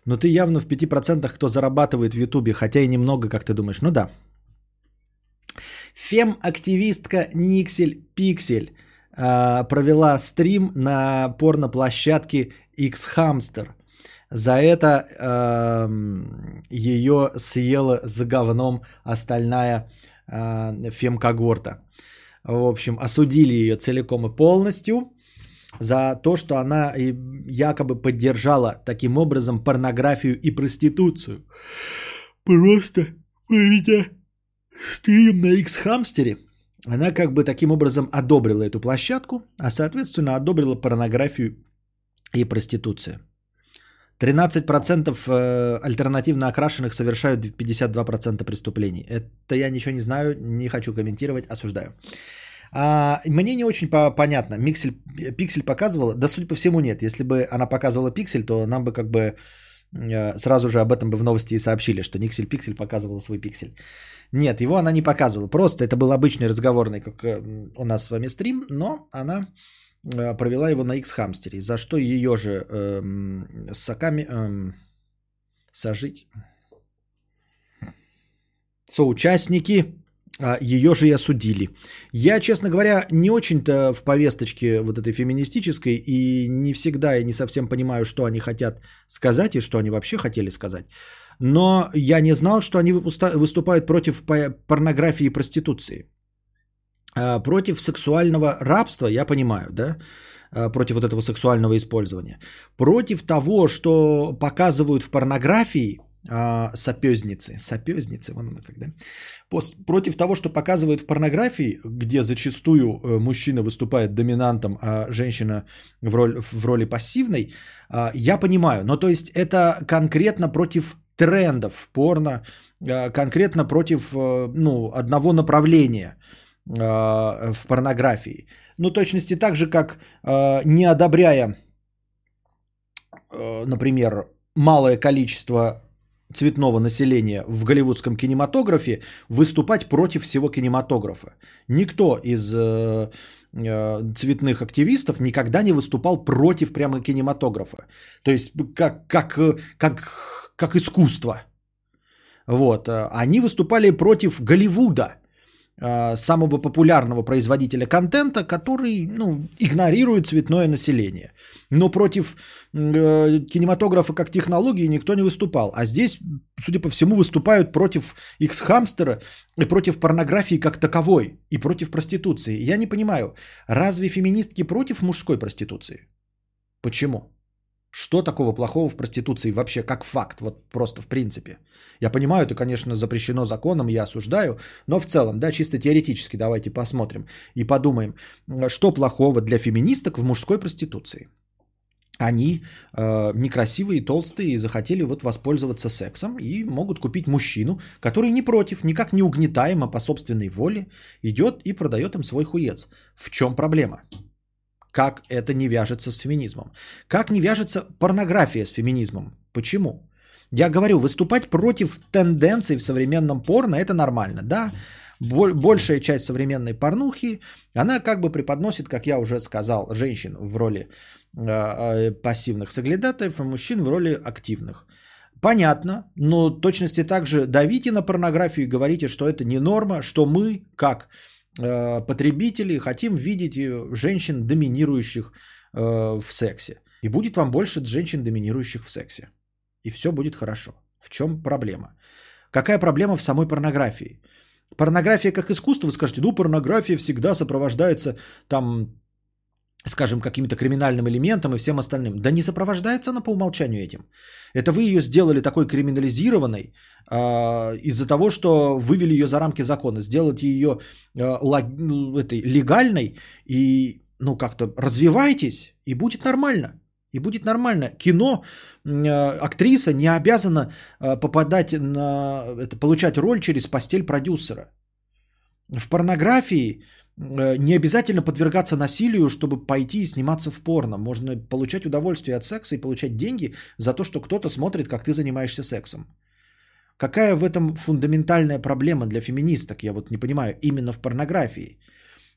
Но ты явно в 5% кто зарабатывает в Ютубе, хотя и немного, как ты думаешь. Ну да. Фем-активистка Никсель Пиксель а, провела стрим на порноплощадке X-Hamster. За это а, ее съела за говном остальная а, фем-когорта. В общем, осудили ее целиком и полностью за то, что она и якобы поддержала таким образом порнографию и проституцию. Просто проведя стрим на X-хамстере, она как бы таким образом одобрила эту площадку, а соответственно одобрила порнографию и проституцию. 13% э, альтернативно окрашенных совершают 52% преступлений. Это я ничего не знаю, не хочу комментировать, осуждаю. А, мне не очень по- понятно. Миксель, пиксель показывала? Да, судя по всему, нет. Если бы она показывала пиксель, то нам бы как бы э, сразу же об этом бы в новости и сообщили, что Никсель Пиксель показывала свой пиксель. Нет, его она не показывала. Просто это был обычный разговорный, как э, у нас с вами стрим, но она э, провела его на X-хамстере, за что ее же эм, соками эм, сожить. Соучастники а, ее же и осудили. Я, честно говоря, не очень-то в повесточке вот этой феминистической и не всегда и не совсем понимаю, что они хотят сказать и что они вообще хотели сказать. Но я не знал, что они выступают против порнографии и проституции. А, против сексуального рабства, я понимаю, да? А, против вот этого сексуального использования. Против того, что показывают в порнографии, а, сапезницы. Вон она когда. Против того, что показывают в порнографии, где зачастую э, мужчина выступает доминантом, а женщина в, роль, в роли пассивной, а, я понимаю. Но то есть это конкретно против трендов в порно, а, конкретно против э, ну, одного направления в порнографии. Ну, точности так же, как не одобряя, э, например, малое количество цветного населения в голливудском кинематографе выступать против всего кинематографа. Никто из э, э, цветных активистов никогда не выступал против прямо кинематографа. То есть как, как, как, как искусство. Вот. Они выступали против Голливуда, э, самого популярного производителя контента, который ну, игнорирует цветное население. Но против э, кинематографа как технологии никто не выступал. А здесь, судя по всему, выступают против X-хамстера и против порнографии как таковой, и против проституции. Я не понимаю, разве феминистки против мужской проституции? Почему? Что такого плохого в проституции вообще как факт, вот просто в принципе? Я понимаю, это, конечно, запрещено законом, я осуждаю, но в целом, да, чисто теоретически давайте посмотрим и подумаем, что плохого для феминисток в мужской проституции они э, некрасивые, толстые и захотели вот воспользоваться сексом и могут купить мужчину, который не против, никак не угнетаем, а по собственной воле идет и продает им свой хуец. В чем проблема? Как это не вяжется с феминизмом? Как не вяжется порнография с феминизмом? Почему? Я говорю, выступать против тенденций в современном порно это нормально, да? большая часть современной порнухи, она как бы преподносит, как я уже сказал, женщин в роли э, пассивных соглядатаев, а мужчин в роли активных. Понятно, но точности также давите на порнографию и говорите, что это не норма, что мы, как э, потребители, хотим видеть э, женщин, доминирующих э, в сексе. И будет вам больше женщин, доминирующих в сексе. И все будет хорошо. В чем проблема? Какая проблема в самой порнографии? Порнография как искусство, вы скажете, ну, порнография всегда сопровождается там, скажем, каким-то криминальным элементом и всем остальным. Да не сопровождается она по умолчанию этим. Это вы ее сделали такой криминализированной э, из-за того, что вывели ее за рамки закона, сделать ее э, лог, этой, легальной и, ну, как-то развивайтесь, и будет нормально. И будет нормально. Кино, э, актриса не обязана э, попадать на, это, получать роль через постель продюсера. В порнографии не обязательно подвергаться насилию, чтобы пойти и сниматься в порно. Можно получать удовольствие от секса и получать деньги за то, что кто-то смотрит, как ты занимаешься сексом. Какая в этом фундаментальная проблема для феминисток, я вот не понимаю, именно в порнографии?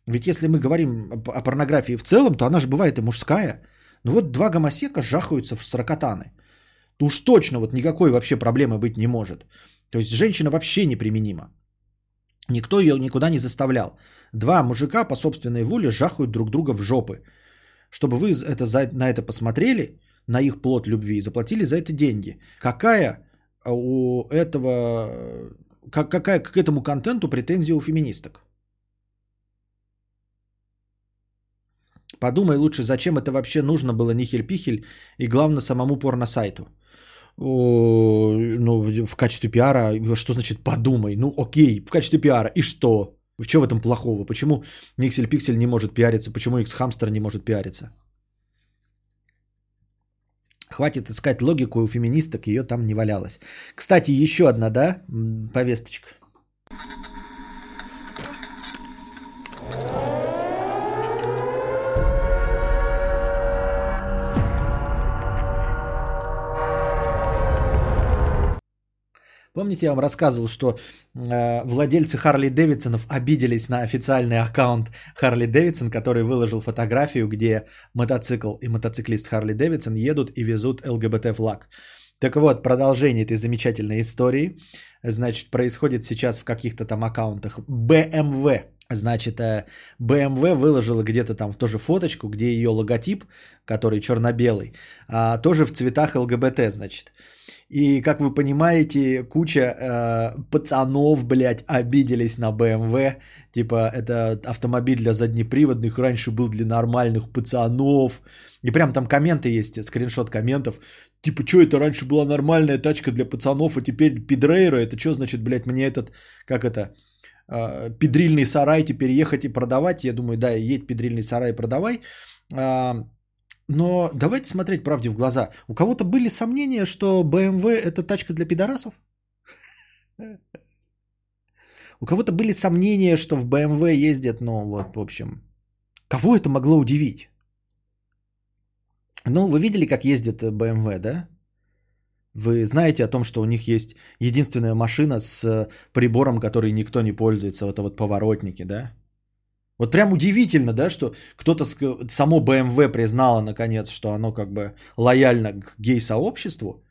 Ведь если мы говорим о порнографии в целом, то она же бывает и мужская. Ну вот два гомосека жахаются в сорокотаны. Уж точно вот никакой вообще проблемы быть не может. То есть женщина вообще неприменима. Никто ее никуда не заставлял. Два мужика по собственной воле жахают друг друга в жопы. Чтобы вы это, за, на это посмотрели, на их плод любви, и заплатили за это деньги. Какая у этого, как, какая к этому контенту претензия у феминисток? Подумай лучше, зачем это вообще нужно было нихель-пихель и главное самому порно-сайту. Ну, в качестве пиара, что значит подумай? Ну, окей, в качестве пиара. И что? В чем в этом плохого? Почему Никсель Пиксель не может пиариться? Почему X Hamster не может пиариться? Хватит искать логику у феминисток, ее там не валялось. Кстати, еще одна, да, повесточка. Помните, я вам рассказывал, что э, владельцы Харли Дэвидсонов обиделись на официальный аккаунт Харли Дэвидсон, который выложил фотографию, где мотоцикл и мотоциклист Харли Дэвидсон едут и везут ЛГБТ флаг. Так вот, продолжение этой замечательной истории, значит, происходит сейчас в каких-то там аккаунтах BMW. Значит, BMW выложила где-то там тоже фоточку, где ее логотип, который черно-белый, а, тоже в цветах ЛГБТ, значит. И, как вы понимаете, куча э, пацанов, блядь, обиделись на BMW. Типа, это автомобиль для заднеприводных, раньше был для нормальных пацанов. И прям там комменты есть, скриншот комментов. Типа, что это раньше была нормальная тачка для пацанов, а теперь пидрейра? Это что значит, блядь, мне этот, как это, э, педрильный сарай теперь ехать и продавать? Я думаю, да, едь педрильный сарай продавай. Э, но давайте смотреть правде в глаза. У кого-то были сомнения, что BMW это тачка для пидорасов? У кого-то были сомнения, что в BMW ездят, ну вот, в общем, кого это могло удивить? Ну, вы видели, как ездит BMW, да? Вы знаете о том, что у них есть единственная машина с прибором, который никто не пользуется, это вот поворотники, да? Вот прям удивительно, да, что кто-то, само BMW признало наконец, что оно как бы лояльно к гей-сообществу.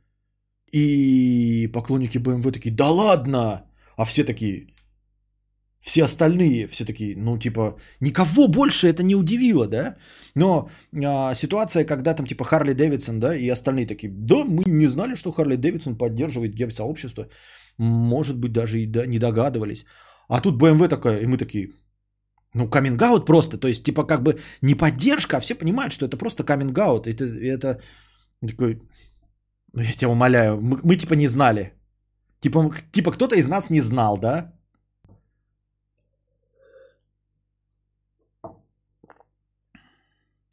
И поклонники BMW такие, да ладно! А все такие, все остальные, все такие, ну типа, никого больше это не удивило, да? Но а, ситуация, когда там типа Харли Дэвидсон, да, и остальные такие, да, мы не знали, что Харли Дэвидсон поддерживает гей-сообщество. Может быть, даже и не догадывались. А тут BMW такая, и мы такие, ну, каминг просто, то есть, типа, как бы не поддержка, а все понимают, что это просто каминг Это, это такой, я тебя умоляю, мы, мы типа не знали. Типа, типа кто-то из нас не знал, да?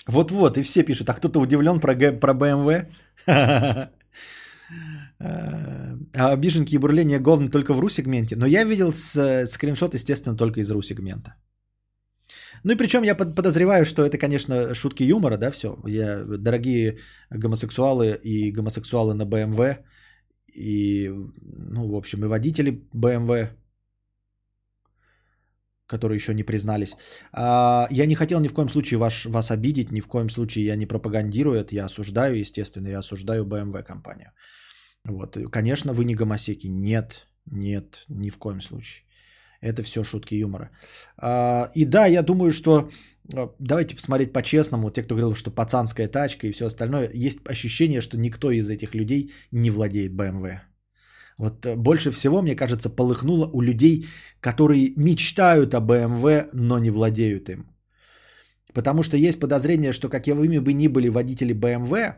Вот-вот, и все пишут, а кто-то удивлен про, про BMW? А обиженки и бурление говно только в ру-сегменте. Но я видел скриншот, естественно, только из ру-сегмента. Ну и причем я подозреваю, что это, конечно, шутки юмора, да, все. Я, дорогие гомосексуалы и гомосексуалы на БМВ, и, ну, в общем, и водители БМВ, которые еще не признались. А, я не хотел ни в коем случае ваш, вас обидеть, ни в коем случае я не пропагандирую это, я осуждаю, естественно, я осуждаю BMW компанию. Вот, конечно, вы не гомосеки. Нет, нет, ни в коем случае. Это все шутки юмора. А, и да, я думаю, что а, давайте посмотреть по-честному. Те, кто говорил, что пацанская тачка и все остальное, есть ощущение, что никто из этих людей не владеет BMW. Вот э, больше всего, мне кажется, полыхнуло у людей, которые мечтают о BMW, но не владеют им. Потому что есть подозрение, что какими бы ни были водители BMW,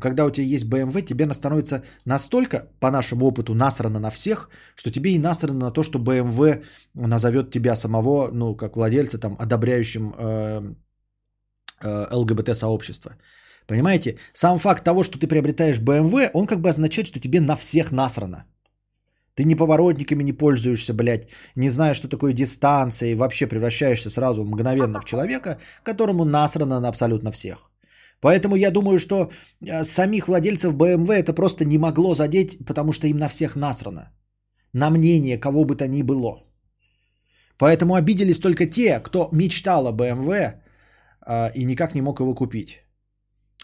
когда у тебя есть BMW, тебе становится настолько, по нашему опыту, насрано на всех, что тебе и насрано на то, что BMW назовет тебя самого, ну, как владельца, там, одобряющим э, э, ЛГБТ-сообщество. Понимаете? Сам факт того, что ты приобретаешь BMW, он как бы означает, что тебе на всех насрано. Ты ни поворотниками не пользуешься, блядь, не знаешь, что такое дистанция, и вообще превращаешься сразу мгновенно в человека, которому насрано на абсолютно всех. Поэтому я думаю, что э, самих владельцев BMW это просто не могло задеть, потому что им на всех насрано. На мнение кого бы то ни было. Поэтому обиделись только те, кто мечтал о BMW а, и никак не мог его купить.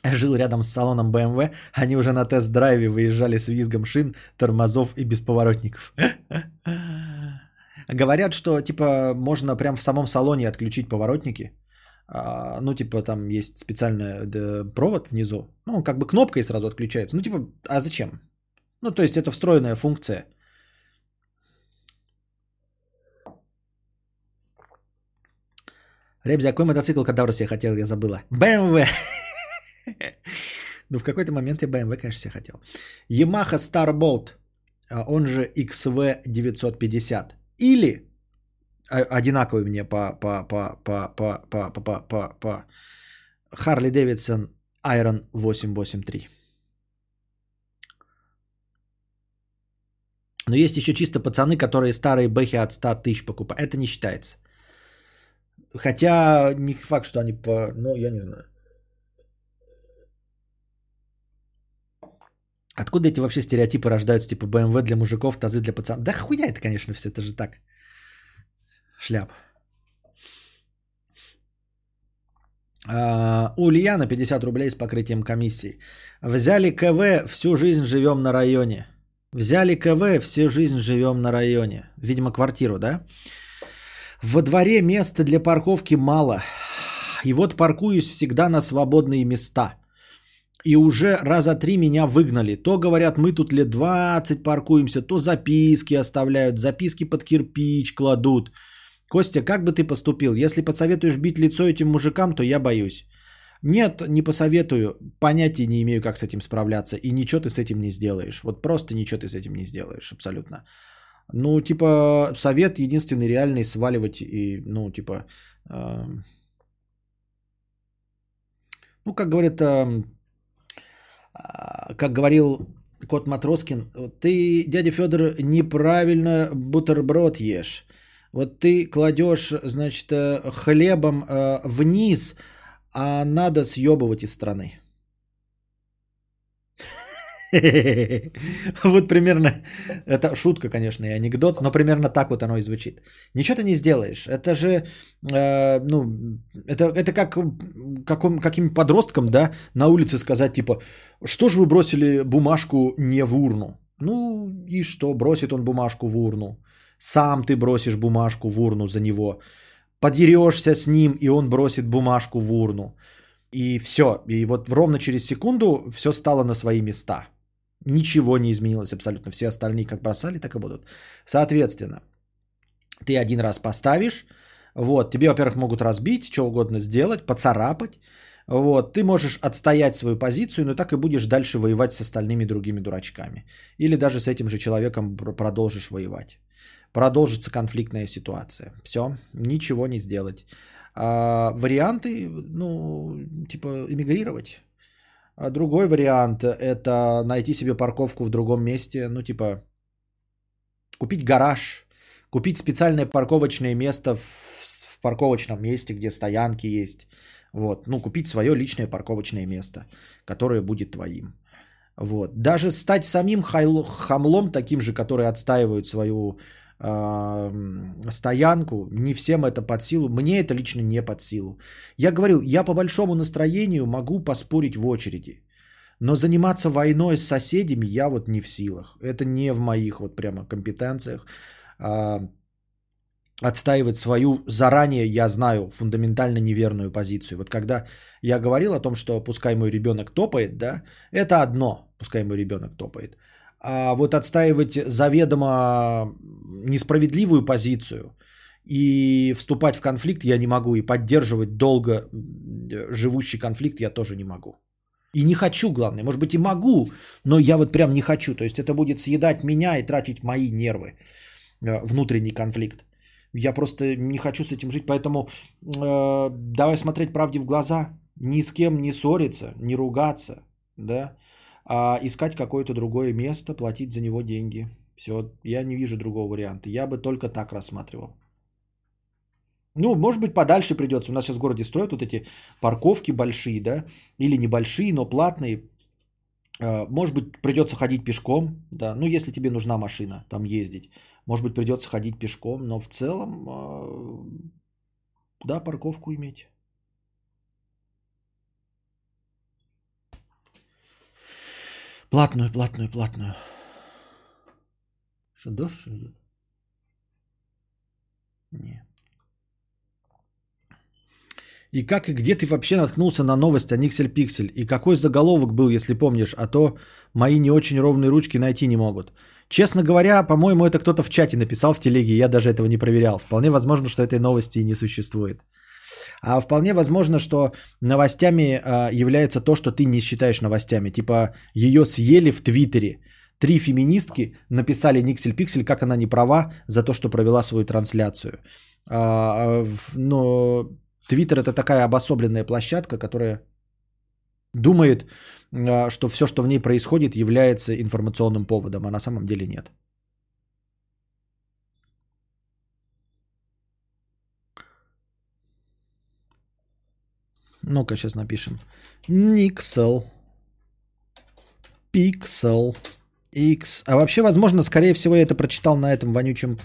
Жил рядом с салоном BMW, они уже на тест-драйве выезжали с визгом шин, тормозов и бесповоротников. *laughs* Говорят, что типа можно прям в самом салоне отключить поворотники. А, ну, типа, там есть специальный провод внизу. Ну, как бы кнопкой сразу отключается. Ну, типа, а зачем? Ну, то есть это встроенная функция. Ребзи, а какой мотоцикл кадавр себе хотел, я забыла. BMW. *laughs* Ну, в какой-то момент я BMW, конечно, себе хотел. Yamaha Starbolt, а он же XV 950. Или одинаковый мне по, по, по, по, по, по, по, по, по, по Harley Davidson Iron 883. Но есть еще чисто пацаны, которые старые бэхи от 100 тысяч покупают. Это не считается. Хотя не факт, что они по... Ну, я не знаю. Откуда эти вообще стереотипы рождаются, типа BMW для мужиков, тазы для пацанов? Да хуя это, конечно, все, это же так. Шляп. Uh, Ульяна 50 рублей с покрытием комиссии. Взяли КВ, всю жизнь живем на районе. Взяли КВ, всю жизнь живем на районе. Видимо, квартиру, да? Во дворе места для парковки мало. И вот паркуюсь всегда на свободные места. И уже раза три меня выгнали. То говорят, мы тут лет 20 паркуемся, то записки оставляют, записки под кирпич кладут. Костя, как бы ты поступил? Если посоветуешь бить лицо этим мужикам, то я боюсь. Нет, не посоветую. Понятия не имею, как с этим справляться. И ничего ты с этим не сделаешь. Вот просто ничего ты с этим не сделаешь, абсолютно. Ну, типа, совет единственный реальный сваливать и, ну, типа, э, ну, как говорят, э, как говорил кот Матроскин, ты, дядя Федор, неправильно бутерброд ешь. Вот ты кладешь, значит, э, хлебом э, вниз, а надо съебывать из страны. *laughs* Вот примерно, это шутка, конечно, и анекдот, но примерно так вот оно и звучит. Ничего ты не сделаешь. Это же, э, ну, это, это как каким, каким подросткам, да, на улице сказать, типа, что же вы бросили бумажку не в урну? Ну и что, бросит он бумажку в урну. Сам ты бросишь бумажку в урну за него. Подерешься с ним, и он бросит бумажку в урну. И все. И вот ровно через секунду все стало на свои места. Ничего не изменилось абсолютно. Все остальные как бросали, так и будут. Соответственно, ты один раз поставишь, вот, тебе, во-первых, могут разбить, что угодно сделать, поцарапать, вот, ты можешь отстоять свою позицию, но так и будешь дальше воевать с остальными другими дурачками. Или даже с этим же человеком продолжишь воевать. Продолжится конфликтная ситуация. Все, ничего не сделать. А, варианты, ну, типа, эмигрировать. А другой вариант – это найти себе парковку в другом месте, ну типа купить гараж, купить специальное парковочное место в, в парковочном месте, где стоянки есть. Вот, ну купить свое личное парковочное место, которое будет твоим. Вот. Даже стать самим хамлом, таким же, который отстаивает свою стоянку, не всем это под силу, мне это лично не под силу. Я говорю, я по большому настроению могу поспорить в очереди, но заниматься войной с соседями я вот не в силах. Это не в моих вот прямо компетенциях. А, отстаивать свою заранее, я знаю, фундаментально неверную позицию. Вот когда я говорил о том, что пускай мой ребенок топает, да, это одно, пускай мой ребенок топает. А вот отстаивать заведомо несправедливую позицию и вступать в конфликт я не могу, и поддерживать долго живущий конфликт я тоже не могу. И не хочу, главное. Может быть и могу, но я вот прям не хочу. То есть это будет съедать меня и тратить мои нервы. Э, внутренний конфликт. Я просто не хочу с этим жить, поэтому э, давай смотреть правде в глаза. Ни с кем не ссориться, не ругаться, да, а искать какое-то другое место, платить за него деньги. Все, я не вижу другого варианта. Я бы только так рассматривал. Ну, может быть, подальше придется. У нас сейчас в городе строят вот эти парковки большие, да, или небольшие, но платные. А, Может быть, придется ходить пешком, да, ну, если тебе нужна машина, там ездить. Может быть, придется ходить пешком, но в целом, а, да, парковку иметь. Платную, платную, платную. Что, дождь что идет? Не. И как и где ты вообще наткнулся на новость о Никсель Пиксель? И какой заголовок был, если помнишь? А то мои не очень ровные ручки найти не могут. Честно говоря, по-моему, это кто-то в чате написал в телеге, я даже этого не проверял. Вполне возможно, что этой новости и не существует. А вполне возможно, что новостями а, является то, что ты не считаешь новостями. Типа ее съели в Твиттере. Три феминистки написали Никсель Пиксель, как она не права за то, что провела свою трансляцию. А, в- но Твиттер это такая обособленная площадка, которая думает, а, что все, что в ней происходит, является информационным поводом, а на самом деле нет. Ну-ка, сейчас напишем. Никсел. Пиксел. X. А вообще, возможно, скорее всего, я это прочитал на этом вонючем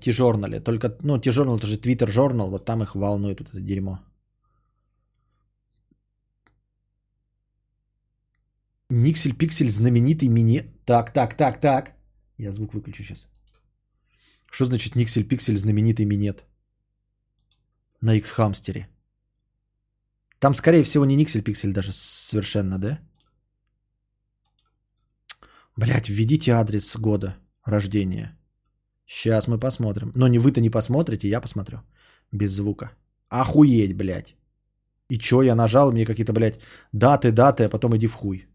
T-журнале. Только, ну, T-журнал, это же Twitter журнал, вот там их волнует вот это дерьмо. Никсель Пиксель знаменитый мини... Так, так, так, так. Я звук выключу сейчас. Что значит Никсель Пиксель знаменитый минет? На X-хамстере. Там, скорее всего, не Никсель Пиксель даже совершенно, да? Блять, введите адрес года рождения. Сейчас мы посмотрим. Но не вы-то не посмотрите, я посмотрю. Без звука. Охуеть, блядь. И чё, я нажал, мне какие-то, блядь, даты, даты, а потом иди в хуй.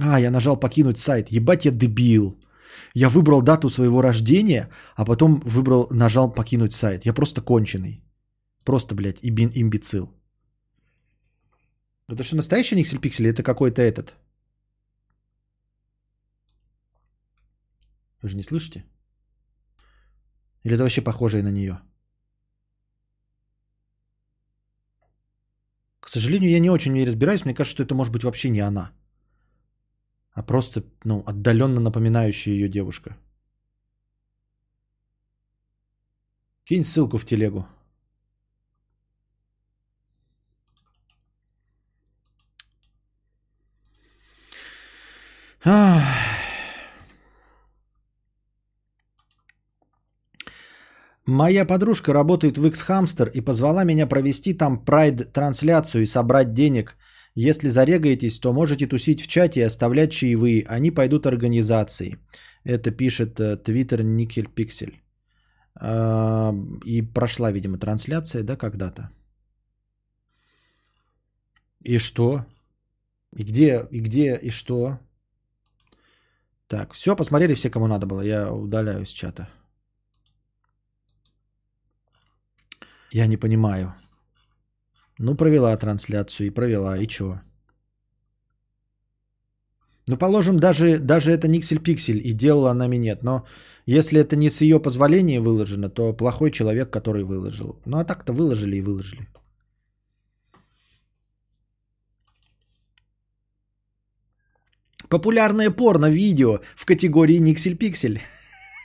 А, я нажал покинуть сайт. Ебать я дебил. Я выбрал дату своего рождения, а потом выбрал, нажал покинуть сайт. Я просто конченый. Просто, блядь, имби- имбецил. Это что, настоящий Никсель Пиксель? Это какой-то этот? Вы же не слышите? Или это вообще похожее на нее? К сожалению, я не очень в ней разбираюсь. Мне кажется, что это может быть вообще не она. А просто, ну, отдаленно напоминающая ее девушка. Кинь ссылку в телегу. Моя подружка работает в X-Hamster и позвала меня провести там прайд-трансляцию и собрать денег. Если зарегаетесь, то можете тусить в чате и оставлять чаевые. Они пойдут организации. Это пишет э, Twitter Никель Пиксель. А, И прошла, видимо, трансляция, да, когда-то. И что? И где, и где, и что? Так, все, посмотрели все, кому надо было. Я удаляю с чата. Я не понимаю. Ну, провела трансляцию и провела, и чё? Ну, положим, даже, даже это Никсель Пиксель и делала она минет. Но если это не с ее позволения выложено, то плохой человек, который выложил. Ну, а так-то выложили и выложили. Популярное порно-видео в категории Никсель Пиксель.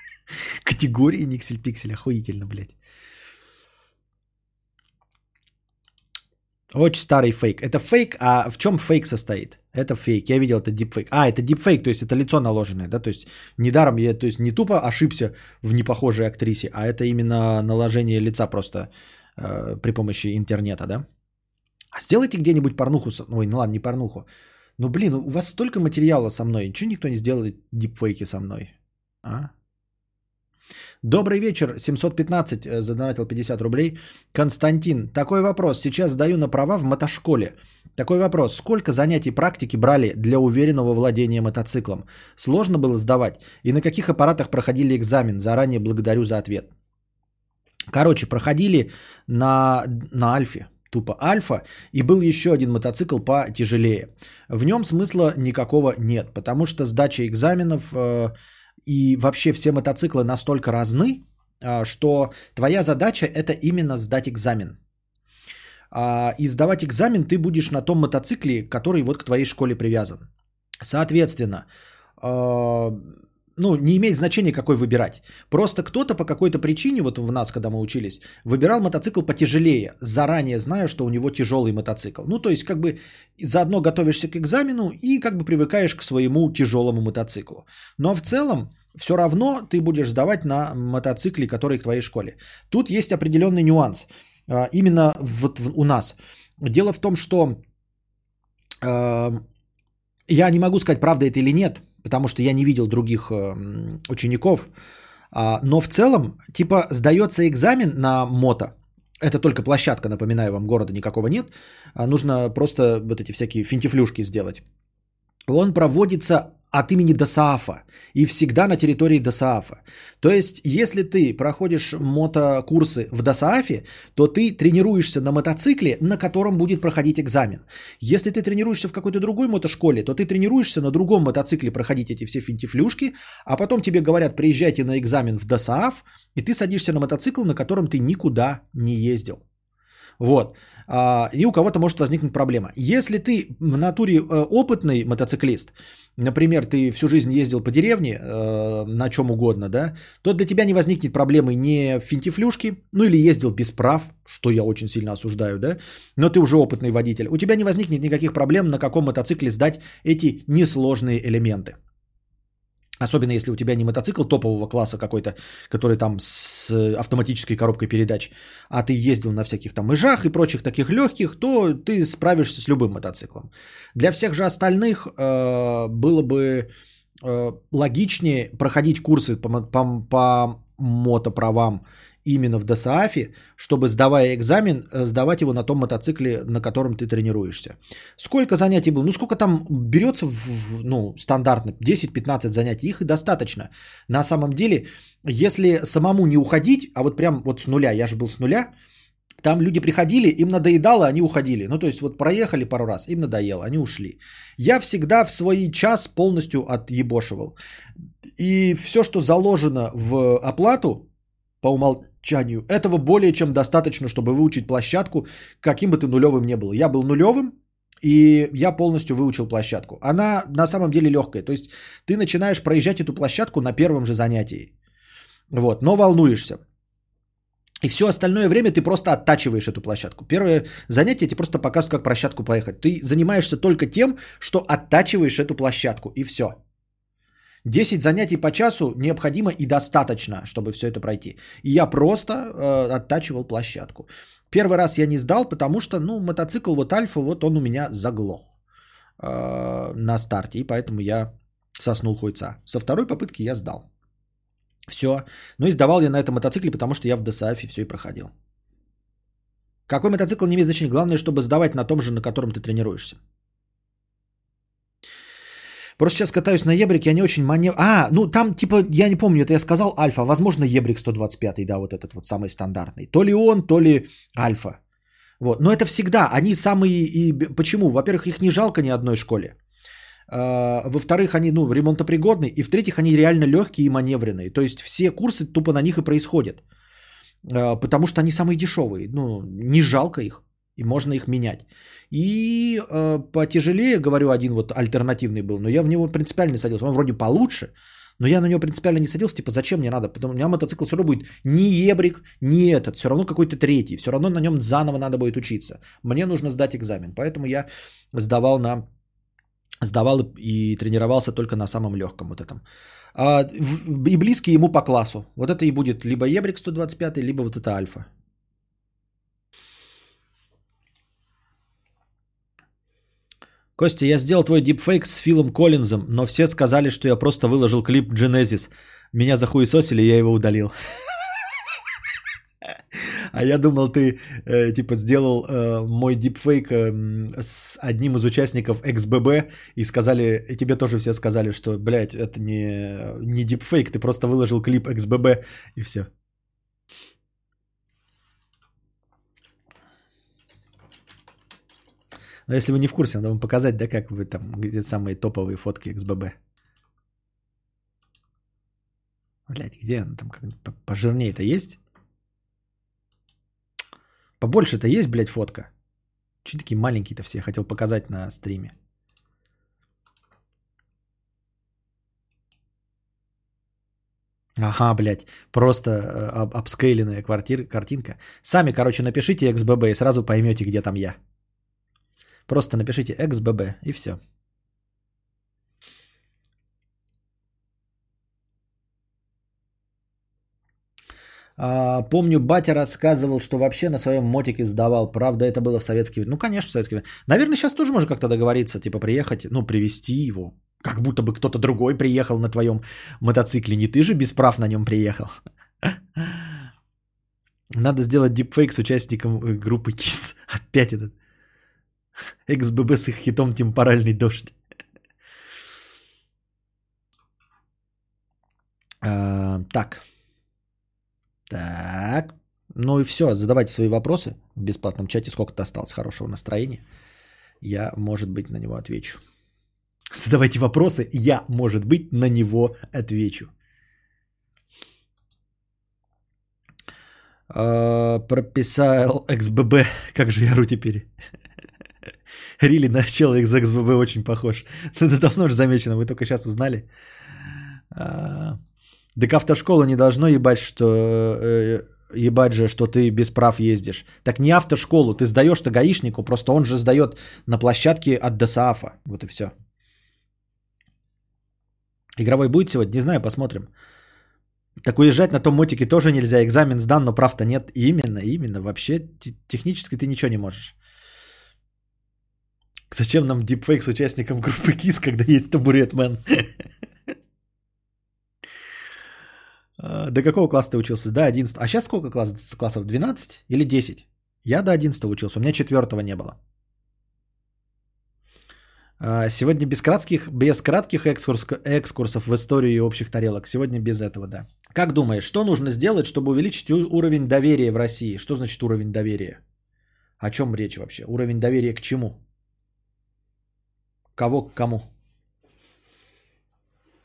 *laughs* Категории Никсель Пиксель, охуительно, блядь. Очень старый фейк. Это фейк, а в чем фейк состоит? Это фейк. Я видел, это дипфейк. А, это дипфейк, то есть это лицо наложенное, да? То есть недаром я, то есть не тупо ошибся в непохожей актрисе, а это именно наложение лица просто э, при помощи интернета, да? А сделайте где-нибудь порнуху, ой, ну ладно, не порнуху. Ну блин, у вас столько материала со мной, ничего никто не сделает дипфейки со мной, а? Добрый вечер, 715 э, задонатил 50 рублей. Константин, такой вопрос. Сейчас сдаю на права в мотошколе. Такой вопрос. Сколько занятий практики брали для уверенного владения мотоциклом? Сложно было сдавать? И на каких аппаратах проходили экзамен? Заранее благодарю за ответ. Короче, проходили на, на Альфе. Тупо альфа, и был еще один мотоцикл потяжелее. В нем смысла никакого нет, потому что сдача экзаменов э, и вообще все мотоциклы настолько разны, э, что твоя задача это именно сдать экзамен. А, и сдавать экзамен ты будешь на том мотоцикле, который вот к твоей школе привязан. Соответственно, э, ну, не имеет значения, какой выбирать. Просто кто-то по какой-то причине, вот в нас, когда мы учились, выбирал мотоцикл потяжелее, заранее зная, что у него тяжелый мотоцикл. Ну, то есть, как бы заодно готовишься к экзамену и как бы привыкаешь к своему тяжелому мотоциклу. Но в целом, все равно ты будешь сдавать на мотоцикле, который к твоей школе. Тут есть определенный нюанс. А, именно вот у нас. Дело в том, что э, я не могу сказать, правда это или нет, потому что я не видел других э, учеников. А, но в целом, типа, сдается экзамен на мото. Это только площадка, напоминаю вам, города никакого нет. А нужно просто вот эти всякие финтифлюшки сделать. Он проводится от имени ДОСААФа и всегда на территории ДОСААФа. То есть, если ты проходишь мотокурсы в ДОСААФе, то ты тренируешься на мотоцикле, на котором будет проходить экзамен. Если ты тренируешься в какой-то другой мотошколе, то ты тренируешься на другом мотоцикле проходить эти все финтифлюшки, а потом тебе говорят, приезжайте на экзамен в ДОСААФ, и ты садишься на мотоцикл, на котором ты никуда не ездил. Вот. А, и у кого-то может возникнуть проблема. Если ты в натуре э, опытный мотоциклист, например, ты всю жизнь ездил по деревне э, на чем угодно, да, то для тебя не возникнет проблемы не в финтифлюшке, ну или ездил без прав, что я очень сильно осуждаю, да, но ты уже опытный водитель. У тебя не возникнет никаких проблем, на каком мотоцикле сдать эти несложные элементы. Особенно если у тебя не мотоцикл топового класса какой-то, который там с автоматической коробкой передач, а ты ездил на всяких там ижах и прочих таких легких, то ты справишься с любым мотоциклом. Для всех же остальных э, было бы э, логичнее проходить курсы по, по, по мотоправам именно в ДСАФе, чтобы сдавая экзамен, э, сдавать его на том мотоцикле, на котором ты тренируешься. Сколько занятий было? Ну, сколько там берется, в, ну, стандартно, 10-15 занятий, их и достаточно. На самом деле, если самому не уходить, а вот прям вот с нуля, я же был с нуля, там люди приходили, им надоедало, они уходили. Ну, то есть вот проехали пару раз, им надоело, они ушли. Я всегда в свой час полностью отъебошивал. И все, что заложено в оплату, по умолчанию. Этого более чем достаточно, чтобы выучить площадку, каким бы ты нулевым не был. Я был нулевым, и я полностью выучил площадку. Она на самом деле легкая. То есть ты начинаешь проезжать эту площадку на первом же занятии. Вот, но волнуешься. И все остальное время ты просто оттачиваешь эту площадку. Первое занятие тебе просто показывают, как площадку поехать. Ты занимаешься только тем, что оттачиваешь эту площадку. И все. 10 занятий по часу необходимо и достаточно, чтобы все это пройти. И я просто э, оттачивал площадку. Первый раз я не сдал, потому что, ну, мотоцикл вот Альфа, вот он у меня заглох э, на старте, и поэтому я соснул хуйца. Со второй попытки я сдал. Все. Ну и сдавал я на этом мотоцикле, потому что я в ДСАФе все и проходил. Какой мотоцикл не имеет значения. Главное, чтобы сдавать на том же, на котором ты тренируешься. Просто сейчас катаюсь на Ебрике, они очень манев... А, ну там типа, я не помню, это я сказал Альфа, возможно Ебрик 125, да, вот этот вот самый стандартный. То ли он, то ли Альфа. Вот. Но это всегда, они самые... И... Почему? Во-первых, их не жалко ни одной школе. А, во-вторых, они ну, ремонтопригодны. И в-третьих, они реально легкие и маневренные. То есть все курсы тупо на них и происходят. А, потому что они самые дешевые. Ну, не жалко их. И можно их менять. И э, потяжелее, говорю, один вот альтернативный был, но я в него принципиально не садился. Он вроде получше, но я на него принципиально не садился, типа, зачем мне надо? Потому у меня мотоцикл все равно будет не ебрик, не этот, все равно какой-то третий, все равно на нем заново надо будет учиться. Мне нужно сдать экзамен, поэтому я сдавал на сдавал и тренировался только на самом легком вот этом. А, и близкий ему по классу. Вот это и будет либо Ебрик 125, либо вот это Альфа. Костя, я сделал твой дипфейк с Филом Коллинзом, но все сказали, что я просто выложил клип Genesis. Меня захуесосили, я его удалил. *laughs* А я думал, ты э, типа сделал э, мой дипфейк э, с одним из участников XBB и сказали, и тебе тоже все сказали, что, блядь, это не, не дипфейк, ты просто выложил клип XBB и все. Но если вы не в курсе, надо вам показать, да, как вы там, где самые топовые фотки XBB. Блять, где она там пожирнее-то есть? Побольше-то есть, блядь, фотка? Че такие маленькие-то все? Хотел показать на стриме. Ага, блядь, просто э, об- обскейленная квартир, картинка. Сами, короче, напишите XBB и сразу поймете, где там я. Просто напишите XBB и все. А, помню, батя рассказывал, что вообще на своем мотике сдавал. Правда, это было в советские... Ну, конечно, в советские... Наверное, сейчас тоже можно как-то договориться, типа приехать, ну, привезти его. Как будто бы кто-то другой приехал на твоем мотоцикле. Не ты же без прав на нем приехал. *laughs* Надо сделать дипфейк с участником э, группы KISS. *laughs* Опять этот. XBB с их хитом «Темпоральный дождь». А, так. Так. Ну и все. Задавайте свои вопросы в бесплатном чате. Сколько-то осталось хорошего настроения. Я, может быть, на него отвечу. Задавайте вопросы. Я, может быть, на него отвечу. А, прописал XBB. Как же я ру теперь? Рили на человек из XBB очень похож. *laughs* Ну, это давно уже замечено, вы только сейчас узнали. А, Так автошкола не должно ебать, что э, ебать же, что ты без прав ездишь. Так не автошколу, ты сдаешь-то гаишнику, просто он же сдает на площадке от ДСАФа. Вот и все. Игровой будет сегодня? Не знаю, посмотрим. Так уезжать на том мотике тоже нельзя. Экзамен сдан, но прав-то нет. Именно, именно. Вообще те- технически ты ничего не можешь. Зачем нам дипфейк с участником группы КИС, когда есть табуретмен? А, До какого класса ты учился? До 11. А сейчас сколько класс- классов? 12 или 10? Я до 11 учился, у меня четвертого не было. А, Сегодня без кратких, без кратких экскурс, экскурсов в историю и общих тарелок. Сегодня без этого, да. Как думаешь, что нужно сделать, чтобы увеличить уровень доверия в России? Что значит уровень доверия? О чем речь вообще? Уровень доверия к чему? Кого к кому?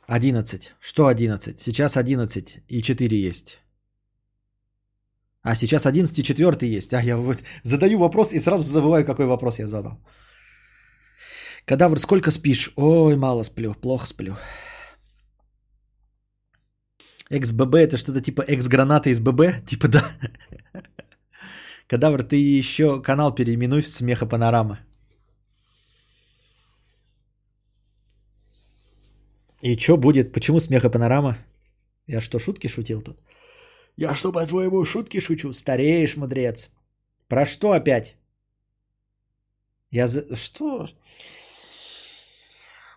11. Что 11? Сейчас 11 и 4 есть. А, сейчас 11 и 4 есть. А, я вот задаю вопрос и сразу забываю, какой вопрос я задал. Кадавр, сколько спишь? Ой, мало сплю, плохо сплю. XBB это что-то типа экс-граната из ББ? *laughs* Типа да. Кадавр, ты еще канал переименуй в Смеха Панорама. И что будет? Почему Смеха Панорама? Я что, шутки шутил тут? Я что, по-твоему, шутки шучу? Стареешь, мудрец. Про что опять? Я за... Что?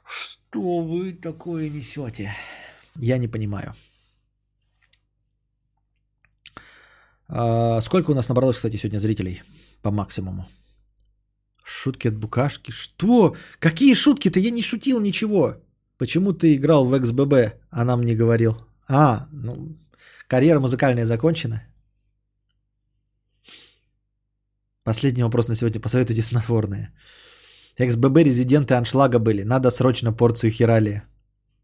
Что вы такое несете? Я не понимаю. А, сколько у нас набралось, кстати, сегодня зрителей по максимуму? Шутки от букашки. Что? Какие шутки-то? Я не шутил ничего. Почему ты играл в XBB, а нам не говорил? А, ну, карьера музыкальная закончена. Последний вопрос на сегодня. Посоветуйте снотворное. XBB резиденты аншлага были. Надо срочно порцию хиралия.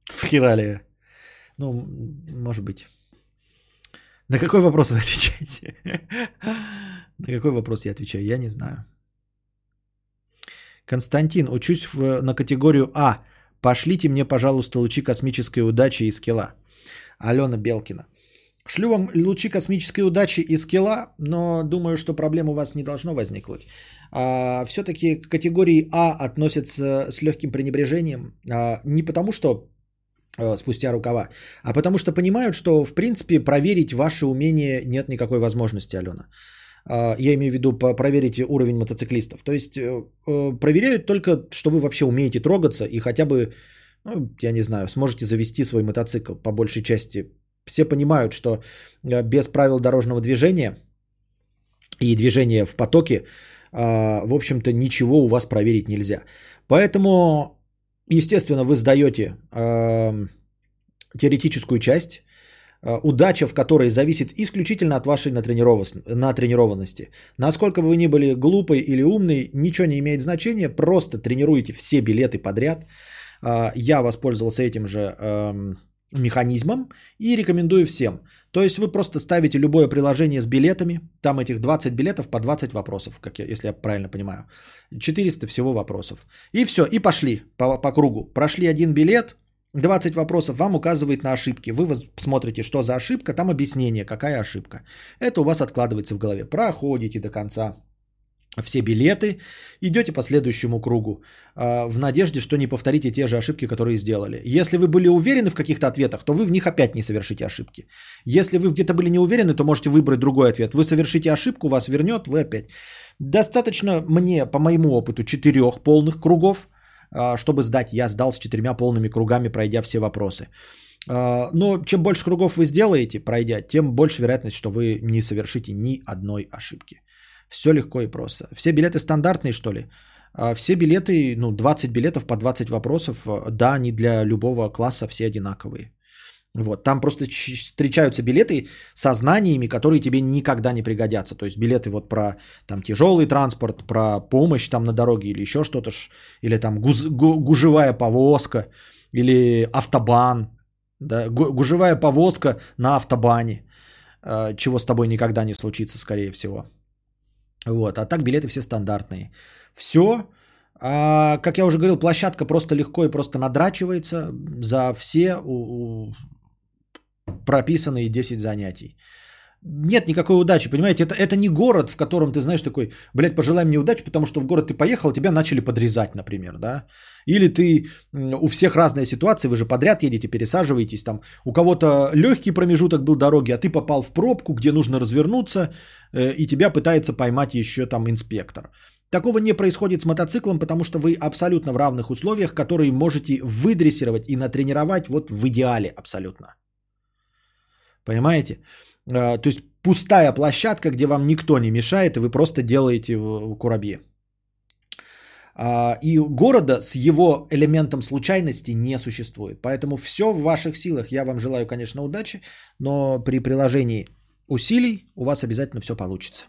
С хиралия. Ну, может быть. На какой вопрос вы отвечаете? *laughs* На какой вопрос я отвечаю? Я не знаю. Константин, учусь в, на категорию А. Пошлите мне, пожалуйста, лучи космической удачи и скилла. Алена Белкина. Шлю вам лучи космической удачи и скилла, но думаю, что проблем у вас не должно возникнуть. А, все-таки к категории А относятся с легким пренебрежением. А, не потому, что а, спустя рукава, а потому что понимают, что в принципе проверить ваше умение нет никакой возможности, Алена. А, Я имею в виду проверить уровень мотоциклистов. То есть э, э, проверяют только, что вы вообще умеете трогаться и хотя бы, ну, я не знаю, сможете завести свой мотоцикл по большей части. Все понимают, что э, без правил дорожного движения и движения в потоке, а, в общем-то, ничего у вас проверить нельзя. Поэтому, естественно, вы сдаете а, теоретическую часть, удача в которой зависит исключительно от вашей натренированности. Насколько бы вы ни были глупый или умный, ничего не имеет значения, просто тренируйте все билеты подряд. Э, я воспользовался этим же эм, механизмом и рекомендую всем. То есть вы просто ставите любое приложение с билетами, там этих 20 билетов по 20 вопросов, как я, если я правильно понимаю. 400 всего вопросов. И все, и пошли по, по кругу. Прошли один билет, 20 вопросов вам указывает на ошибки. Вы смотрите, что за ошибка, там объяснение, какая ошибка. Это у вас откладывается в голове. Проходите до конца все билеты, идете по следующему кругу э, в надежде, что не повторите те же ошибки, которые сделали. Если вы были уверены в каких-то ответах, то вы в них опять не совершите ошибки. Если вы где-то были не уверены, то можете выбрать другой ответ. Вы совершите ошибку, вас вернет, вы опять. Достаточно мне, по моему опыту, четырех полных кругов, чтобы сдать. Я сдал с четырьмя полными кругами, пройдя все вопросы. Э, но чем больше кругов вы сделаете, пройдя, тем больше вероятность, что вы не совершите ни одной ошибки. Все легко и просто. Все билеты стандартные, что ли? А, все билеты, ну, 20 билетов по 20 вопросов, а, да, они для любого класса все одинаковые. Вот, там просто встречаются билеты со знаниями, которые тебе никогда не пригодятся. То есть билеты вот про там тяжелый транспорт, про помощь там на дороге или еще что-то, или там гуз, гу, гужевая повозка, или автобан, да, гужевая повозка на автобане, а, чего с тобой никогда не случится, скорее всего. Вот, а так билеты все стандартные. Все. А, как я уже говорил, площадка просто легко и просто надрачивается за все у, у, прописанные 10 занятий. Нет никакой удачи, понимаете? Это, это не город, в котором ты знаешь такой, блядь, пожелай мне удачи, потому что в город ты поехал, тебя начали подрезать, например, да? Или ты, у всех разная ситуация, вы же подряд едете, пересаживаетесь, там у кого-то легкий промежуток был дороги, а ты попал в пробку, где нужно развернуться, э, и тебя пытается поймать еще там инспектор. Такого не происходит с мотоциклом, потому что вы абсолютно в равных условиях, которые можете выдрессировать и натренировать вот в идеале абсолютно. Понимаете? А, то есть пустая площадка, где вам никто не мешает, и вы просто делаете курабье. А, и города с его элементом случайности не существует. Поэтому все в ваших силах. Я вам желаю, конечно, удачи, но при приложении усилий у вас обязательно все получится.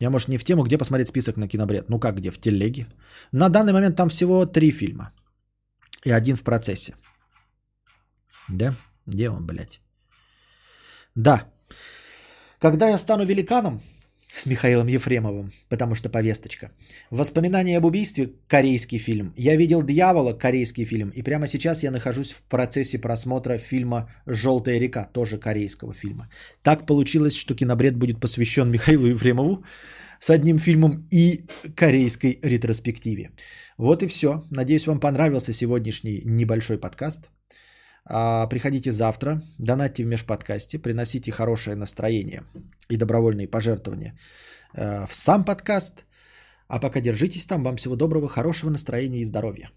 Я, может, не в тему, где посмотреть список на кинобред. Ну как где? В телеге. На данный момент там всего три фильма. И один в процессе. Да? Где он, блядь? Да. Когда я стану великаном, с Михаилом Ефремовым, потому что повесточка. Воспоминания об убийстве – корейский фильм. Я видел «Дьявола» – корейский фильм. И прямо сейчас я нахожусь в процессе просмотра фильма «Желтая река», тоже корейского фильма. Так получилось, что кинобред будет посвящен Михаилу Ефремову с одним фильмом и корейской ретроспективе. Вот и все. Надеюсь, вам понравился сегодняшний небольшой подкаст. А, приходите завтра, донатьте в межподкасте, приносите хорошее настроение и добровольные пожертвования э, в сам подкаст. А пока держитесь там. Вам всего доброго, хорошего настроения и здоровья.